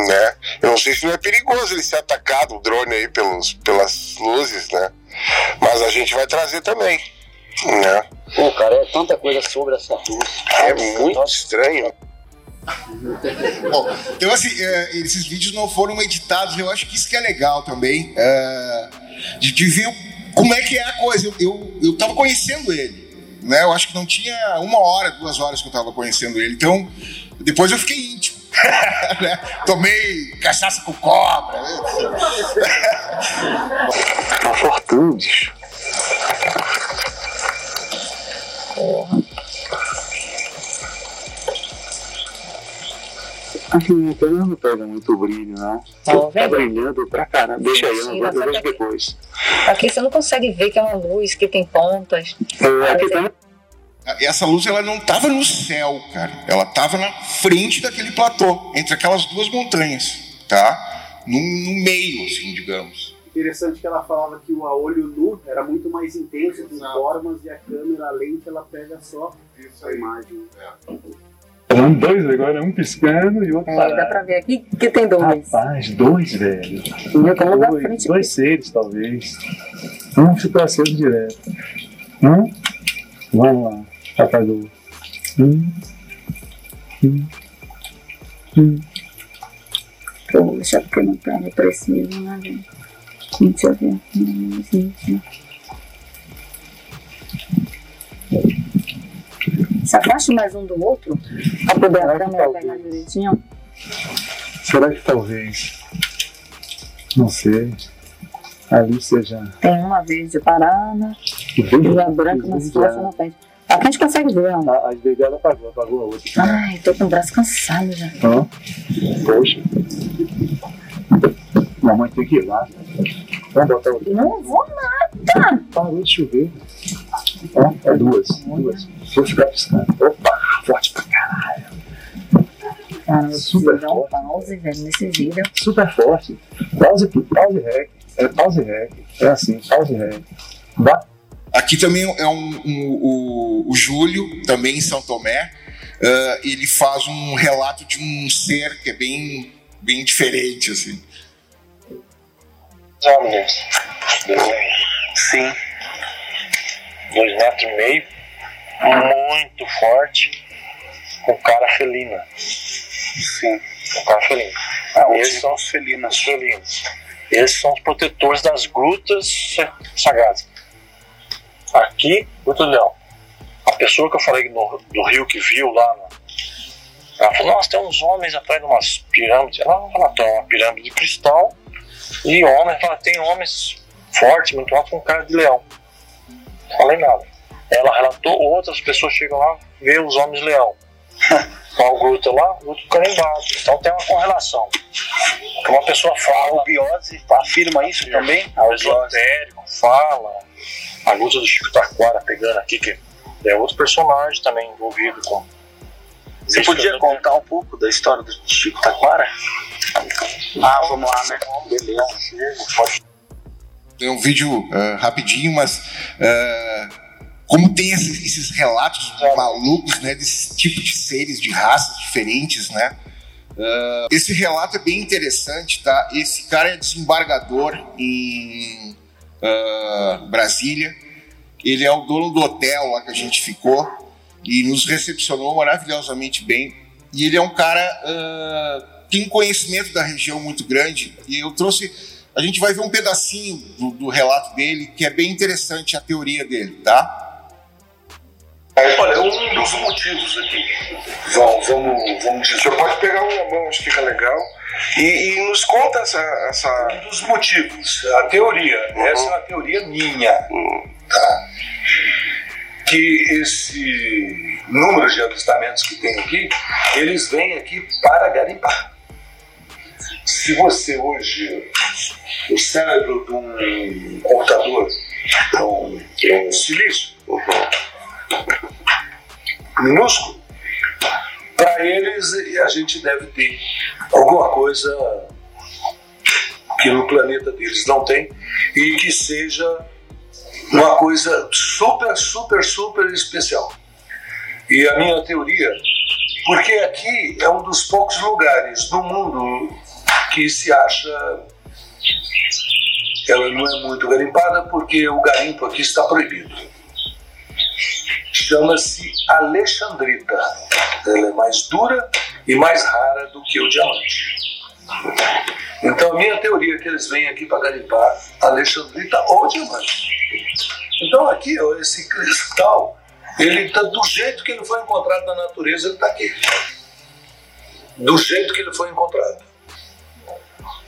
né? Eu não sei se não é perigoso ele ser atacado, o drone aí, pelos, pelas luzes, né? Mas a gente vai trazer também, né? Pô, cara, é tanta coisa sobre essa luz. É muito estranho. Bom, então, assim, é, esses vídeos não foram editados, eu acho que isso que é legal também, é, de, de ver como é que é a coisa. Eu, eu, eu tava conhecendo ele, né? Eu acho que não tinha uma hora, duas horas que eu tava conhecendo ele, então depois eu fiquei íntimo. né? Tomei cachaça com cobra. Né? Uma fortuna, bicho. Aqui minha câmera não pega muito brilho, não. Tá Tá vendo? brilhando pra caramba. Deixa aí, eu eu vejo só que- depois. Aqui você não consegue ver que é uma luz, que tem pontas. aqui Essa luz ela não tava no céu, cara. Ela tava na frente daquele platô, entre aquelas duas montanhas, tá? No, no meio, assim, digamos. Interessante que ela falava que o a olho nu era muito mais intenso com formas e a câmera, a lente, ela pega só a imagem. São dois agora, um piscando e outro É, parado. dá pra ver aqui que tem dois. Rapaz, dois, velho. Como da dois, frente. dois seres, talvez. Um ficou aceso direto. Um, vamos lá, apagou. Um, um, um. Poxa, porque não pega preciso, né, gente? Deixa eu ver. Se afaste mais um do outro, pra poder a câmera pegar direitinho. Será que talvez? Não sei. Ali seja. Tem uma verde parada e a branca verde, força é. na frente. Aqui a gente consegue ver, ó. A, a apagou, apagou a outra. Ai, tô com o braço cansado já. Ó, poxa. Mamãe tem que ir lá. Vamos botar o. Não vou nada. Parou de chover. Ó, é duas. Duas. Vou ficar piscando. Opa, forte pra caralho. Cara, eu Super dar um pause, velho, nesse vídeo. Super forte. Pause aqui, pause rec. É pause rec. É assim, pause rec. Vai. Aqui também é um, um- o, o Júlio, também em São Tomé. ah, ele faz um relato de um ser que é bem, bem diferente, assim. Homens. Sim. Dois metros e meio. Muito forte. Com cara felina. Sim. Com cara felina. Ah, Esses são os felinos. Os felinos. Esses são os protetores das grutas sagradas. Aqui, Gruta do Leão. A pessoa que eu falei no, do rio que viu lá, no- ela falou, nossa, tem uns homens atrás de umas pirâmides. Ela não relatou, é uma pirâmide de cristal e homens, fala, tem homens fortes, muito altos, com cara de leão. Não falei nada. Ela relatou, outras pessoas chegam lá, vê os homens leão. Qual o gruta lá? O gruta carimbado. Então tem uma correlação. Que uma pessoa fala. A biose afirma isso também? O esotérico fala. A luta do Chico Taquara pegando aqui, que é outro personagem também envolvido com. Você podia contar um pouco da história do Chico Taquara? Ah, vamos lá, né? Beleza, pode É um vídeo ah, rapidinho, mas ah, como tem esses, esses relatos malucos, né, desse tipo de seres de raças diferentes, né? Ah, esse relato é bem interessante, tá? Esse cara é desembargador em ah, Brasília. Ele é o dono do hotel lá que a gente ficou e nos recepcionou maravilhosamente bem. E ele é um cara ah, tem um conhecimento da região muito grande e eu trouxe a gente vai ver um pedacinho do, do relato dele que é bem interessante a teoria dele, tá? Olha, um dos motivos aqui. Vamos, vamos, vamos dizer. Você pode pegar uma mão, acho que fica legal. E, e nos conta essa, essa. Um dos motivos, a teoria. Essa é uma teoria minha. Tá? Que esse número de avistamentos que tem aqui, eles vêm aqui para garimpar. Se você hoje, o cérebro de um computador, é um, é um silício minúsculo, para eles a gente deve ter alguma coisa que no planeta deles não tem e que seja uma coisa super, super, super especial. E a minha teoria, porque aqui é um dos poucos lugares no mundo que se acha. Ela não é muito garimpada porque o garimpo aqui está proibido. Chama-se Alexandrita. Ela é mais dura e mais rara do que o diamante. Então a minha teoria é que eles vêm aqui para garimpar Alexandrita ou diamante. Então aqui, ó, esse cristal, ele está do jeito que ele foi encontrado na natureza, ele está aqui. Do jeito que ele foi encontrado.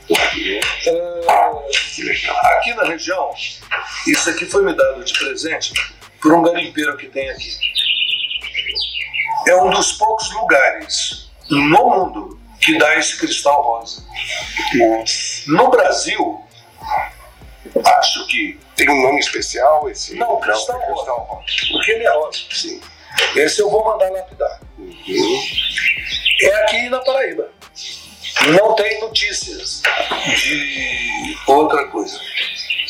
É, aqui na região, isso aqui foi me dado de presente por um garimpeiro que tem aqui. É um dos poucos lugares no mundo que dá esse cristal rosa. Nossa. No Brasil, acho que. Tem um nome especial esse? Não, cristal, Não, rosa. Porque ele é rosa. Sim. Esse eu vou mandar lapidar. É aqui na Paraíba. Não tem notícias de outra coisa.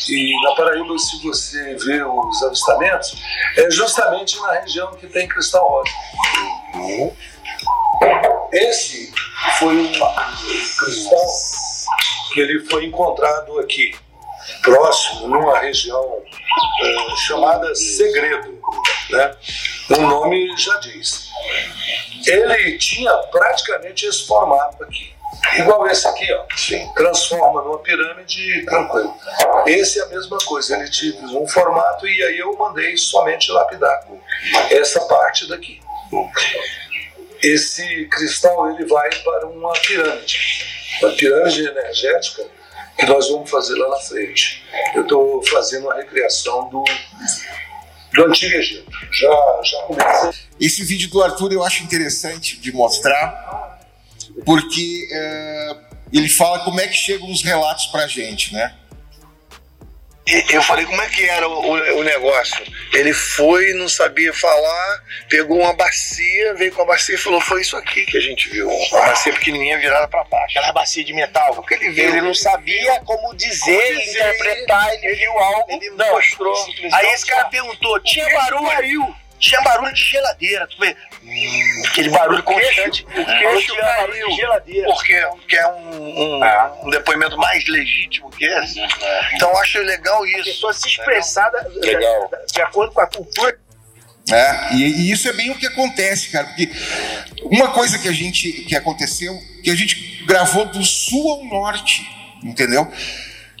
E na Paraíba, se você vê os avistamentos, é justamente na região que tem cristal rosa. Esse foi um cristal que ele foi encontrado aqui, próximo, numa região eh, chamada Segredo. Né? O nome já diz. Ele tinha praticamente esse formato aqui. Igual esse aqui, ó. Transforma numa pirâmide tranquilo. Esse é a mesma coisa. Ele tive um formato e aí eu mandei somente lapidar essa parte daqui. Esse cristal ele vai para uma pirâmide, uma pirâmide energética que nós vamos fazer lá na frente. Eu estou fazendo a recriação do, do Antigo Egito. Já, já comecei. Esse vídeo do Arthur eu acho interessante de mostrar, porque é, ele fala como é que chegam os relatos pra gente, né? Eu falei, como é que era o, o- negócio? Ele foi, não sabia falar, pegou uma bacia, veio com a bacia e falou: Foi isso aqui que a gente viu. Uma bacia pequenininha virada pra baixo. Aquela bacia de metal. Porque ele viu. Ele não sabia como dizer, Como dizer, interpretar, ele viu algo. Ele não, mostrou. Aí esse cara perguntou: tinha barulho? Tinha barulho de geladeira. Tu vê? Hum, Aquele barulho constante. O queixo tinha barulho caiu. de geladeira. Porque, porque é um, um, um depoimento mais legítimo que esse. Então eu acho legal isso. A pessoa se expressar Legal. da- de acordo com a cultura. É, e, e isso é bem o que acontece, cara, porque uma coisa que a gente que aconteceu, que a gente gravou do sul ao norte, entendeu?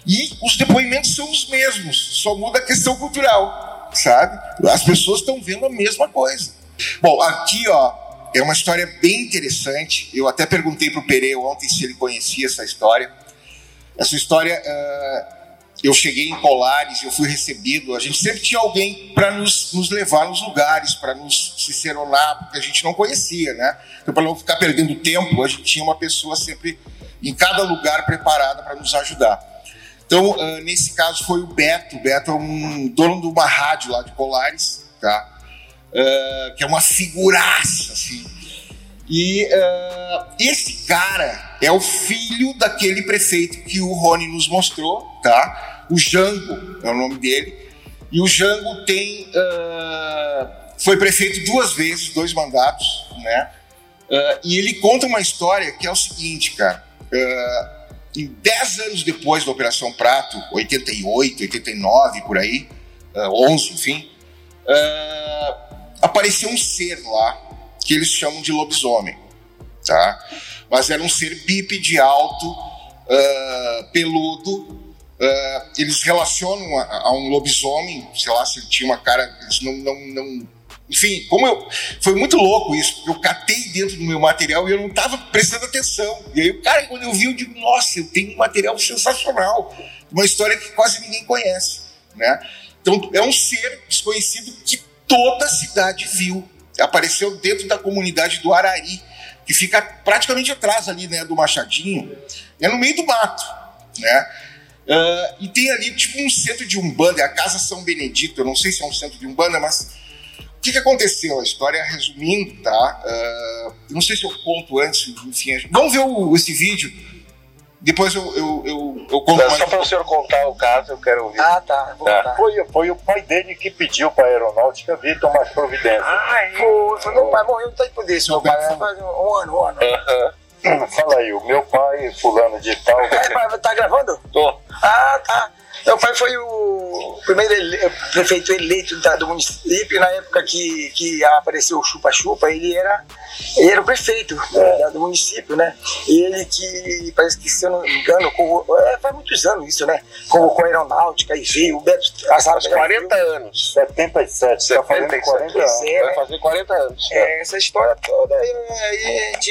E os depoimentos são os mesmos, só muda a questão cultural, sabe? As pessoas estão vendo a mesma coisa. Bom, aqui, ó, é uma história bem interessante. Eu até perguntei pro Pereira ontem se ele conhecia essa história. Essa história, ah, eu cheguei em Colares, eu fui recebido. A gente sempre tinha alguém para nos, nos levar nos lugares, para nos ciceronar, porque a gente não conhecia, né? Então, para não ficar perdendo tempo, a gente tinha uma pessoa sempre em cada lugar preparada para nos ajudar. Então, ah, nesse caso foi o Beto. O Beto é um dono de uma rádio lá de Colares, tá? Ah, que é uma figuraça, assim. E ah, esse cara é o filho daquele prefeito que o Rony nos mostrou, tá? O Jango é o nome dele. E o Jango tem. foi prefeito duas vezes, dois mandatos, né? E ele conta uma história que é o seguinte, cara. Em 10 anos depois da Operação Prato, 88, 89, por aí, ah, 11, enfim, ah, apareceu um ser lá que eles chamam de lobisomem, tá? Mas era um ser bípede alto, ah, peludo. ah, eles relacionam a, a um lobisomem, sei lá se ele tinha uma cara, eles não, não, não enfim, como eu. Foi muito louco isso, eu catei dentro do meu material e eu não estava prestando atenção. E aí, cara, quando eu vi, eu digo, nossa, eu tenho um material sensacional. Uma história que quase ninguém conhece. Né? Então, é um ser desconhecido que toda a cidade viu. Apareceu dentro da comunidade do Arari, que fica praticamente atrás ali, né, do Machadinho. É no meio do mato, né? Ah, e tem ali tipo um centro de Umbanda, é a Casa São Benedito. Eu não sei se é um centro de Umbanda, mas que, que aconteceu? A história resumindo, tá? Eu não sei se eu conto antes, enfim. Vamos ver o- esse vídeo. Depois eu, eu, eu, eu conto Não, mais. só para o senhor contar o caso, eu quero ouvir. Ah, tá. Tá. Foi, foi o pai dele que pediu para a aeronáutica vir tomar as providências. Ah, Foi, foi meu pai morreu no tempo desse, meu pai. Faz um ano, um ano. Aham. Fala aí, o meu pai, fulano de tal. É, pai, tá gravando? Tô. Ah, tá. Meu pai foi o primeiro ele- prefeito eleito da- do município, na época que, que apareceu o Chupa-Chupa, ele era, ele era o prefeito né, do município, né? E ele que, parece que, se eu não me engano, convo- é, faz muitos anos isso, né? Convocou a aeronáutica e veio o Beto Azar. 40 anos. 77. Tá fazendo 40 anos. É, Vai fazer 40 anos. É, essa história toda aí, aí a gente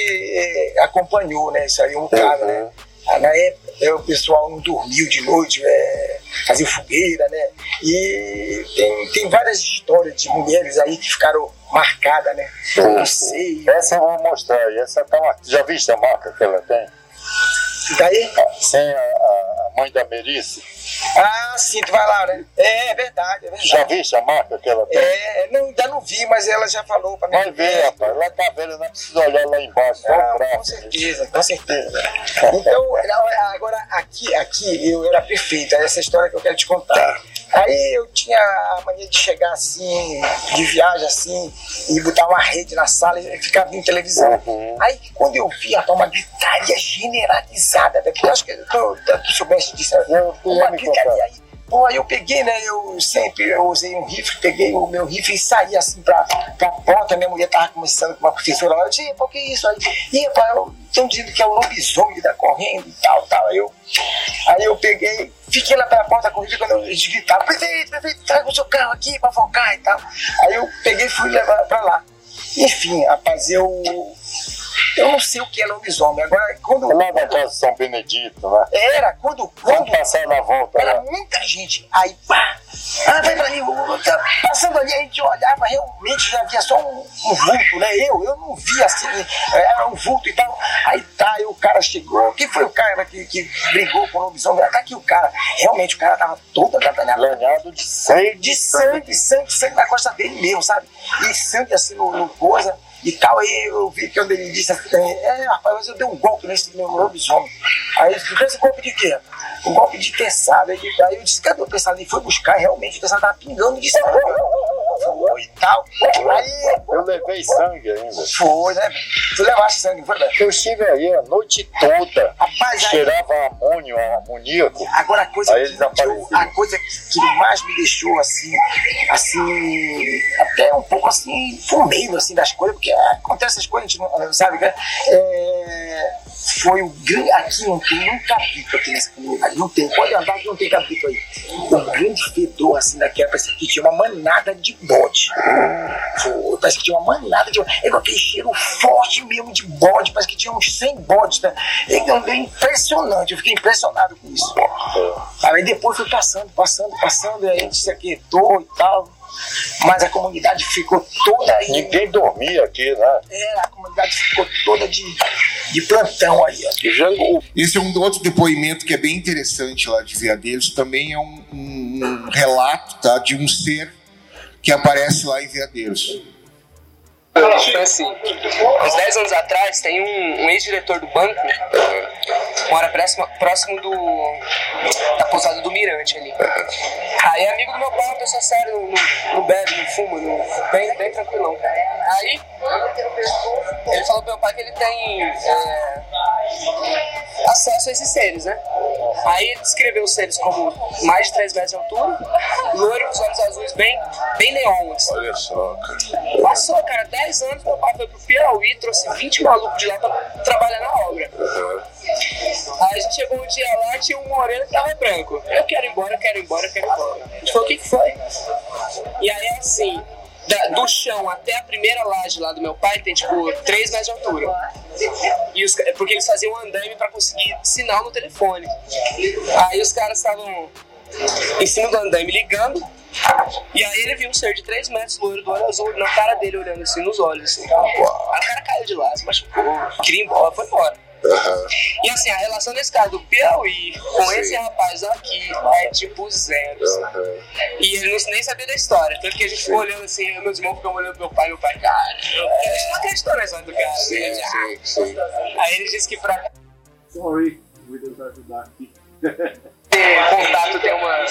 é, acompanhou, né? Isso aí, um cara, né? Ah, Na época, é, o pessoal não dormiu de noite, é, fazia fogueira, né? E tem, tem várias histórias de mulheres aí que ficaram marcadas, né? Não sei. Essa eu vou mostrar. E essa tá uma... Já viste a marca que ela tem? Daí? Sem a, a mãe da Merice. Ah, sim, tu vai lá, né? É, é verdade, é verdade. Já viste a marca que ela tem? É, não, ainda não vi, mas ela já falou pra mim. Vai ver, rapaz. Ela tá vendo, não precisa olhar lá embaixo. Só Ah, o braço. com certeza, com certeza. Então, não, agora aqui, aqui eu era perfeito, essa história que eu quero te contar. Aí eu tinha a mania de chegar assim, de viagem assim, e botar uma rede na sala e ficar vendo televisão. Aí quando eu vi rapaz, uma gritaria generalizada, eu acho que tu, tu soubeste disso, né? uma gritaria aí. Pô, aí eu peguei, né? Eu sempre eu usei um rifle, peguei o meu rifle e saí assim pra, pra porta. Minha mulher tava conversando com uma professora lá. Eu disse, pô, que isso aí? Ih, pai, estão dizendo que é o lobisomem que tá correndo e tal, tal. Aí eu, aí eu peguei, fiquei lá pela porta com o rifle quando eles gritaram: prefeito, prefeito, traga o seu carro aqui pra focar e tal. Aí eu peguei e fui levar pra lá. Enfim, rapaz, eu. Eu não sei o que é lobisomem. Agora, quando. Lá na casa de São Benedito, né? Era, quando. quando passar na volta era lá. muita gente. Aí, pá! Ah, pra o- tá passando ali, a gente olhava, realmente já via só um, um vulto, né? Eu, eu não via assim, era um vulto e tal. Aí tá, aí o cara chegou. Quem foi o cara que, que brigou com o lobisomem? Tá aqui o cara. Realmente o cara tava todo atrapalhado. Lanhado de sangue. De sangue, sangue, sangue na costa dele mesmo, sabe? E sangue assim no, no coisa e tal. Aí eu vi que quando ele disse assim, é, rapaz, mas eu dei um golpe nesse meu lobisomem. Aí ele disse, esse golpe de quê? Um golpe de teçada. Aí, eu disse, cadê o teçado? Ele foi buscar, realmente, o teçado tava pingando de sangue. Foi e tal. Aí Eu levei sangue ainda. foi, né? Tu levaste sangue, foi, né? Eu estive aí a noite toda. Rapaz, aí- Cheirava amônio, amoníaco. Agora a coisa, Aí que, eu- a coisa que, que mais me deixou assim, assim, até um pouco assim, fumeiro assim das coisas, porque acontece essas coisas, a gente não sabe, né? É, foi o grande. Aqui não tem um cabrito aqui nessa comunidade. Não tem. Pode andar que não tem cabrito aí. O grande fedor assim daquela, parece que tinha uma manada de bode. Foi, parece que tinha uma manada de É igual aquele cheiro forte mesmo de bode, parece que tinha uns 100 bodes. Né? É é impressionante, eu fiquei impressionado com isso. Aí depois foi passando, passando, passando, e aí a gente se aquietou e tal. Mas a comunidade ficou toda aí. Ninguém dormia aqui, né? É, a comunidade ficou toda de, de plantão aí. ó. Esse é um outro depoimento que é bem interessante lá de Veadeiros. Também é um, um- um relato tá, de um ser que aparece lá em Veadeiros. Foi assim, uns 10 anos atrás, tem um, um ex-diretor do banco, mora próximo, próximo do, da pousada do Mirante ali. Aí é amigo do meu pai, uma pessoa séria, não, não, bebe, não fuma, não, bem, bem tranquilão. Aí ele falou pro meu pai que ele tem é, acesso a esses seres, né? Aí ele descreveu os seres como mais de 3 metros de altura, loiro, os olhos azuis bem, bem neons. Olha só, cara. Passou, cara, 10 anos, meu pai foi pro Piauí, trouxe 20 malucos de lá pra trabalhar na obra. Aí a gente chegou um dia lá, tinha um moreno que tava branco. Eu quero ir embora, quero ir embora, quero ir embora. A gente falou, o que que foi? E aí, assim, da- do chão até a primeira laje lá do meu pai tem, tipo, 3 metros de altura. E os, porque eles faziam um andaime pra conseguir sinal no telefone. Aí os caras estavam em cima do andaime ligando. E aí ele viu um ser de 3 metros, loiro, do olho azul, na cara dele, olhando assim, nos olhos, assim. Aí o cara caiu de lá, se machucou, queria ir embora, foi embora. E assim, a relação desse cara do Piauí com Sim. esse rapaz aqui é tipo zero. assim. E ele não, nem sabia da história. Tanto que a gente ficou olhando assim, meus irmãos ficam olhando pro meu pai, meu pai, cara, a gente não acreditou na história do cara. Sim, né? sim, sim. Aí ele disse que pra Sorry, vou tentar ajudar aqui. Ter contato tem uma,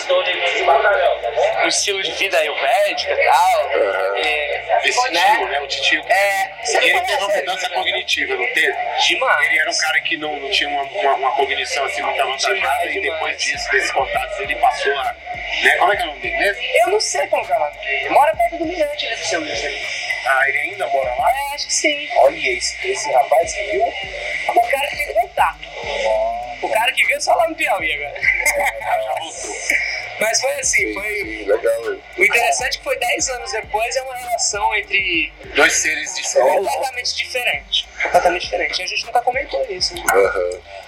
um estilo de vida ayurvédica e tal. É, Esse tio, né? O tio. É, você ele teve uma ele, mudança né? cognitiva, não teve? Demais. Ele era um cara que não, não tinha uma, uma, uma cognição assim muito avantajada e depois disso, desses contatos, ele passou a. Né? Como é que é o nome dele mesmo? Eu não sei como que é o nome dele. Mora perto do Mirante, né, do seu Luiz. Ah, ele ainda mora lá? É, acho que sim. Olha esse, esse rapaz que viu. O cara que tem contato. O cara que viu só lá no Piauí agora. Mas foi assim, foi. Legal, O interessante é que foi 10 anos depois, é uma relação entre Dois seres diferentes. completamente diferente. Completamente diferente. A gente nunca comentou isso. Né?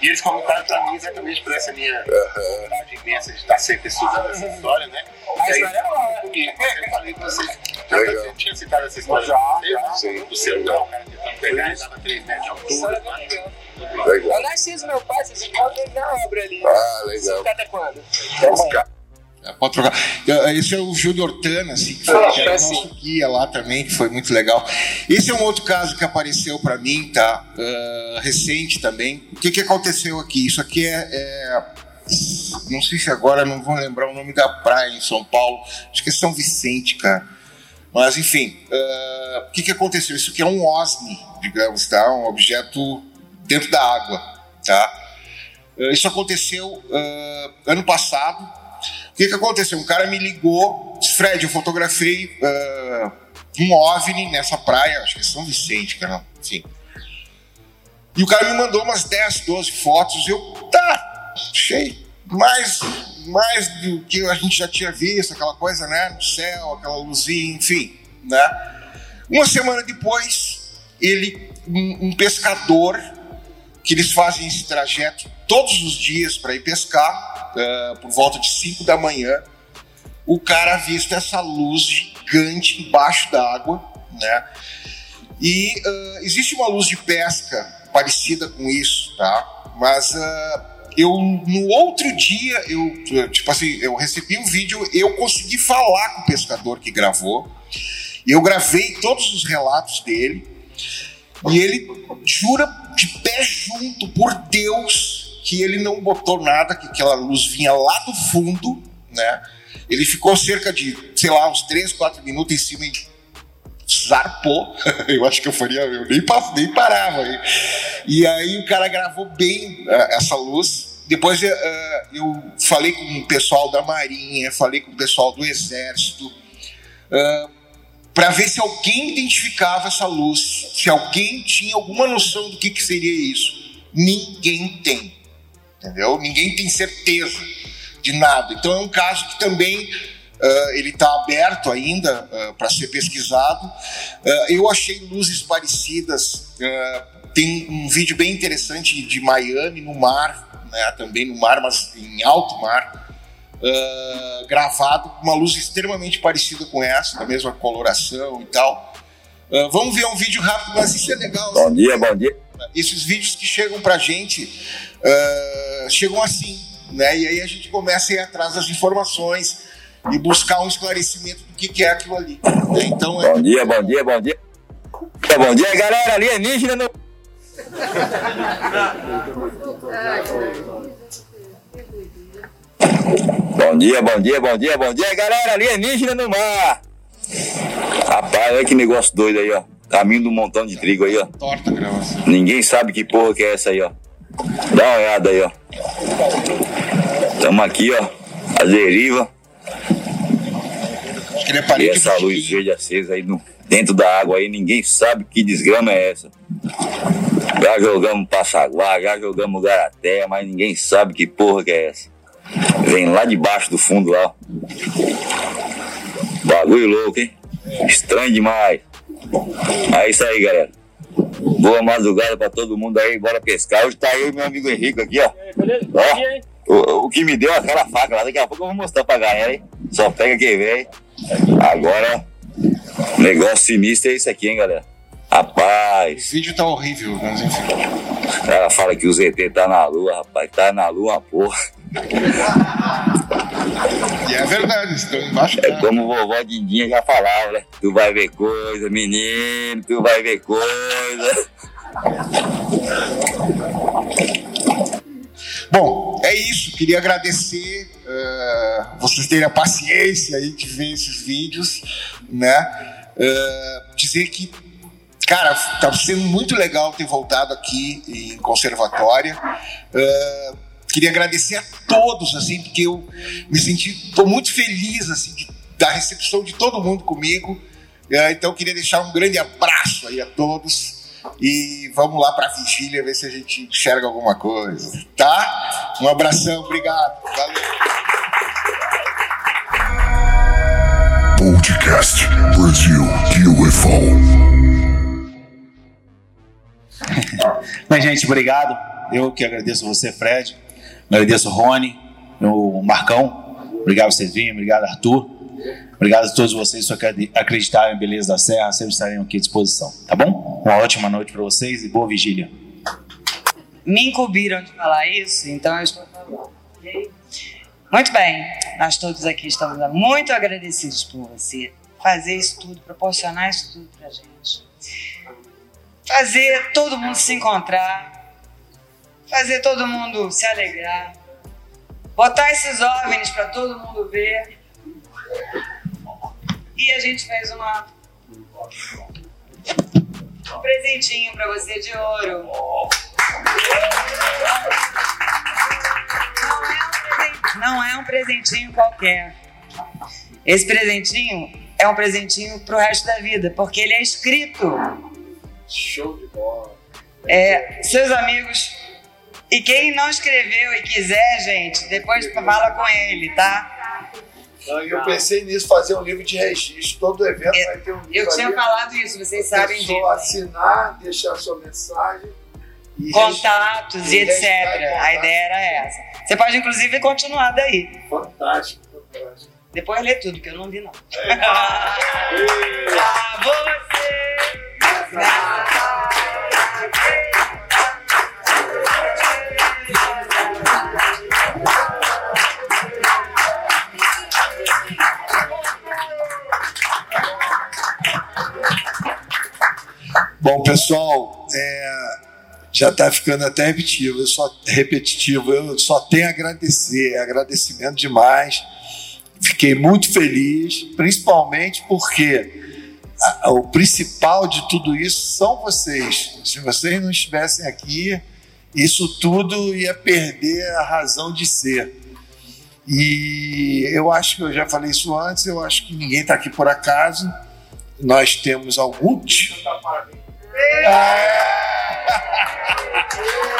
E eles comentaram pra mim exatamente por essa minha vontade imensa de estar sempre estudando essa história, né? A história é boa. comigo, eu falei com vocês. Já você tinha citado essa história já, Sim. do celular, o cara tentando pegar e dava 3 metros de altura. Eu nasci do meu pai, vocês encontram ele na obra ali. Ah, legal. Você fica até quando? É, Pode trocar. Eu- Esse é o Júnior Tana, assim, que foi que era o nosso guia lá também, que foi muito legal. Esse é um outro caso que apareceu para mim, tá? Ah, recente também. O que, que aconteceu aqui? Isso aqui é, é- Não sei se agora não vou lembrar o nome da praia em São Paulo. Acho que é São Vicente, cara. Mas, enfim, ah, o que, que aconteceu? Isso aqui é um OSNI, digamos, tá? Um objeto dentro da água, tá? Ah, Isso aconteceu ah, ano passado. Que, que aconteceu? Um cara me ligou, disse, Fred, eu fotografei ah, um OVNI nessa praia, acho que é São Vicente, cara, enfim. E o cara me mandou umas 10, 12 fotos, eu, tá, achei mais, mais do que a gente já tinha visto, aquela coisa, né, no céu, aquela luzinha, enfim, né. Uma semana depois, ele, um, um pescador, que eles fazem esse trajeto todos os dias para ir pescar, eh, por volta de 5 da manhã. O cara avista essa luz gigante embaixo d'água, né? E eh, existe uma luz de pesca parecida com isso, tá? Mas eh, eu no outro dia eu tipo assim eu recebi um vídeo, eu consegui falar com o pescador que gravou. Eu gravei todos os relatos dele. E ele jura de pé junto, por Deus, que ele não botou nada, que aquela luz vinha lá do fundo, né? Ele ficou cerca de, sei lá, uns 3, 4 minutos em cima e zarpou. Eu acho que eu faria, eu nem, nem parava. hein? E aí o cara gravou bem eh, essa luz. Depois eh, eu falei com o pessoal da Marinha, falei com o pessoal do Exército, para ver se alguém identificava essa luz, se alguém tinha alguma noção do que, que seria isso. Ninguém tem, entendeu? Ninguém tem certeza de nada. Então é um caso que também ah, ele está aberto ainda para ser pesquisado. Ah, eu achei luzes parecidas. ah, tem um vídeo bem interessante de Miami no mar, né, também no mar, mas em alto mar ah, gravado com uma luz extremamente parecida com essa, da mesma coloração e tal. Ah, vamos ver um vídeo rápido, mas isso é legal. Bom dia, bom dia. Esses vídeos que chegam pra gente ah, chegam assim, né? E aí a gente começa a ir atrás das informações e buscar um esclarecimento do que, que é aquilo ali. né? Então é. Bom dia, bom dia, bom dia. Bom dia, galera. Alienígena no. Bom dia, bom dia, bom dia, bom dia, galera. Alienígena no mar. Rapaz, olha que negócio doido aí, ó. Caminho do montão de trigo aí, ó. Torta gravação. Ninguém sabe que porra que é essa aí, ó. Dá uma olhada aí, ó. Tamo aqui, ó. A deriva. E essa luz verde acesa aí no, dentro da água aí, ninguém sabe que desgrama é essa. Já jogamos Passaguá, já jogamos Garaté, mas ninguém sabe que porra que é essa. Vem lá debaixo do fundo lá. Bagulho louco, hein? Estranho demais. É isso aí, galera. Boa madrugada pra todo mundo aí, bora pescar. Hoje tá eu e meu amigo Henrique aqui, ó. Ó, o, o que me deu aquela faca lá, daqui a pouco eu vou mostrar pra galera, hein? Só pega quem vem. Agora, negócio sinistro é isso aqui, hein, galera? Rapaz. O vídeo tá horrível, mas enfim. Ela fala que o ZT tá na lua, rapaz. Tá na lua, porra. E é verdade, estão embaixo. É como vovó Dindinha já falava, né? Tu vai ver coisa, menino, tu vai ver coisa. Bom, é isso. Queria agradecer eh, vocês terem a paciência aí de ver esses vídeos, né? Eh, dizer que, cara, tá sendo muito legal ter voltado aqui em conservatória. Eh, queria agradecer a todos, assim, porque eu me senti, tô muito feliz, assim, de- da recepção de todo mundo comigo. Eh, então, queria deixar um grande abraço aí a todos. E vamos lá para a vigília ver se a gente enxerga alguma coisa, tá? Um abração, obrigado. Valeu. Podcast Brasil UFO. Bem, gente, obrigado. Eu que agradeço você, Fred. Agradeço Rony, o Marcão. Obrigado, Cevinho. Obrigado, Arthur. Obrigado a todos vocês que acredi- acreditaram em Beleza da Serra. Sempre estaremos aqui à disposição, tá bom? Uma ótima noite para vocês e boa vigília. me incumbiram de falar isso, então eu estou falando. Muito bem, nós todos aqui estamos muito agradecidos por você fazer isso tudo, proporcionar isso tudo pra gente. Fazer todo mundo se encontrar, fazer todo mundo se alegrar, botar esses OVNIs para todo mundo ver. E a gente fez uma um presentinho para você de ouro. Não é um presentinho qualquer. Esse presentinho é um presentinho pro resto da vida, porque ele é escrito. Show de bola. É, seus amigos. E quem não escreveu e quiser, gente, depois fala com ele, tá? Não, eu pensei nisso, fazer um livro de registro. Todo evento vai ter um livro. Eu tinha ali, falado isso, vocês sabem disso. assinar, deixar sua mensagem. e Contatos e etc. A ideia era essa. Você pode, inclusive, continuar daí. Fantástico, fantástico. Depois lê tudo, que eu não vi, não. pra Bom, pessoal, é, já está ficando até repetitivo. Eu só repetitivo. Eu só tenho a agradecer, agradecimento demais. Fiquei muito feliz, principalmente porque o principal de tudo isso são vocês. Se vocês não estivessem aqui, isso tudo ia perder a razão de ser. E eu acho que eu já falei isso antes, eu acho que ninguém está aqui por acaso. Nós temos alguns.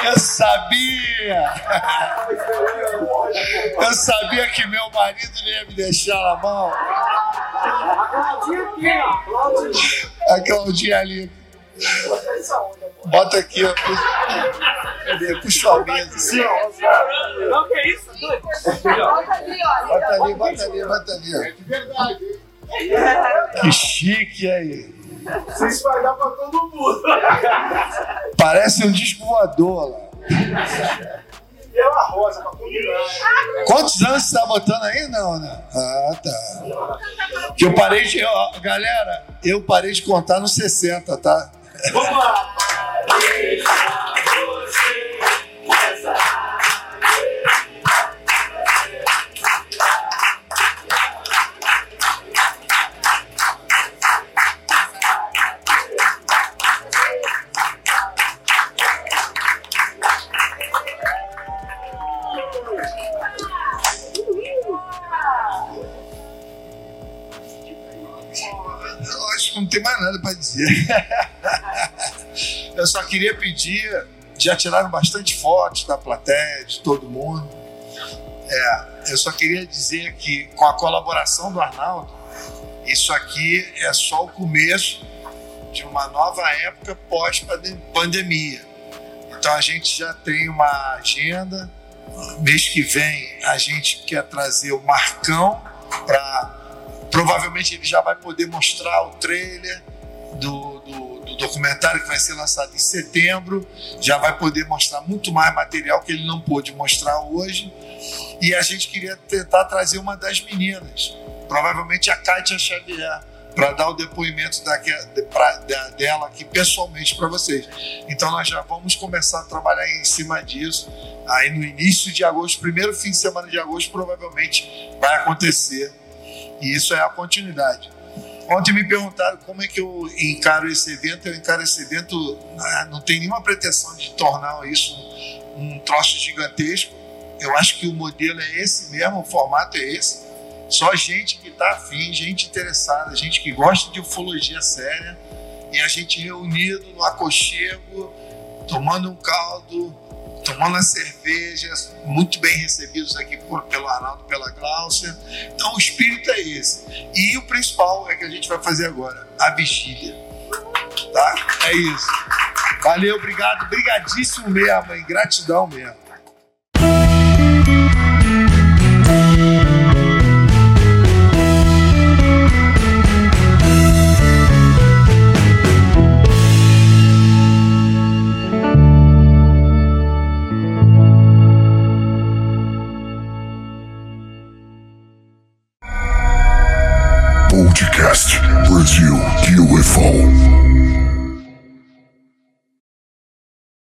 Eu sabia! Eu sabia que meu marido não ia me deixar na mão. A Claudinha ali. Bota aqui, ó. Cadê? Puxa a mesa. assim. Não, que isso? Bota ali, bota ali, bota ali. ó. De verdade, hein? Que chique aí. Se espalhar pra todo mundo. Parece um disco voador lá. E é uma rosa pra combinar. Quantos anos você tá botando aí? Não, né? Ah, tá. Que eu parei de. ó, galera, eu parei de contar nos 60, tá? Vamos lá. Eu acho não tem mais nada para dizer. Eu só queria pedir. Já tiraram bastante fotos da plateia, de todo mundo. É, eu só queria dizer que, com a colaboração do Arnaldo, isso aqui é só o começo de uma nova época pós-pandemia. Então a gente já tem uma agenda. Mês que vem a gente quer trazer o Marcão para. Provavelmente ele já vai poder mostrar o trailer do, do, do documentário que vai ser lançado em setembro. Já vai poder mostrar muito mais material que ele não pôde mostrar hoje. E a gente queria tentar trazer uma das meninas, provavelmente a Kátia Xavier, para dar o depoimento da, pra, da, dela aqui pessoalmente para vocês. Então nós já vamos começar a trabalhar em cima disso. Aí no início de agosto, primeiro fim de semana de agosto, provavelmente vai acontecer. E isso é a continuidade. Ontem me perguntaram como é que eu encaro esse evento. Eu encaro esse evento, ah, não tem nenhuma pretensão de tornar isso um troço gigantesco. Eu acho que o modelo é esse mesmo, o formato é esse. Só gente que está afim, gente interessada, gente que gosta de ufologia séria. E a gente reunido no aconchego, tomando um caldo, tomando as cervejas, muito bem recebidos aqui por, pelo Arnaldo, pela Gláucia. Então o espírito é esse. E o principal é que a gente vai fazer agora, a vigília. Tá? É isso. Valeu, obrigado, obrigadíssimo mesmo, hein? Gratidão mesmo. Podcast Brasil UFO.